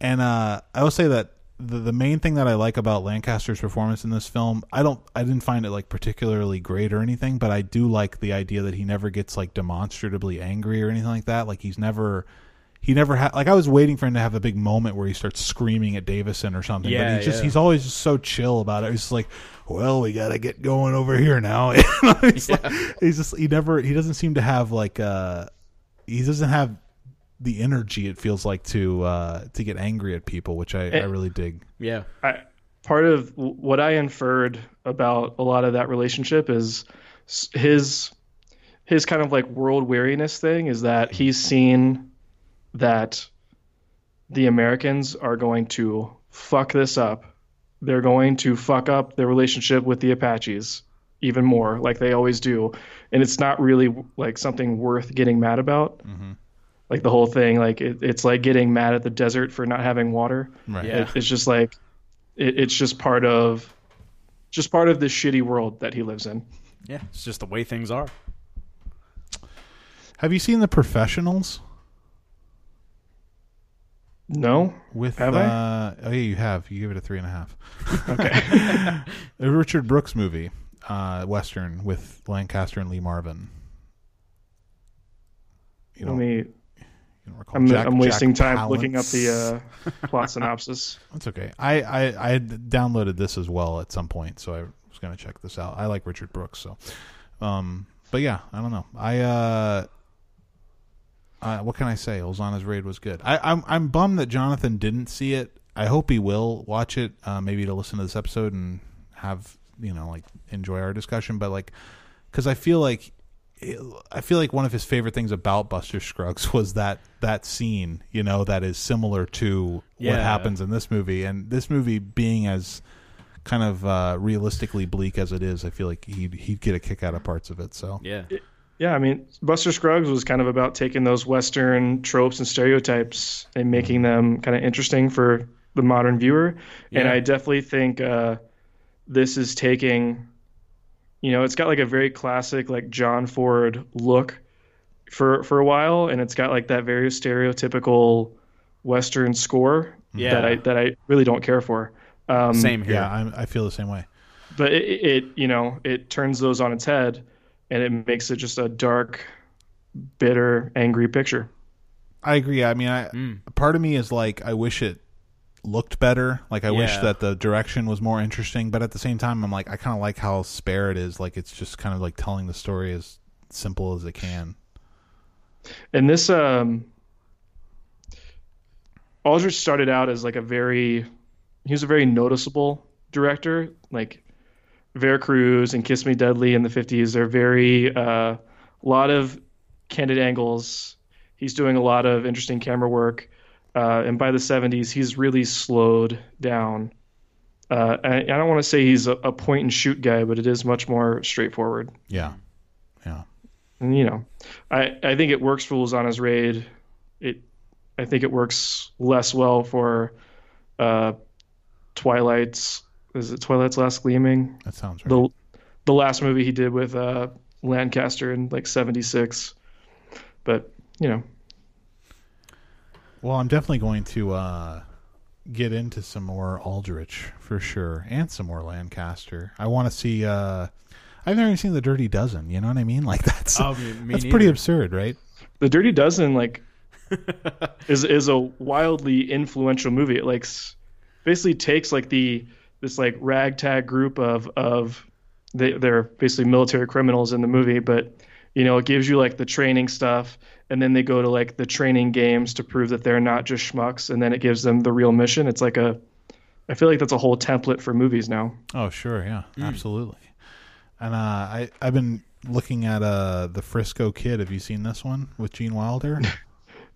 And uh, I will say that the the main thing that I like about Lancaster's performance in this film, I don't I didn't find it like particularly great or anything, but I do like the idea that he never gets like demonstrably angry or anything like that. Like he's never he never had like I was waiting for him to have a big moment where he starts screaming at Davison or something. but Yeah, he's just yeah. he's always just so chill about it. He's just like, well, we got to get going over here now. (laughs) He's, like- he's just he never he doesn't seem to have like uh he doesn't have the energy it feels like to uh to get angry at people, which I, I Eh. really dig. yeah. I, part of what I inferred about a lot of that relationship is his his kind of like world weariness thing is that he's seen that the Americans are going to fuck this up. They're going to fuck up their relationship with the Apaches even more, like they always do, and it's not really like something worth getting mad about. Like the whole thing, like it, it's like getting mad at the desert for not having water. Right. Yeah. It, it's just like it, it's just part of just part of this shitty world that he lives in. Yeah. It's just the way things are. Have you seen the professionals? No. with Have I? uh, oh yeah, you have. You gave it a three and a half. Okay. (laughs) A Richard Brooks movie, uh, western with Lancaster and Lee Marvin. You know, Let know, me. You don't recall I'm, Jack- I'm wasting Jack time looking up the uh, (laughs) plot synopsis. That's okay. I, I I downloaded this as well at some point, so I was gonna check this out. I like Richard Brooks, so um, but yeah, I don't know. I uh, uh what can I say? Ulzana's raid was good. I, I'm I'm bummed that Jonathan didn't see it. I hope he will watch it, uh, maybe to listen to this episode and have you know like enjoy our discussion. But like, because I feel like I feel like one of his favorite things about Buster Scruggs (laughs) was that that scene, you know, that is similar to what happens in this movie, and this movie being as kind of uh, realistically bleak as it is, I feel like he'd he'd get a kick out of parts of it. So Yeah. Yeah, I mean, Buster Scruggs was kind of about taking those Western tropes and stereotypes and making them kind of interesting for the modern viewer. And I definitely think uh, this is taking, you know, it's got like a very classic like John Ford look for for a while, and it's got like that very stereotypical Western score Yeah. that I that I really don't care for. Um, Same here. yeah, I'm, I feel the same way. but it, it you know it turns those on its head and it makes it just a dark bitter angry picture I agree. I mean, I part of me is like, I wish it looked better. Like, I wish that the direction was more interesting. But at the same time, I'm like, I kind of like how spare it is. Like, it's just kind of like telling the story as simple as it can. and this um aldrich started out as like a very he was a very noticeable director like Vera Cruz and Kiss Me Deadly in the 50s they're very uh, a lot of canted angles he's doing a lot of interesting camera work uh, and by the 70s he's really slowed down uh, I, I don't want to say he's a, a point and shoot guy but it is much more straightforward Yeah, yeah. and you know, I I think it works for Ulzana's raid. It I think it works less well for uh, Twilight's. Is it Twilight's Last Gleaming? That sounds right. The the last movie he did with uh, Lancaster in like '76. But you know, Well, I'm definitely going to uh, get into some more Aldrich for sure, and some more Lancaster. I want to see. Uh, I've never even seen the Dirty Dozen. You know what I mean? (laughs) Like that's Oh, me- me that's pretty absurd, right? The Dirty Dozen like (laughs) is is a wildly influential movie. It like basically takes like the this like ragtag group of of they they're basically military criminals in the movie, but you know it gives you like the training stuff, and then they go to like the training games to prove that they're not just schmucks, and then it gives them the real mission. It's like a I feel like that's a whole template for movies now. Oh, sure, yeah, absolutely. And uh, I I've been looking at uh the Frisco Kid. Have you seen this one with Gene Wilder? (laughs)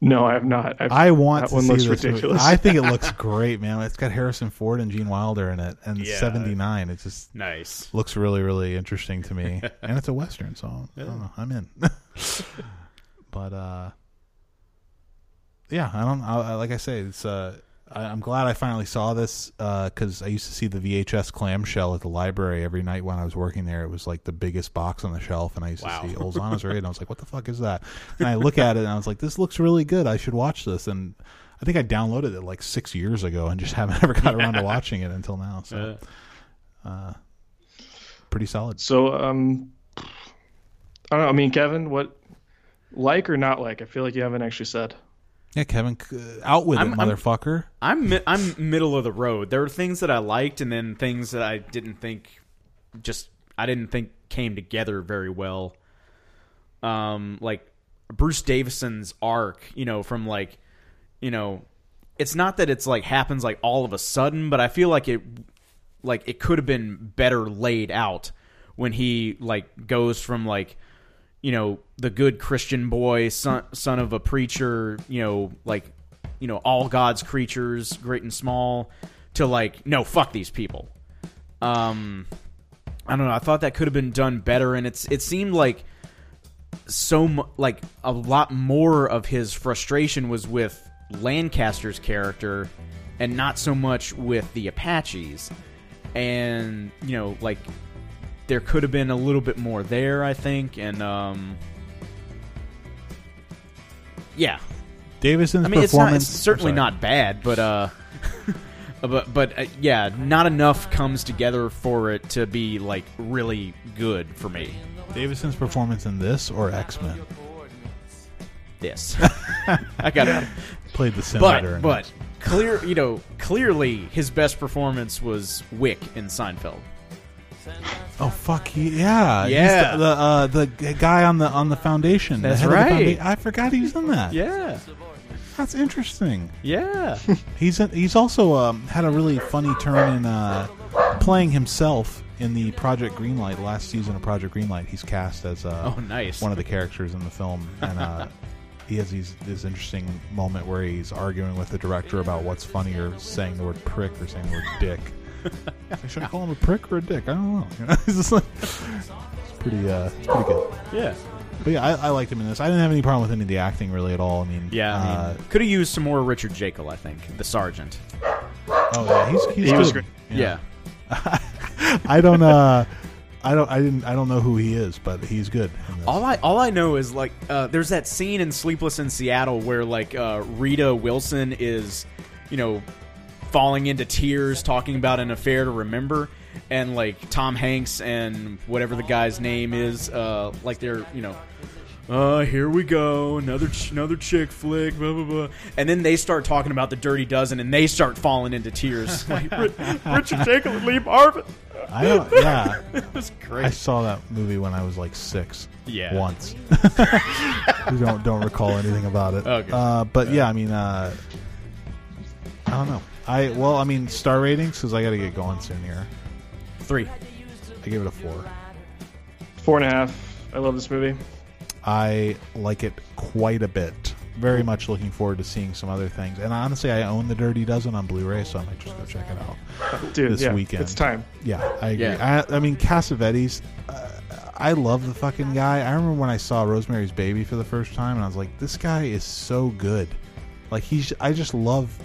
No, I have not. I've, I want that to one see looks this. movie. ridiculous. I think it looks (laughs) great, man. It's got Harrison Ford and Gene Wilder in it, and Yeah. seventy nine. It just Nice. looks really, really interesting to me, (laughs) and it's a western, so I don't know. I'm in. (laughs) but uh, yeah, I don't. I, I- like I say, it's. Uh, I, I'm glad I finally saw this because I used to see the VHS clamshell at the library every night when I was working there. It was like the biggest box on the shelf, and I used Wow. to see (laughs) Ulzana's Raid, and I was like, "What the fuck is that?" And I look at it, and I was like, "This looks really good. I should watch this." And I think I downloaded it like six years ago, and just (laughs) haven't ever got around to watching it until now. So, Uh, pretty solid. So, um, I don't know. I mean, Kevin, what like or not like? I feel like you haven't actually said. Yeah, Kevin, out with I'm- it, I'm- motherfucker. I'm mi- I'm middle of the road. There are things that I liked, and then things that I didn't think just I didn't think came together very well. Um, like Bruce Davison's arc, you know, from like, you know, it's not that it's like happens like all of a sudden, but I feel like it like it could have been better laid out when he like goes from like you know the good christian boy son son of a preacher you know like you know all god's creatures great and small to like no fuck these people um i don't know i thought that could have been done better and it's it seemed like so like a lot more of his frustration was with Lancaster's character and not so much with the Apaches. And you know, like there could have been a little bit more there, I think, and um yeah. Davison's I mean, it's not. It's certainly not bad, but uh, (laughs) but but uh, yeah, not enough comes together for it to be like really good for me. Davison's performance in this or X Men This, (laughs) I got it. played the senator. But but clear, you know, clearly his best performance was Wick in Seinfeld. Oh fuck he, yeah He's Yeah. the the, uh, the g- guy on the on the foundation the That's head of the right. founda- I forgot he was in that Yeah, that's interesting yeah. (laughs) he's in, he's also um, had a really funny turn in uh, playing himself in the Project Greenlight last season of Project Greenlight he's cast as uh, Oh, nice. one of the characters in the film and uh, (laughs) he has these, this interesting moment where he's arguing with the director about what's funnier saying the word prick or saying the word dick should I call him a prick or a dick I don't know You know, (laughs) it's just like it's pretty uh it's pretty good yeah, but yeah I, I liked him in this I didn't have any problem with any of the acting really at all I mean yeah. I uh, mean, could have used some more Richard Jaeckel. I think the sergeant. oh yeah he's, he's He good. was great. Yeah. (laughs) I don't uh I don't I didn't I don't know who he is but he's good. All I all I know is like uh, there's that scene in Sleepless in Seattle where like uh, Rita Wilson is, you know, falling into tears talking about an affair to remember, and like Tom Hanks and whatever the guy's name is, uh, like they're you know. Uh, here we go, another ch- another chick flick, blah blah blah, and then they start talking about the Dirty Dozen, and they start falling into tears. (laughs) like Ri- Richard Jaeckel and Lee Marvin. I don't yeah (laughs) It was I saw that movie when I was like six. Yeah. Once. (laughs) you don't don't recall anything about it. Okay. Uh, but yeah, I mean, uh, I don't know. I well, I mean, star ratings because I got to get going soon here. Three. I give it a four. Four and a half. I love this movie. I like it quite a bit. Very much looking forward to seeing some other things. And honestly, I own the Dirty Dozen on Blu-ray, so I might just go check it out. Dude, This yeah, weekend. It's time. Yeah, I agree. Yeah. I, I mean, Cassavetes. Uh, I love the fucking guy. I remember when I saw Rosemary's Baby for the first time, and I was like, "This guy is so good." Like he's, I just love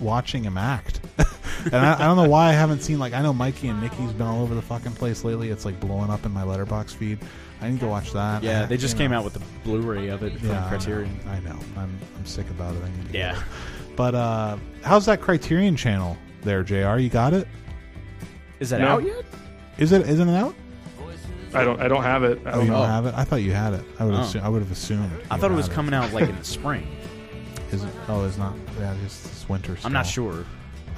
watching him act. (laughs) and I, I don't know why I haven't seen like I know Mikey and Nicky's been all over the fucking place lately. It's like blowing up in my Letterboxd feed. I need to watch that. Yeah, I- they just came know. out with the Blu-ray of it from Yeah, I know. Criterion. I know. I'm I'm sick about it. I need to Yeah. But uh, how's that Criterion channel there, Jr? You got it? Is that No. out yet? Is it? Isn't it out? I don't. I don't have it. I Oh, don't you know. don't have it? I thought you had it. I would. Oh. Assume, I would have assumed. I thought it was had coming out like in the (laughs) spring. Is it? Oh, it's not. Yeah, it's this winter. I'm not sure.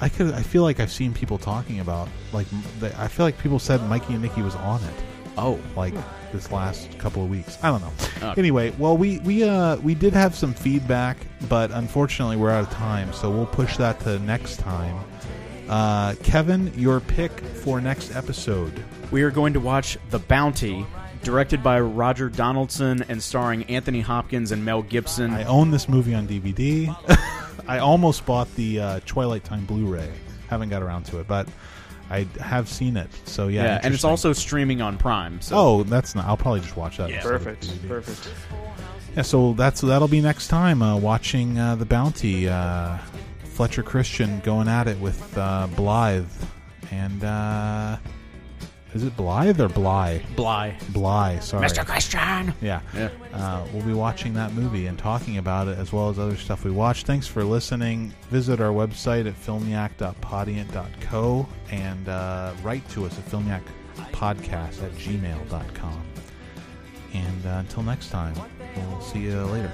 I could. I feel like I've seen people talking about like. They, I feel like people said Mikey and Nicky was on it. Oh, Like this last couple of weeks. I don't know. Okay. Anyway, well, we we uh we did have some feedback, but unfortunately we're out of time, so we'll push that to next time. Uh, Kevin, your pick for next episode. we are going to watch The Bounty, directed by Roger Donaldson and starring Anthony Hopkins and Mel Gibson. I own this movie on DVD. (laughs) I almost bought the uh, Twilight Time Blu-ray. Haven't got around to it, but I have seen it. So yeah, yeah, and it's also streaming on Prime. So Oh, that's not. I'll probably just watch that. Yeah. Perfect. Perfect. Yeah, so that's that'll be next time. Uh, watching uh, the Bounty. Uh, Fletcher Christian going at it with uh, Blythe, and uh, is it Blythe or Bligh? Bligh. Bligh. Sorry, Mr. Christian. Yeah. Yeah. Uh, we'll be watching that movie and talking about it as well as other stuff we watch. Thanks for listening. Visit our website at filmyak.podiant.co and uh, write to us at filmyakpodcast at gmail.com. And uh, until next time, we'll see you later.